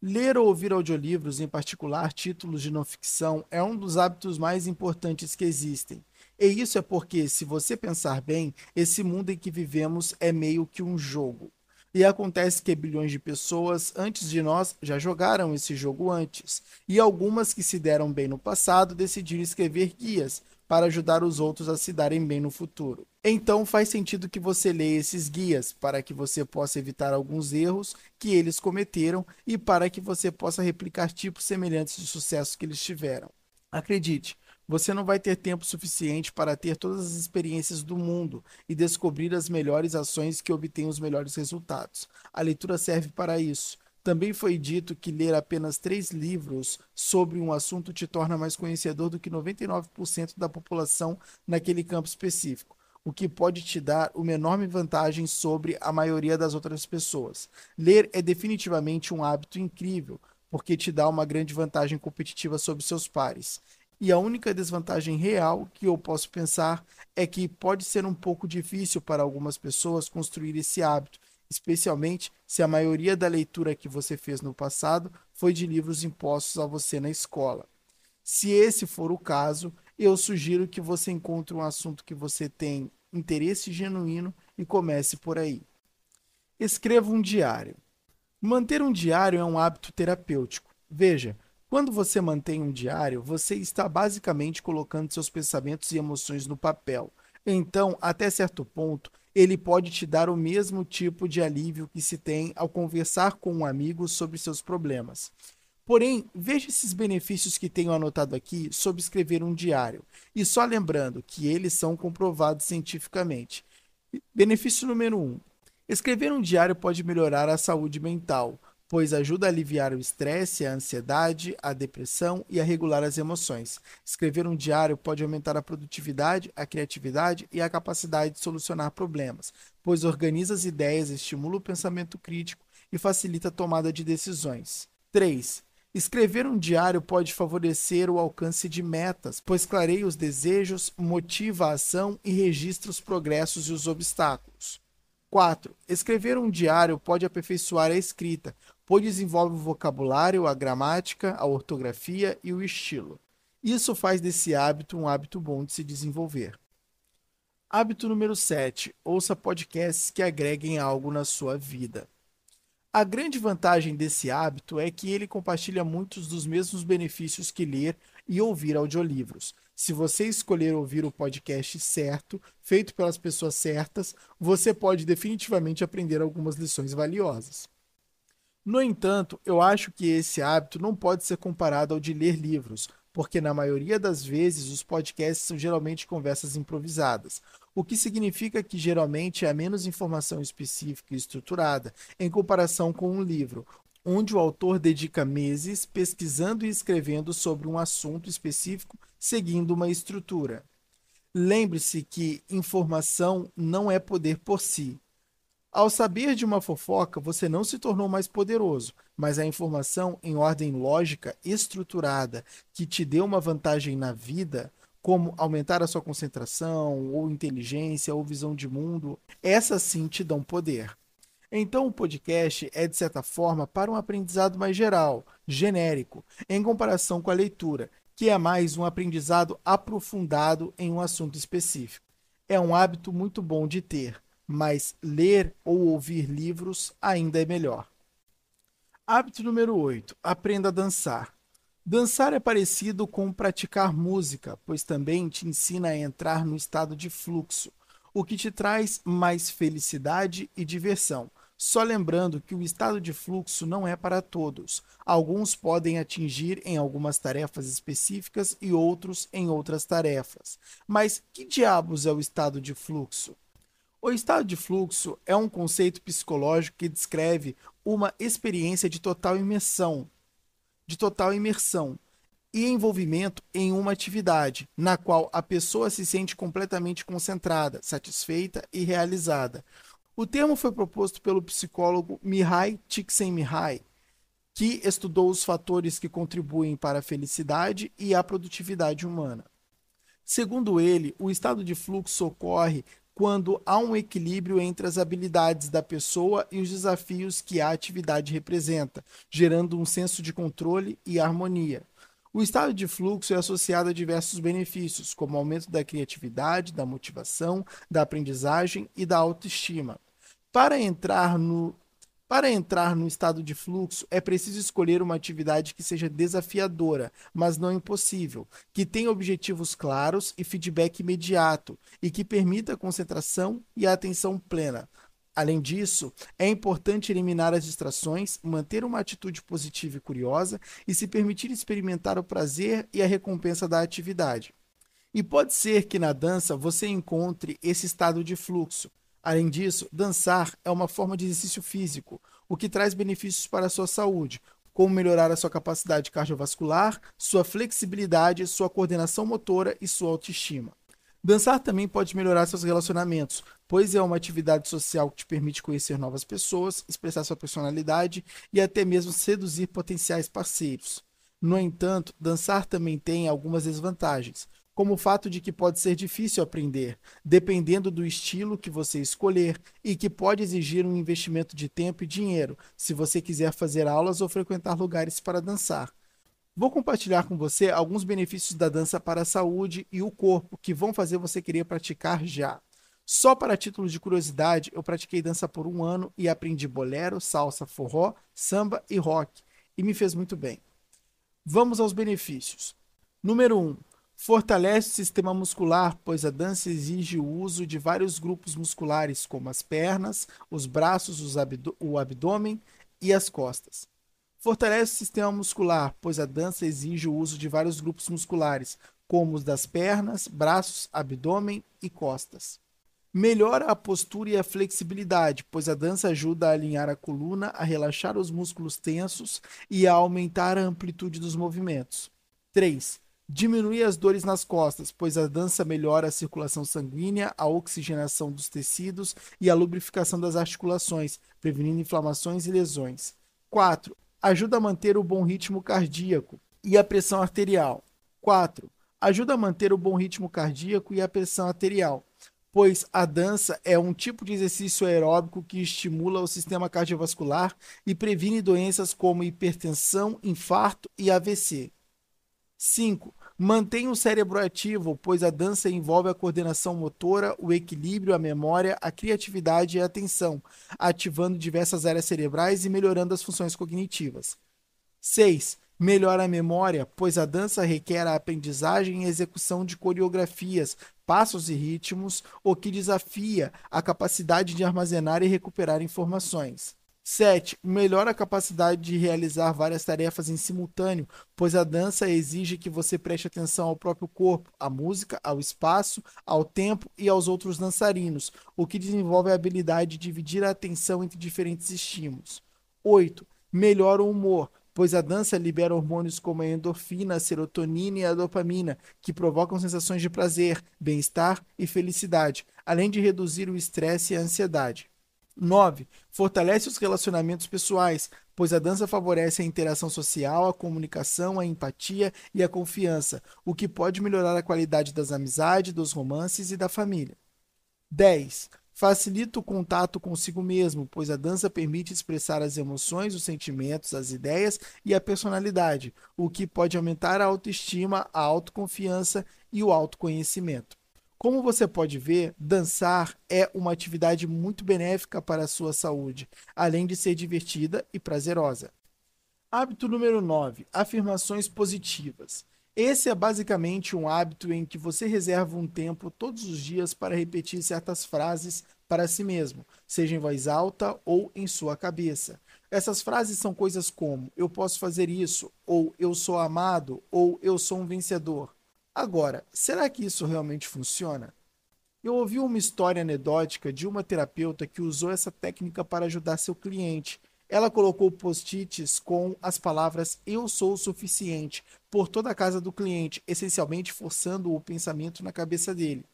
Ler ou ouvir audiolivros, em particular títulos de não ficção, é um dos hábitos mais importantes que existem. E isso é porque, se você pensar bem, esse mundo em que vivemos é meio que um jogo. E acontece que bilhões de pessoas antes de nós já jogaram esse jogo antes. E algumas que se deram bem no passado decidiram escrever guias para ajudar os outros a se darem bem no futuro. Então faz sentido que você leia esses guias para que você possa evitar alguns erros que eles cometeram e para que você possa replicar tipos semelhantes de sucesso que eles tiveram. Acredite, você não vai ter tempo suficiente para ter todas as experiências do mundo e descobrir as melhores ações que obtêm os melhores resultados. A leitura serve para isso. Também foi dito que ler apenas três livros sobre um assunto te torna mais conhecedor do que 99% da população naquele campo específico, o que pode te dar uma enorme vantagem sobre a maioria das outras pessoas. Ler é definitivamente um hábito incrível, porque te dá uma grande vantagem competitiva sobre seus pares. E a única desvantagem real que eu posso pensar é que pode ser um pouco difícil para algumas pessoas construir esse hábito, especialmente se a maioria da leitura que você fez no passado foi de livros impostos a você na escola. Se esse for o caso, eu sugiro que você encontre um assunto que você tem interesse genuíno e comece por aí. Escreva um diário. Manter um diário é um hábito terapêutico. Veja, Quando você mantém um diário, você está basicamente colocando seus pensamentos e emoções no papel. Então, até certo ponto, ele pode te dar o mesmo tipo de alívio que se tem ao conversar com um amigo sobre seus problemas. Porém, veja esses benefícios que tenho anotado aqui sobre escrever um diário. E só lembrando que eles são comprovados cientificamente. Benefício número 1: um, escrever um diário pode melhorar a saúde mental pois ajuda a aliviar o estresse, a ansiedade, a depressão e a regular as emoções. Escrever um diário pode aumentar a produtividade, a criatividade e a capacidade de solucionar problemas, pois organiza as ideias, estimula o pensamento crítico e facilita a tomada de decisões. 3. Escrever um diário pode favorecer o alcance de metas, pois clareia os desejos, motiva a ação e registra os progressos e os obstáculos. 4. Escrever um diário pode aperfeiçoar a escrita, pois desenvolve o vocabulário, a gramática, a ortografia e o estilo. Isso faz desse hábito um hábito bom de se desenvolver. Hábito número 7. Ouça podcasts que agreguem algo na sua vida. A grande vantagem desse hábito é que ele compartilha muitos dos mesmos benefícios que ler e ouvir audiolivros. Se você escolher ouvir o podcast certo, feito pelas pessoas certas, você pode definitivamente aprender algumas lições valiosas. No entanto, eu acho que esse hábito não pode ser comparado ao de ler livros, porque na maioria das vezes os podcasts são geralmente conversas improvisadas, o que significa que geralmente há menos informação específica e estruturada em comparação com um livro, onde o autor dedica meses pesquisando e escrevendo sobre um assunto específico seguindo uma estrutura. Lembre-se que informação não é poder por si, ao saber de uma fofoca, você não se tornou mais poderoso, mas a informação em ordem lógica, estruturada, que te deu uma vantagem na vida, como aumentar a sua concentração, ou inteligência, ou visão de mundo, essas sim te dão poder. Então, o podcast é, de certa forma, para um aprendizado mais geral, genérico, em comparação com a leitura, que é mais um aprendizado aprofundado em um assunto específico. É um hábito muito bom de ter mas ler ou ouvir livros ainda é melhor. Hábito número 8. Aprenda a dançar. Dançar é parecido com praticar música, pois também te ensina a entrar no estado de fluxo, o que te traz mais felicidade e diversão. Só lembrando que o estado de fluxo não é para todos. Alguns podem atingir em algumas tarefas específicas e outros em outras tarefas. Mas que diabos é o estado de fluxo? O estado de fluxo é um conceito psicológico que descreve uma experiência de total imersão, de total imersão e envolvimento em uma atividade, na qual a pessoa se sente completamente concentrada, satisfeita e realizada. O termo foi proposto pelo psicólogo Mihai Csikszentmihalyi, que estudou os fatores que contribuem para a felicidade e a produtividade humana. Segundo ele, o estado de fluxo ocorre quando há um equilíbrio entre as habilidades da pessoa e os desafios que a atividade representa, gerando um senso de controle e harmonia. O estado de fluxo é associado a diversos benefícios, como aumento da criatividade, da motivação, da aprendizagem e da autoestima. Para entrar no para entrar no estado de fluxo, é preciso escolher uma atividade que seja desafiadora, mas não impossível, que tenha objetivos claros e feedback imediato, e que permita concentração e atenção plena. Além disso, é importante eliminar as distrações, manter uma atitude positiva e curiosa e se permitir experimentar o prazer e a recompensa da atividade. E pode ser que na dança você encontre esse estado de fluxo, Além disso, dançar é uma forma de exercício físico, o que traz benefícios para a sua saúde, como melhorar a sua capacidade cardiovascular, sua flexibilidade, sua coordenação motora e sua autoestima. Dançar também pode melhorar seus relacionamentos, pois é uma atividade social que te permite conhecer novas pessoas, expressar sua personalidade e até mesmo seduzir potenciais parceiros. No entanto, dançar também tem algumas desvantagens, como o fato de que pode ser difícil aprender, dependendo do estilo que você escolher, e que pode exigir um investimento de tempo e dinheiro, se você quiser fazer aulas ou frequentar lugares para dançar. Vou compartilhar com você alguns benefícios da dança para a saúde e o corpo que vão fazer você querer praticar já. Só para título de curiosidade, eu pratiquei dança por um ano e aprendi bolero, salsa, forró, samba e rock, e me fez muito bem. Vamos aos benefícios. Número 1. Um, fortalece o sistema muscular, pois a dança exige o uso de vários grupos musculares, como as pernas, os braços, os o abdômen e as costas. Fortalece o sistema muscular, pois a dança exige o uso de vários grupos musculares, como os das pernas, braços, abdômen e costas. Melhora a postura e a flexibilidade, pois a dança ajuda a alinhar a coluna, a relaxar os músculos tensos e a aumentar a amplitude dos movimentos. 3. Diminui as dores nas costas, pois a dança melhora a circulação sanguínea, a oxigenação dos tecidos e a lubrificação das articulações, prevenindo inflamações e lesões. 4. Ajuda a manter o bom ritmo cardíaco e a pressão arterial. 4. Ajuda a manter o bom ritmo cardíaco e a pressão arterial pois a dança é um tipo de exercício aeróbico que estimula o sistema cardiovascular e previne doenças como hipertensão, infarto e AVC. 5. Mantém o cérebro ativo, pois a dança envolve a coordenação motora, o equilíbrio, a memória, a criatividade e a atenção, ativando diversas áreas cerebrais e melhorando as funções cognitivas. 6 melhora a memória, pois a dança requer a aprendizagem e execução de coreografias, passos e ritmos, o que desafia a capacidade de armazenar e recuperar informações. 7. Melhora a capacidade de realizar várias tarefas em simultâneo, pois a dança exige que você preste atenção ao próprio corpo, à música, ao espaço, ao tempo e aos outros dançarinos, o que desenvolve a habilidade de dividir a atenção entre diferentes estímulos. 8. Melhora o humor, pois a dança libera hormônios como a endorfina, a serotonina e a dopamina, que provocam sensações de prazer, bem-estar e felicidade, além de reduzir o estresse e a ansiedade. 9. Fortalece os relacionamentos pessoais, pois a dança favorece a interação social, a comunicação, a empatia e a confiança, o que pode melhorar a qualidade das amizades, dos romances e da família. 10. Facilita o contato consigo mesmo, pois a dança permite expressar as emoções, os sentimentos, as ideias e a personalidade, o que pode aumentar a autoestima, a autoconfiança e o autoconhecimento. Como você pode ver, dançar é uma atividade muito benéfica para a sua saúde, além de ser divertida e prazerosa. Hábito número 9: afirmações positivas. Esse é basicamente um hábito em que você reserva um tempo todos os dias para repetir certas frases para si mesmo, seja em voz alta ou em sua cabeça. Essas frases são coisas como eu posso fazer isso, ou eu sou amado, ou eu sou um vencedor. Agora, será que isso realmente funciona? Eu ouvi uma história anedótica de uma terapeuta que usou essa técnica para ajudar seu cliente ela colocou post-its com as palavras eu sou o suficiente por toda a casa do cliente, essencialmente forçando o pensamento na cabeça dele.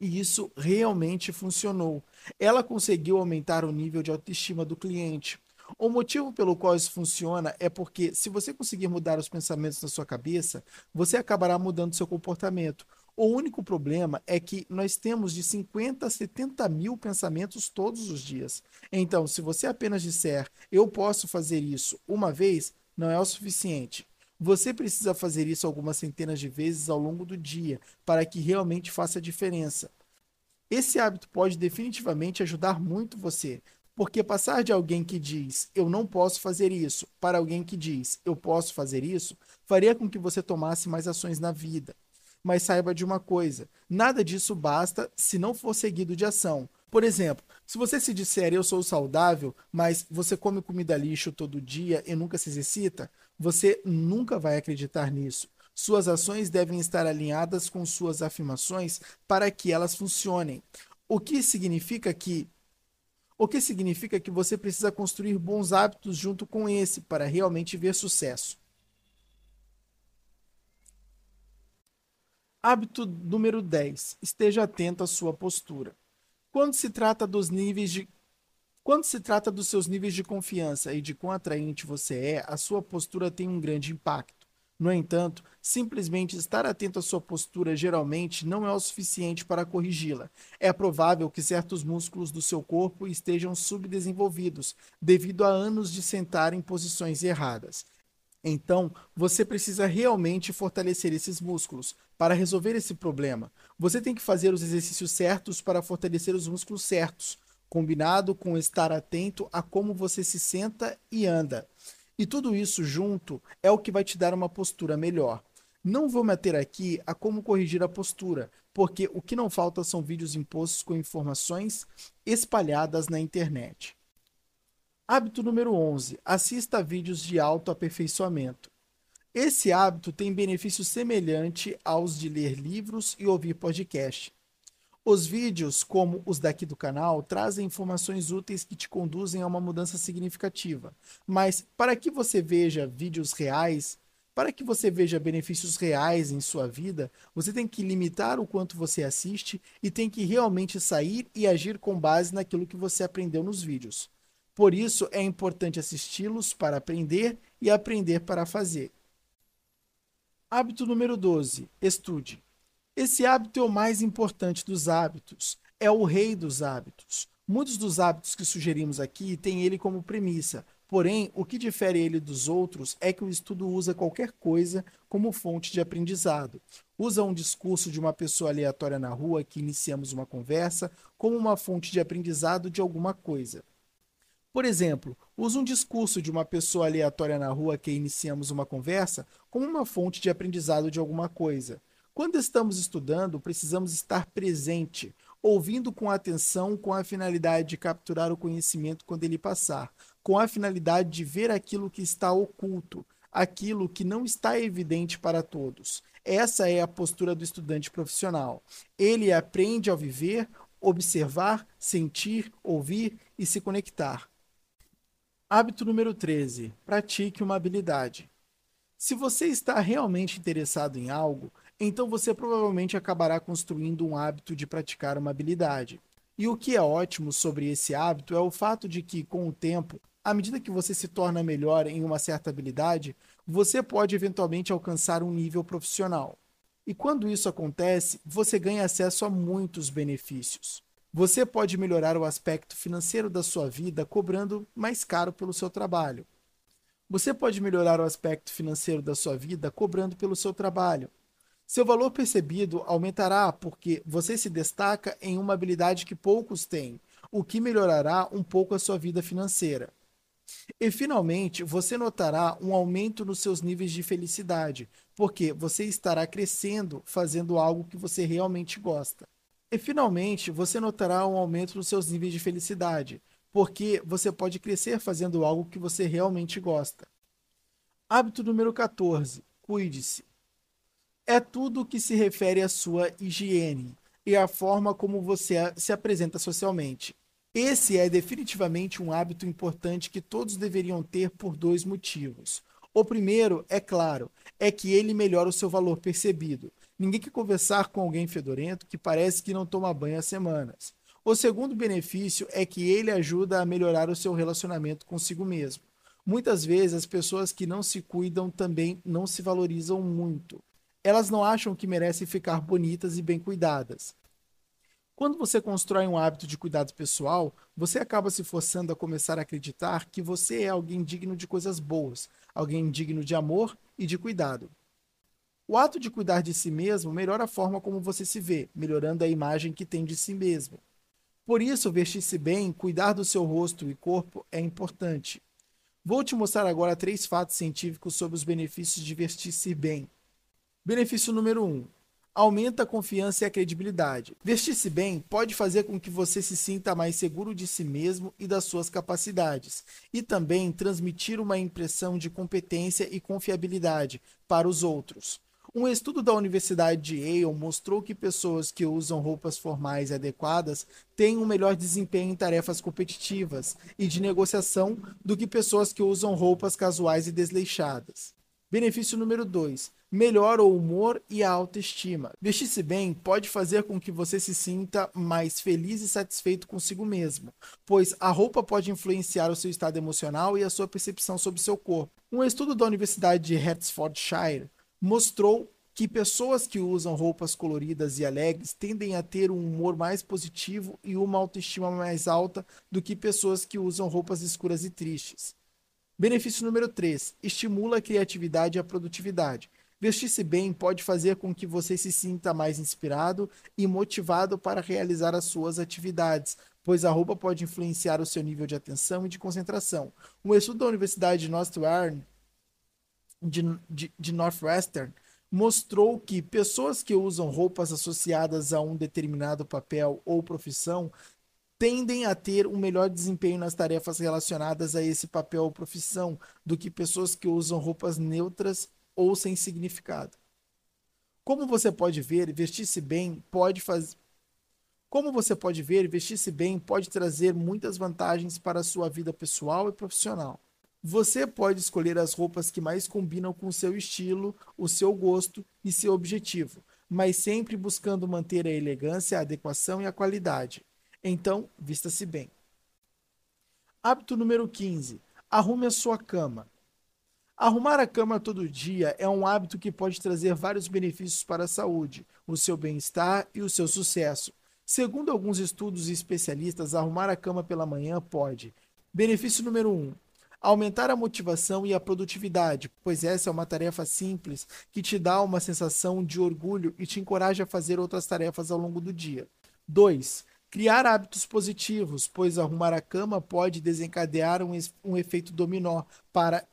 E isso realmente funcionou. Ela conseguiu aumentar o nível de autoestima do cliente. O motivo pelo qual isso funciona é porque, se você conseguir mudar os pensamentos na sua cabeça, você acabará mudando seu comportamento. O único problema é que nós temos de 50 a 70 mil pensamentos todos os dias. Então, se você apenas disser eu posso fazer isso uma vez, não é o suficiente. Você precisa fazer isso algumas centenas de vezes ao longo do dia para que realmente faça diferença. Esse hábito pode definitivamente ajudar muito você, porque passar de alguém que diz eu não posso fazer isso para alguém que diz eu posso fazer isso faria com que você tomasse mais ações na vida mas saiba de uma coisa: nada disso basta se não for seguido de ação. Por exemplo, se você se disser eu sou saudável, mas você come comida lixo todo dia e nunca se exercita, você nunca vai acreditar nisso. Suas ações devem estar alinhadas com suas afirmações para que elas funcionem. O que significa que o que significa que você precisa construir bons hábitos junto com esse para realmente ver sucesso. Hábito número 10. Esteja atento à sua postura. Quando se trata dos níveis de quando se trata dos seus níveis de confiança e de quão atraente você é, a sua postura tem um grande impacto. No entanto, simplesmente estar atento à sua postura geralmente não é o suficiente para corrigi-la. É provável que certos músculos do seu corpo estejam subdesenvolvidos devido a anos de sentar em posições erradas. Então, você precisa realmente fortalecer esses músculos. Para resolver esse problema, você tem que fazer os exercícios certos para fortalecer os músculos certos, combinado com estar atento a como você se senta e anda. E tudo isso junto é o que vai te dar uma postura melhor. Não vou meter aqui a como corrigir a postura, porque o que não falta são vídeos impostos com informações espalhadas na internet. Hábito número 11. Assista a vídeos de autoaperfeiçoamento. Esse hábito tem benefício semelhante aos de ler livros e ouvir podcast. Os vídeos, como os daqui do canal, trazem informações úteis que te conduzem a uma mudança significativa. Mas para que você veja vídeos reais, para que você veja benefícios reais em sua vida, você tem que limitar o quanto você assiste e tem que realmente sair e agir com base naquilo que você aprendeu nos vídeos. Por isso é importante assisti-los para aprender e aprender para fazer. Hábito número 12: estude. Esse hábito é o mais importante dos hábitos, é o rei dos hábitos. Muitos dos hábitos que sugerimos aqui têm ele como premissa, porém, o que difere ele dos outros é que o estudo usa qualquer coisa como fonte de aprendizado. Usa um discurso de uma pessoa aleatória na rua que iniciamos uma conversa como uma fonte de aprendizado de alguma coisa. Por exemplo, usa um discurso de uma pessoa aleatória na rua que iniciamos uma conversa como uma fonte de aprendizado de alguma coisa. Quando estamos estudando, precisamos estar presente, ouvindo com atenção, com a finalidade de capturar o conhecimento quando ele passar, com a finalidade de ver aquilo que está oculto, aquilo que não está evidente para todos. Essa é a postura do estudante profissional. Ele aprende ao viver, observar, sentir, ouvir e se conectar. Hábito número 13. Pratique uma habilidade. Se você está realmente interessado em algo, então você provavelmente acabará construindo um hábito de praticar uma habilidade. E o que é ótimo sobre esse hábito é o fato de que, com o tempo, à medida que você se torna melhor em uma certa habilidade, você pode eventualmente alcançar um nível profissional. E quando isso acontece, você ganha acesso a muitos benefícios. Você pode melhorar o aspecto financeiro da sua vida cobrando mais caro pelo seu trabalho. Você pode melhorar o aspecto financeiro da sua vida cobrando pelo seu trabalho. Seu valor percebido aumentará porque você se destaca em uma habilidade que poucos têm, o que melhorará um pouco a sua vida financeira. E finalmente, você notará um aumento nos seus níveis de felicidade, porque você estará crescendo fazendo algo que você realmente gosta. E finalmente, você notará um aumento nos seus níveis de felicidade, porque você pode crescer fazendo algo que você realmente gosta. Hábito número 14: cuide-se é tudo que se refere à sua higiene e à forma como você se apresenta socialmente. Esse é definitivamente um hábito importante que todos deveriam ter por dois motivos. O primeiro, é claro, é que ele melhora o seu valor percebido. Ninguém quer conversar com alguém fedorento que parece que não toma banho há semanas. O segundo benefício é que ele ajuda a melhorar o seu relacionamento consigo mesmo. Muitas vezes as pessoas que não se cuidam também não se valorizam muito elas não acham que merecem ficar bonitas e bem cuidadas. Quando você constrói um hábito de cuidado pessoal, você acaba se forçando a começar a acreditar que você é alguém digno de coisas boas, alguém digno de amor e de cuidado. O ato de cuidar de si mesmo melhora a forma como você se vê, melhorando a imagem que tem de si mesmo. Por isso, vestir-se bem, cuidar do seu rosto e corpo é importante. Vou te mostrar agora três fatos científicos sobre os benefícios de vestir-se bem. Benefício número 1. Um, aumenta a confiança e a credibilidade. Vestir-se bem pode fazer com que você se sinta mais seguro de si mesmo e das suas capacidades, e também transmitir uma impressão de competência e confiabilidade para os outros. Um estudo da Universidade de Yale mostrou que pessoas que usam roupas formais e adequadas têm um melhor desempenho em tarefas competitivas e de negociação do que pessoas que usam roupas casuais e desleixadas. Benefício número 2 melhora o humor e a autoestima. Vestir-se bem pode fazer com que você se sinta mais feliz e satisfeito consigo mesmo, pois a roupa pode influenciar o seu estado emocional e a sua percepção sobre seu corpo. Um estudo da Universidade de Hertfordshire mostrou que pessoas que usam roupas coloridas e alegres tendem a ter um humor mais positivo e uma autoestima mais alta do que pessoas que usam roupas escuras e tristes. Benefício número 3: estimula a criatividade e a produtividade. Vestir-se bem pode fazer com que você se sinta mais inspirado e motivado para realizar as suas atividades, pois a roupa pode influenciar o seu nível de atenção e de concentração. Um estudo da Universidade de Northwestern, de, de, de Northwestern mostrou que pessoas que usam roupas associadas a um determinado papel ou profissão tendem a ter um melhor desempenho nas tarefas relacionadas a esse papel ou profissão do que pessoas que usam roupas neutras ou sem significado. Como você pode ver, vestir-se bem pode fazer como você pode ver, vestir-se bem pode trazer muitas vantagens para a sua vida pessoal e profissional. Você pode escolher as roupas que mais combinam com o seu estilo, o seu gosto e seu objetivo, mas sempre buscando manter a elegância, a adequação e a qualidade. Então, vista-se bem. Hábito número 15. Arrume a sua cama. Arrumar a cama todo dia é um hábito que pode trazer vários benefícios para a saúde, o seu bem-estar e o seu sucesso. Segundo alguns estudos e especialistas, arrumar a cama pela manhã pode. Benefício número 1. Aumentar a motivação e a produtividade, pois essa é uma tarefa simples que te dá uma sensação de orgulho e te encoraja a fazer outras tarefas ao longo do dia. 2 Criar hábitos positivos, pois arrumar a cama pode desencadear um, um efeito dominó para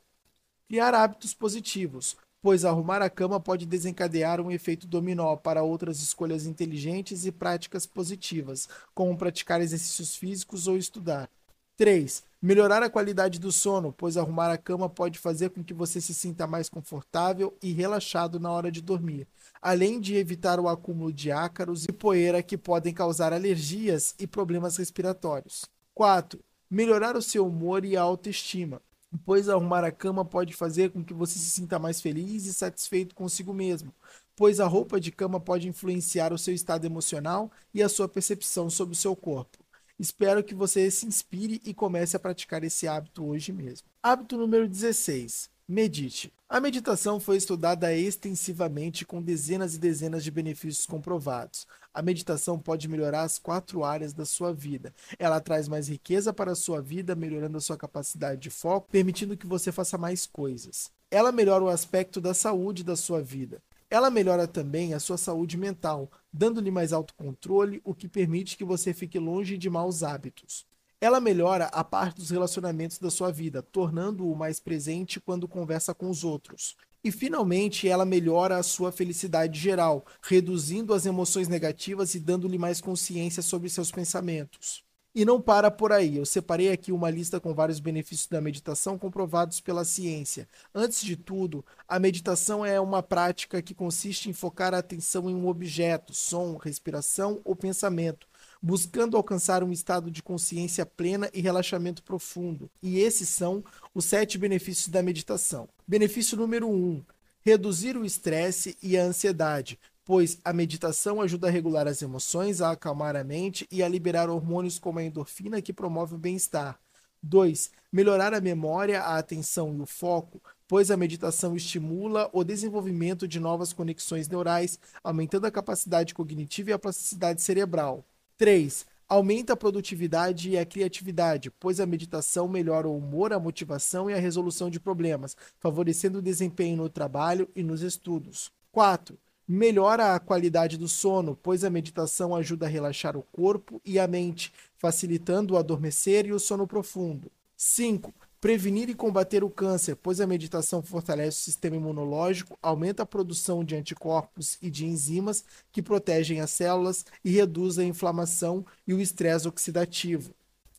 criar hábitos positivos, pois arrumar a cama pode desencadear um efeito dominó para outras escolhas inteligentes e práticas positivas, como praticar exercícios físicos ou estudar. 3. Melhorar a qualidade do sono, pois arrumar a cama pode fazer com que você se sinta mais confortável e relaxado na hora de dormir, além de evitar o acúmulo de ácaros e poeira que podem causar alergias e problemas respiratórios. 4. Melhorar o seu humor e a autoestima, pois arrumar a cama pode fazer com que você se sinta mais feliz e satisfeito consigo mesmo, pois a roupa de cama pode influenciar o seu estado emocional e a sua percepção sobre o seu corpo. Espero que você se inspire e comece a praticar esse hábito hoje mesmo. Hábito número 16. Medite. A meditação foi estudada extensivamente com dezenas e dezenas de benefícios comprovados. A meditação pode melhorar as quatro áreas da sua vida. Ela traz mais riqueza para a sua vida, melhorando a sua capacidade de foco, permitindo que você faça mais coisas. Ela melhora o aspecto da saúde da sua vida. Ela melhora também a sua saúde mental, dando-lhe mais autocontrole, o que permite que você fique longe de maus hábitos. Ela melhora a parte dos relacionamentos da sua vida, tornando-o mais presente quando conversa com os outros. E finalmente, ela melhora a sua felicidade geral, reduzindo as emoções negativas e dando-lhe mais consciência sobre seus pensamentos. E não para por aí. Eu separei aqui uma lista com vários benefícios da meditação comprovados pela ciência. Antes de tudo, a meditação é uma prática que consiste em focar a atenção em um objeto, som, respiração ou pensamento, buscando alcançar um estado de consciência plena e relaxamento profundo. E esses são os sete benefícios da meditação. Benefício número um: reduzir o estresse e a ansiedade, pois a meditação ajuda a regular as emoções, a acalmar a mente e a liberar hormônios como a endorfina que promove o bem-estar. 2. Melhorar a memória, a atenção e o foco, pois a meditação estimula o desenvolvimento de novas conexões neurais, aumentando a capacidade cognitiva e a plasticidade cerebral. 3. Aumenta a produtividade e a criatividade, pois a meditação melhora o humor, a motivação e a resolução de problemas, favorecendo o desempenho no trabalho e nos estudos. 4. Melhora a qualidade do sono, pois a meditação ajuda a relaxar o corpo e a mente, facilitando o adormecer e o sono profundo. 5. Prevenir e combater o câncer, pois a meditação fortalece o sistema imunológico, aumenta a produção de anticorpos e de enzimas que protegem as células e reduz a inflamação e o estresse oxidativo.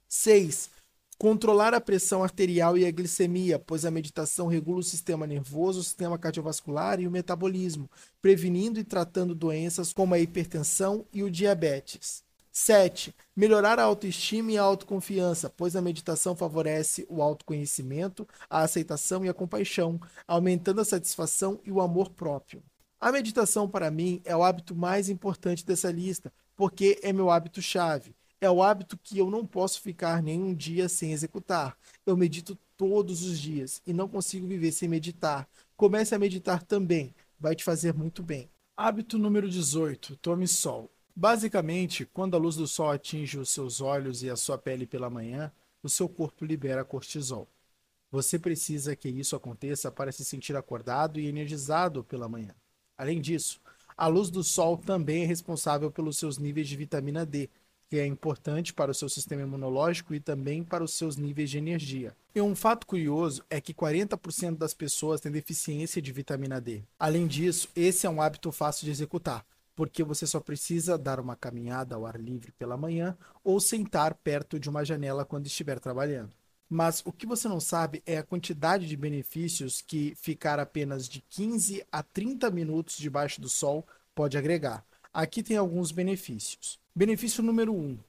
6. Controlar a pressão arterial e a glicemia, pois a meditação regula o sistema nervoso, o sistema cardiovascular e o metabolismo, prevenindo e tratando doenças como a hipertensão e o diabetes. 7. Melhorar a autoestima e a autoconfiança, pois a meditação favorece o autoconhecimento, a aceitação e a compaixão, aumentando a satisfação e o amor próprio. A meditação, para mim, é o hábito mais importante dessa lista, porque é meu hábito-chave. É o hábito que eu não posso ficar nenhum dia sem executar. Eu medito todos os dias e não consigo viver sem meditar. Comece a meditar também, vai te fazer muito bem. Hábito número 18: tome sol. Basicamente, quando a luz do sol atinge os seus olhos e a sua pele pela manhã, o seu corpo libera cortisol. Você precisa que isso aconteça para se sentir acordado e energizado pela manhã. Além disso, a luz do sol também é responsável pelos seus níveis de vitamina D, que é importante para o seu sistema imunológico e também para os seus níveis de energia. E um fato curioso é que 40% das pessoas têm deficiência de vitamina D. Além disso, esse é um hábito fácil de executar, porque você só precisa dar uma caminhada ao ar livre pela manhã ou sentar perto de uma janela quando estiver trabalhando. Mas o que você não sabe é a quantidade de benefícios que ficar apenas de 15 a 30 minutos debaixo do sol pode agregar. Aqui tem alguns benefícios. Benefício número 1: um,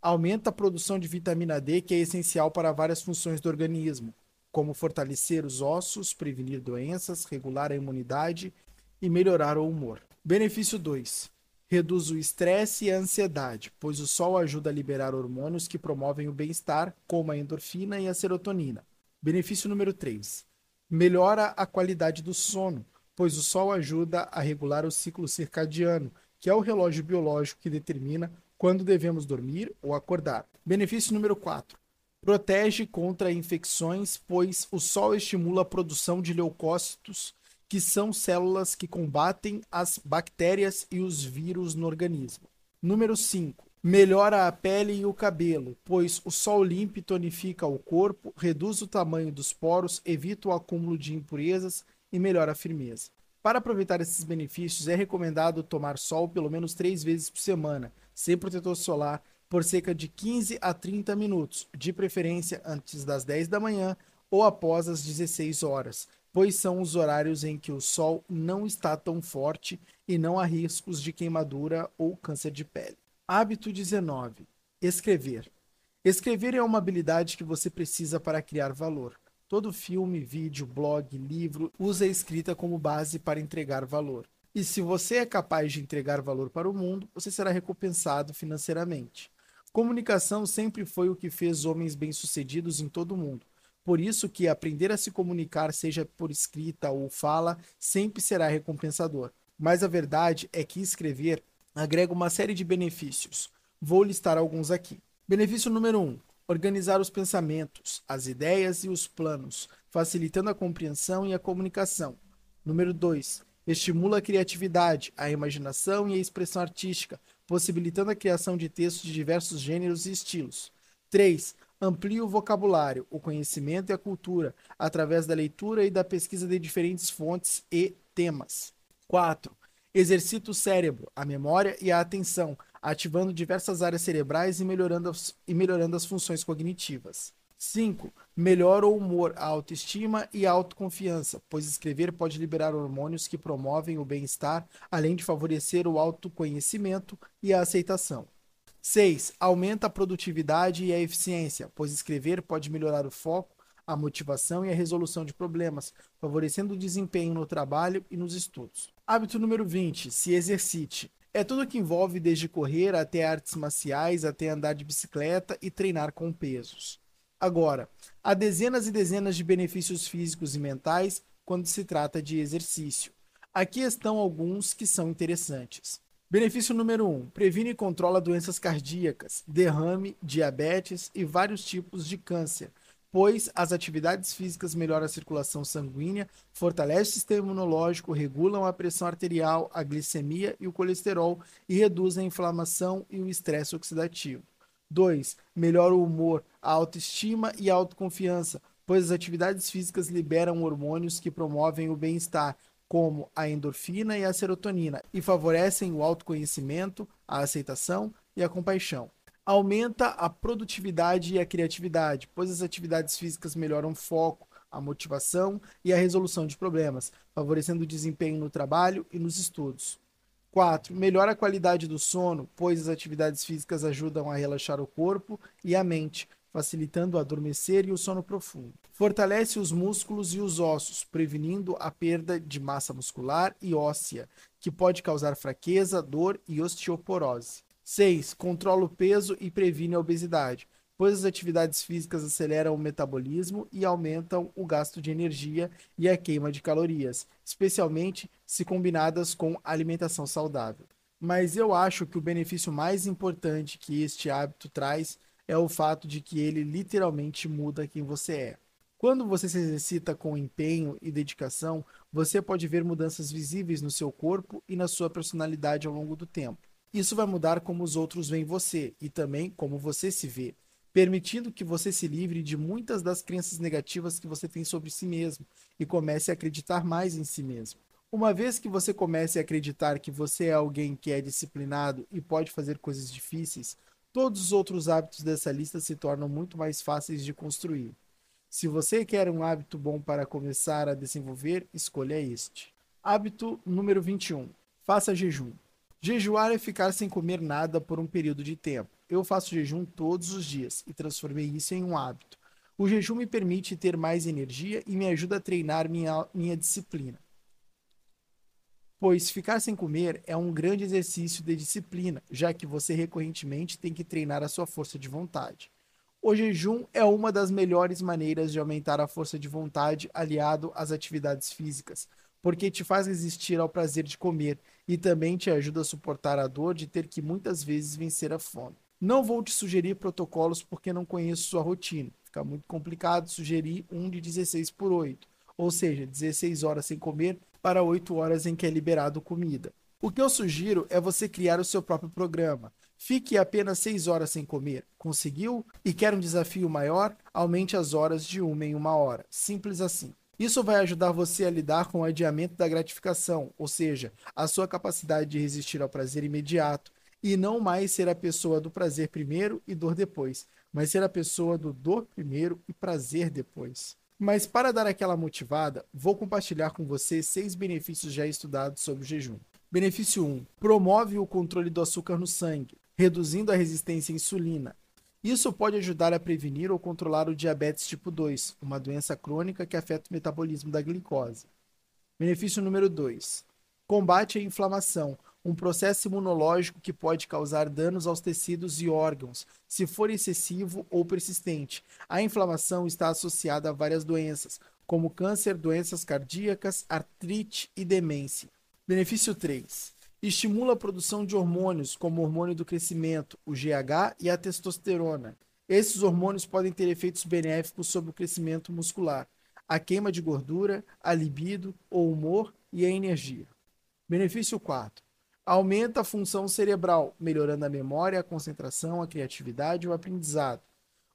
aumenta a produção de vitamina D, que é essencial para várias funções do organismo, como fortalecer os ossos, prevenir doenças, regular a imunidade e melhorar o humor. Benefício 2: reduz o estresse e a ansiedade, pois o sol ajuda a liberar hormônios que promovem o bem-estar, como a endorfina e a serotonina. Benefício número 3: melhora a qualidade do sono, pois o sol ajuda a regular o ciclo circadiano, que é o relógio biológico que determina quando devemos dormir ou acordar. Benefício número 4. Protege contra infecções, pois o sol estimula a produção de leucócitos, que são células que combatem as bactérias e os vírus no organismo. Número 5. Melhora a pele e o cabelo, pois o sol limpa e tonifica o corpo, reduz o tamanho dos poros, evita o acúmulo de impurezas e melhora a firmeza. Para aproveitar esses benefícios, é recomendado tomar sol pelo menos três vezes por semana, sem protetor solar, por cerca de 15 a 30 minutos, de preferência antes das 10 da manhã ou após as 16 horas, pois são os horários em que o sol não está tão forte e não há riscos de queimadura ou câncer de pele. Hábito 19: Escrever. Escrever é uma habilidade que você precisa para criar valor. Todo filme, vídeo, blog, livro usa a escrita como base para entregar valor. E se você é capaz de entregar valor para o mundo, você será recompensado financeiramente. Comunicação sempre foi o que fez homens bem-sucedidos em todo o mundo. Por isso que aprender a se comunicar, seja por escrita ou fala, sempre será recompensador. Mas a verdade é que escrever agrega uma série de benefícios. Vou listar alguns aqui. Benefício número 1: um, organizar os pensamentos, as ideias e os planos, facilitando a compreensão e a comunicação. Número 2. Estimula a criatividade, a imaginação e a expressão artística, possibilitando a criação de textos de diversos gêneros e estilos. 3. Amplia o vocabulário, o conhecimento e a cultura, através da leitura e da pesquisa de diferentes fontes e temas. 4. Exercita o cérebro, a memória e a atenção, ativando diversas áreas cerebrais e melhorando as, e melhorando as funções cognitivas. 5. Melhora o humor, a autoestima e a autoconfiança, pois escrever pode liberar hormônios que promovem o bem-estar, além de favorecer o autoconhecimento e a aceitação. 6. Aumenta a produtividade e a eficiência, pois escrever pode melhorar o foco, a motivação e a resolução de problemas, favorecendo o desempenho no trabalho e nos estudos. Hábito número 20. Se exercite. É tudo que envolve desde correr até artes marciais, até andar de bicicleta e treinar com pesos. Agora, há dezenas e dezenas de benefícios físicos e mentais quando se trata de exercício. Aqui estão alguns que são interessantes. Benefício número 1: um, previne e controla doenças cardíacas, derrame, diabetes e vários tipos de câncer, pois as atividades físicas melhoram a circulação sanguínea, fortalecem o sistema imunológico, regulam a pressão arterial, a glicemia e o colesterol e reduzem a inflamação e o estresse oxidativo. 2. Melhora o humor, a autoestima e a autoconfiança, pois as atividades físicas liberam hormônios que promovem o bem-estar, como a endorfina e a serotonina, e favorecem o autoconhecimento, a aceitação e a compaixão aumenta a produtividade e a criatividade, pois as atividades físicas melhoram o foco, a motivação e a resolução de problemas, favorecendo o desempenho no trabalho e nos estudos. 4. Melhora a qualidade do sono, pois as atividades físicas ajudam a relaxar o corpo e a mente, facilitando o adormecer e o sono profundo. Fortalece os músculos e os ossos, prevenindo a perda de massa muscular e óssea, que pode causar fraqueza, dor e osteoporose. 6. Controla o peso e previne a obesidade, pois as atividades físicas aceleram o metabolismo e aumentam o gasto de energia e a queima de calorias, especialmente se combinadas com alimentação saudável. Mas eu acho que o benefício mais importante que este hábito traz é o fato de que ele literalmente muda quem você é. Quando você se exercita com empenho e dedicação, você pode ver mudanças visíveis no seu corpo e na sua personalidade ao longo do tempo. Isso vai mudar como os outros veem você e também como você se vê, permitindo que você se livre de muitas das crenças negativas que você tem sobre si mesmo e comece a acreditar mais em si mesmo. Uma vez que você comece a acreditar que você é alguém que é disciplinado e pode fazer coisas difíceis, todos os outros hábitos dessa lista se tornam muito mais fáceis de construir. Se você quer um hábito bom para começar a desenvolver, escolha este. Hábito número 21. Faça jejum. Jejuar é ficar sem comer nada por um período de tempo. Eu faço jejum todos os dias e transformei isso em um hábito. O jejum me permite ter mais energia e me ajuda a treinar minha, minha disciplina. Pois ficar sem comer é um grande exercício de disciplina, já que você recorrentemente tem que treinar a sua força de vontade. O jejum é uma das melhores maneiras de aumentar a força de vontade aliado às atividades físicas, porque te faz resistir ao prazer de comer e também te ajuda a suportar a dor de ter que muitas vezes vencer a fome. Não vou te sugerir protocolos porque não conheço sua rotina. Fica muito complicado sugerir um de 16 por 8, ou seja, 16 horas sem comer para 8 horas em que é liberado comida. O que eu sugiro é você criar o seu próprio programa. Fique apenas 6 horas sem comer. Conseguiu? E quer um desafio maior? Aumente as horas de uma em uma hora. Simples assim. Isso vai ajudar você a lidar com o adiamento da gratificação, ou seja, a sua capacidade de resistir ao prazer imediato e não mais ser a pessoa do prazer primeiro e dor depois, mas ser a pessoa do dor primeiro e prazer depois. Mas para dar aquela motivada, vou compartilhar com você seis benefícios já estudados sobre o jejum. Benefício 1: promove o controle do açúcar no sangue reduzindo a resistência à insulina. Isso pode ajudar a prevenir ou controlar o diabetes tipo 2, uma doença crônica que afeta o metabolismo da glicose. Benefício número 2: combate a inflamação, um processo imunológico que pode causar danos aos tecidos e órgãos, se for excessivo ou persistente. A inflamação está associada a várias doenças, como câncer, doenças cardíacas, artrite e demência. Benefício 3: Estimula a produção de hormônios, como o hormônio do crescimento, o GH e a testosterona. Esses hormônios podem ter efeitos benéficos sobre o crescimento muscular, a queima de gordura, a libido, o humor e a energia. Benefício 4. Aumenta a função cerebral, melhorando a memória, a concentração, a criatividade e o aprendizado.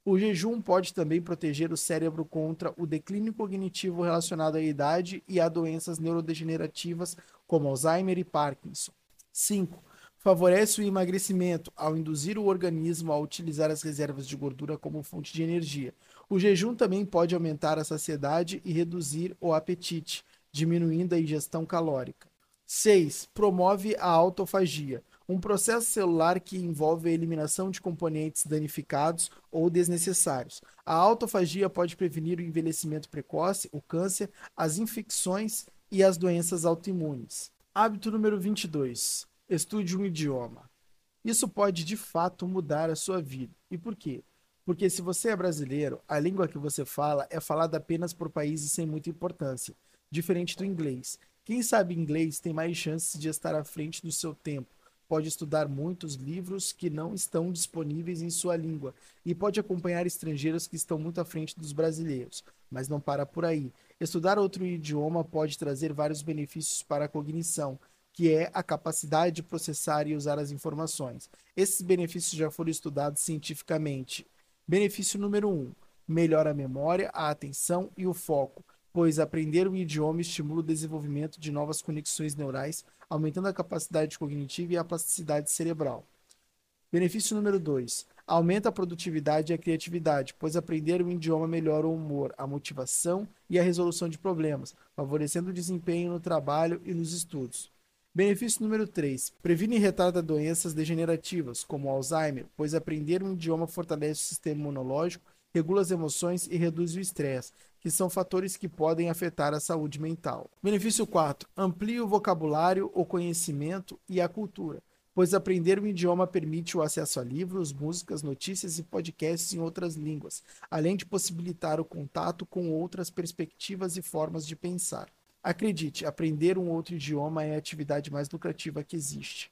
O jejum pode também proteger o cérebro contra o declínio cognitivo relacionado à idade e a doenças neurodegenerativas como Alzheimer e Parkinson. 5. Favorece o emagrecimento ao induzir o organismo a utilizar as reservas de gordura como fonte de energia. O jejum também pode aumentar a saciedade e reduzir o apetite, diminuindo a ingestão calórica. 6. Promove a autofagia, um processo celular que envolve a eliminação de componentes danificados ou desnecessários. A autofagia pode prevenir o envelhecimento precoce, o câncer, as infecções e as doenças autoimunes. Hábito número 22. Estude um idioma. Isso pode de fato mudar a sua vida. E por quê? Porque se você é brasileiro, a língua que você fala é falada apenas por países sem muita importância, diferente do inglês. Quem sabe inglês tem mais chances de estar à frente do seu tempo, pode estudar muitos livros que não estão disponíveis em sua língua e pode acompanhar estrangeiros que estão muito à frente dos brasileiros. Mas não para por aí. Estudar outro idioma pode trazer vários benefícios para a cognição, que é a capacidade de processar e usar as informações. Esses benefícios já foram estudados cientificamente. Benefício número 1: um, melhora a memória, a atenção e o foco, pois aprender um idioma estimula o desenvolvimento de novas conexões neurais, aumentando a capacidade cognitiva e a plasticidade cerebral. Benefício número 2: Aumenta a produtividade e a criatividade, pois aprender um idioma melhora o humor, a motivação e a resolução de problemas, favorecendo o desempenho no trabalho e nos estudos. Benefício número 3. Previne e retarda doenças degenerativas, como Alzheimer, pois aprender um idioma fortalece o sistema imunológico, regula as emoções e reduz o estresse, que são fatores que podem afetar a saúde mental. Benefício 4. Amplia o vocabulário, o conhecimento e a cultura pois aprender um idioma permite o acesso a livros, músicas, notícias e podcasts em outras línguas, além de possibilitar o contato com outras perspectivas e formas de pensar. Acredite, aprender um outro idioma é a atividade mais lucrativa que existe.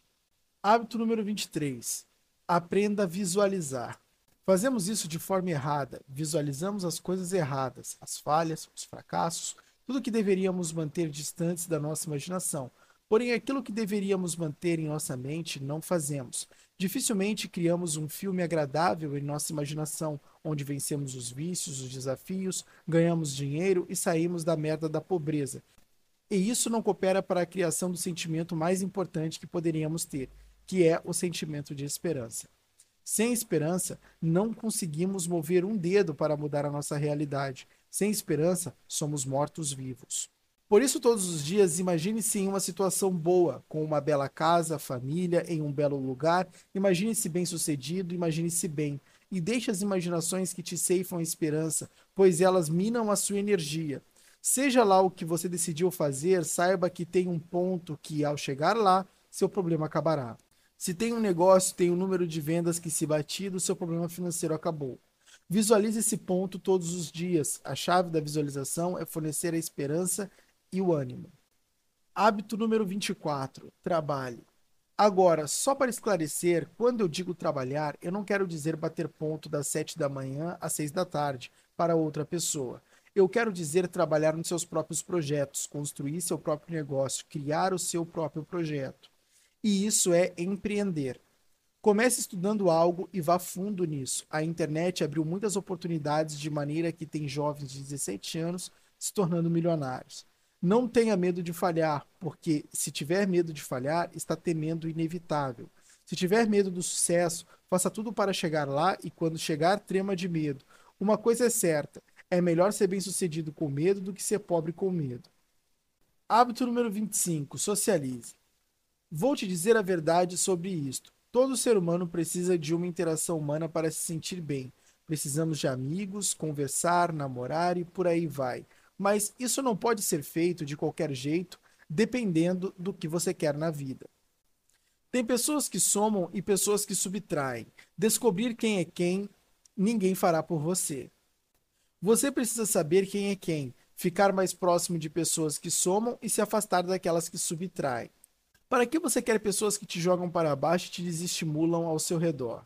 Hábito número 23. Aprenda a visualizar. Fazemos isso de forma errada, visualizamos as coisas erradas, as falhas, os fracassos, tudo que deveríamos manter distantes da nossa imaginação. Porém, aquilo que deveríamos manter em nossa mente, não fazemos. Dificilmente criamos um filme agradável em nossa imaginação, onde vencemos os vícios, os desafios, ganhamos dinheiro e saímos da merda da pobreza. E isso não coopera para a criação do sentimento mais importante que poderíamos ter, que é o sentimento de esperança. Sem esperança, não conseguimos mover um dedo para mudar a nossa realidade. Sem esperança, somos mortos-vivos. Por isso, todos os dias, imagine-se em uma situação boa, com uma bela casa, família, em um belo lugar. Imagine-se bem-sucedido, imagine-se bem. E deixe as imaginações que te ceifam a esperança, pois elas minam a sua energia. Seja lá o que você decidiu fazer, saiba que tem um ponto que, ao chegar lá, seu problema acabará. Se tem um negócio, tem um número de vendas que se batido, seu problema financeiro acabou. Visualize esse ponto todos os dias. A chave da visualização é fornecer a esperança e o ânimo. Hábito número 24: trabalhe. Agora, só para esclarecer, quando eu digo trabalhar, eu não quero dizer bater ponto das 7 da manhã às 6 da tarde para outra pessoa. Eu quero dizer trabalhar nos seus próprios projetos, construir seu próprio negócio, criar o seu próprio projeto. E isso é empreender. Comece estudando algo e vá fundo nisso. A internet abriu muitas oportunidades de maneira que tem jovens de 17 anos se tornando milionários. Não tenha medo de falhar, porque se tiver medo de falhar, está temendo o inevitável. Se tiver medo do sucesso, faça tudo para chegar lá e quando chegar, trema de medo. Uma coisa é certa: é melhor ser bem-sucedido com medo do que ser pobre com medo. Hábito número 25: socialize. Vou te dizer a verdade sobre isto. Todo ser humano precisa de uma interação humana para se sentir bem. Precisamos de amigos, conversar, namorar e por aí vai. Mas isso não pode ser feito de qualquer jeito, dependendo do que você quer na vida. Tem pessoas que somam e pessoas que subtraem. Descobrir quem é quem, ninguém fará por você. Você precisa saber quem é quem, ficar mais próximo de pessoas que somam e se afastar daquelas que subtraem. Para que você quer pessoas que te jogam para baixo e te desestimulam ao seu redor?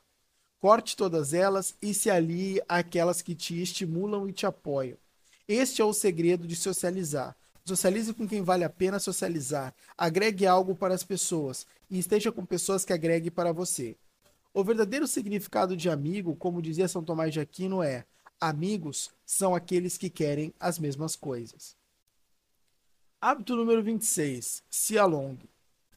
Corte todas elas e se alie àquelas que te estimulam e te apoiam. Este é o segredo de socializar. Socialize com quem vale a pena socializar. Agregue algo para as pessoas e esteja com pessoas que agreguem para você. O verdadeiro significado de amigo, como dizia São Tomás de Aquino, é Amigos são aqueles que querem as mesmas coisas. Hábito número 26. Se alongue.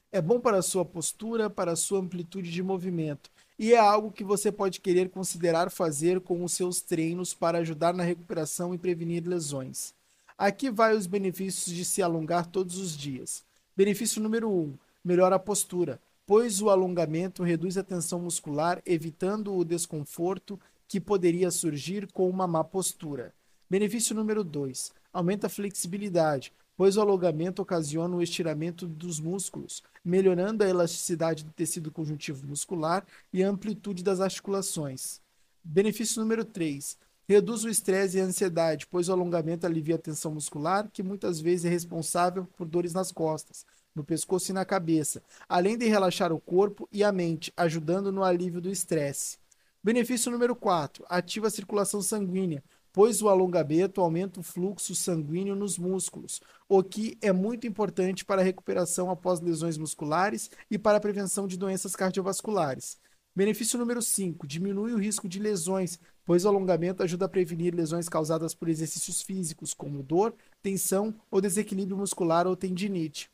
É bom para a sua postura, para a sua amplitude de movimento, e é algo que você pode querer considerar fazer com os seus treinos para ajudar na recuperação e prevenir lesões. Aqui vai os benefícios de se alongar todos os dias. Benefício número 1: um, melhora a postura, pois o alongamento reduz a tensão muscular, evitando o desconforto que poderia surgir com uma má postura. Benefício número 2: aumenta a flexibilidade, pois o alongamento ocasiona o estiramento dos músculos, melhorando a elasticidade do tecido conjuntivo muscular e a amplitude das articulações. Benefício número 3: reduz o estresse e a ansiedade, pois o alongamento alivia a tensão muscular, que muitas vezes é responsável por dores nas costas, no pescoço e na cabeça, além de relaxar o corpo e a mente, ajudando no alívio do estresse. Benefício número 4: ativa a circulação sanguínea, pois o alongamento aumenta o fluxo sanguíneo nos músculos, o que é muito importante para a recuperação após lesões musculares e para a prevenção de doenças cardiovasculares. Benefício número 5: diminui o risco de lesões, pois o alongamento ajuda a prevenir lesões causadas por exercícios físicos, como dor, tensão ou desequilíbrio muscular ou tendinite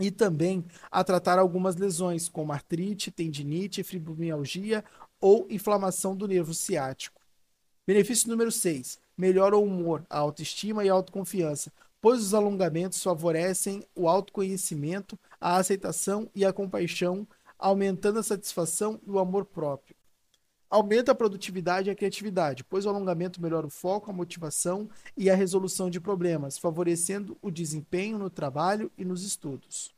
e também a tratar algumas lesões, como artrite, tendinite, fibromialgia ou inflamação do nervo ciático. Benefício número 6. Melhora o humor, a autoestima e a autoconfiança, pois os alongamentos favorecem o autoconhecimento, a aceitação e a compaixão, aumentando a satisfação e o amor próprio. Aumenta a produtividade e a criatividade, pois o alongamento melhora o foco, a motivação e a resolução de problemas, favorecendo o desempenho no trabalho e nos estudos.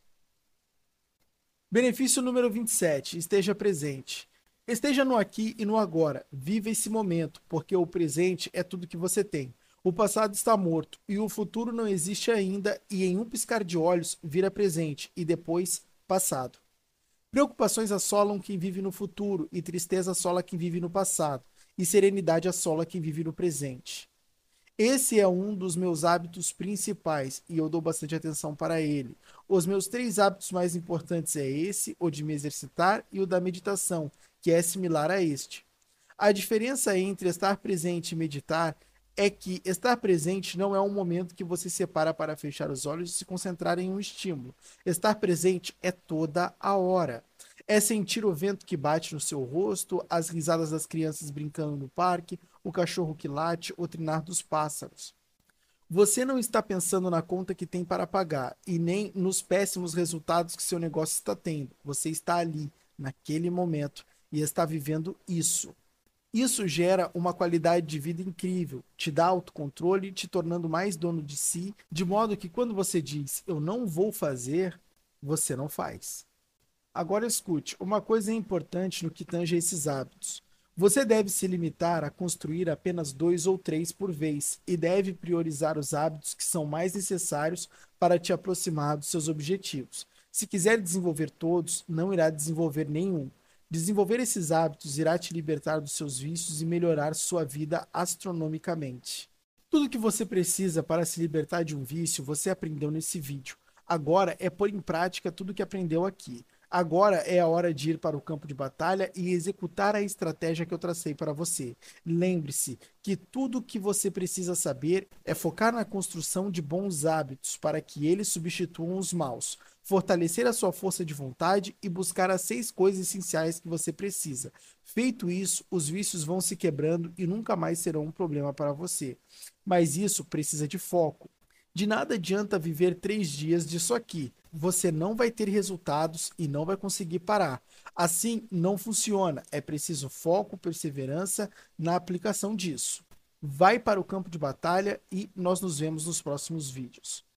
Benefício número 27. Esteja presente. Esteja no aqui e no agora. Viva esse momento, porque o presente é tudo que você tem. O passado está morto e o futuro não existe ainda, e em um piscar de olhos vira presente e depois passado. Preocupações assolam quem vive no futuro e tristeza assola quem vive no passado. e serenidade assola quem vive no presente. Esse é um dos meus hábitos principais e eu dou bastante atenção para ele. Os meus três hábitos mais importantes é esse, o de me exercitar e o da meditação, que é similar a este. A diferença entre estar presente e meditar é que estar presente não é um momento que você separa para fechar os olhos e se concentrar em um estímulo. Estar presente é toda a hora. É sentir o vento que bate no seu rosto, as risadas das crianças brincando no parque, o cachorro que late, o trinar dos pássaros. Você não está pensando na conta que tem para pagar e nem nos péssimos resultados que seu negócio está tendo. Você está ali, naquele momento, e está vivendo isso. Isso gera uma qualidade de vida incrível, te dá autocontrole, te tornando mais dono de si, de modo que quando você diz eu não vou fazer, você não faz. Agora escute, uma coisa importante no que tange a esses hábitos. Você deve se limitar a construir apenas dois ou três por vez e deve priorizar os hábitos que são mais necessários para te aproximar dos seus objetivos. Se quiser desenvolver todos, não irá desenvolver nenhum. Desenvolver esses hábitos irá te libertar dos seus vícios e melhorar sua vida astronomicamente. Tudo que você precisa para se libertar de um vício, você aprendeu nesse vídeo. Agora é pôr em prática tudo que aprendeu aqui. Agora é a hora de ir para o campo de batalha e executar a estratégia que eu tracei para você. Lembre-se que tudo o que você precisa saber é focar na construção de bons hábitos para que eles substituam os maus, fortalecer a sua força de vontade e buscar as seis coisas essenciais que você precisa. Feito isso, os vícios vão se quebrando e nunca mais serão um problema para você. Mas isso precisa de foco. De nada adianta viver três dias disso aqui. Você não vai ter resultados e não vai conseguir parar. Assim, não funciona. É preciso foco, perseverança na aplicação disso. Vai para o campo de batalha e nós nos vemos nos próximos vídeos.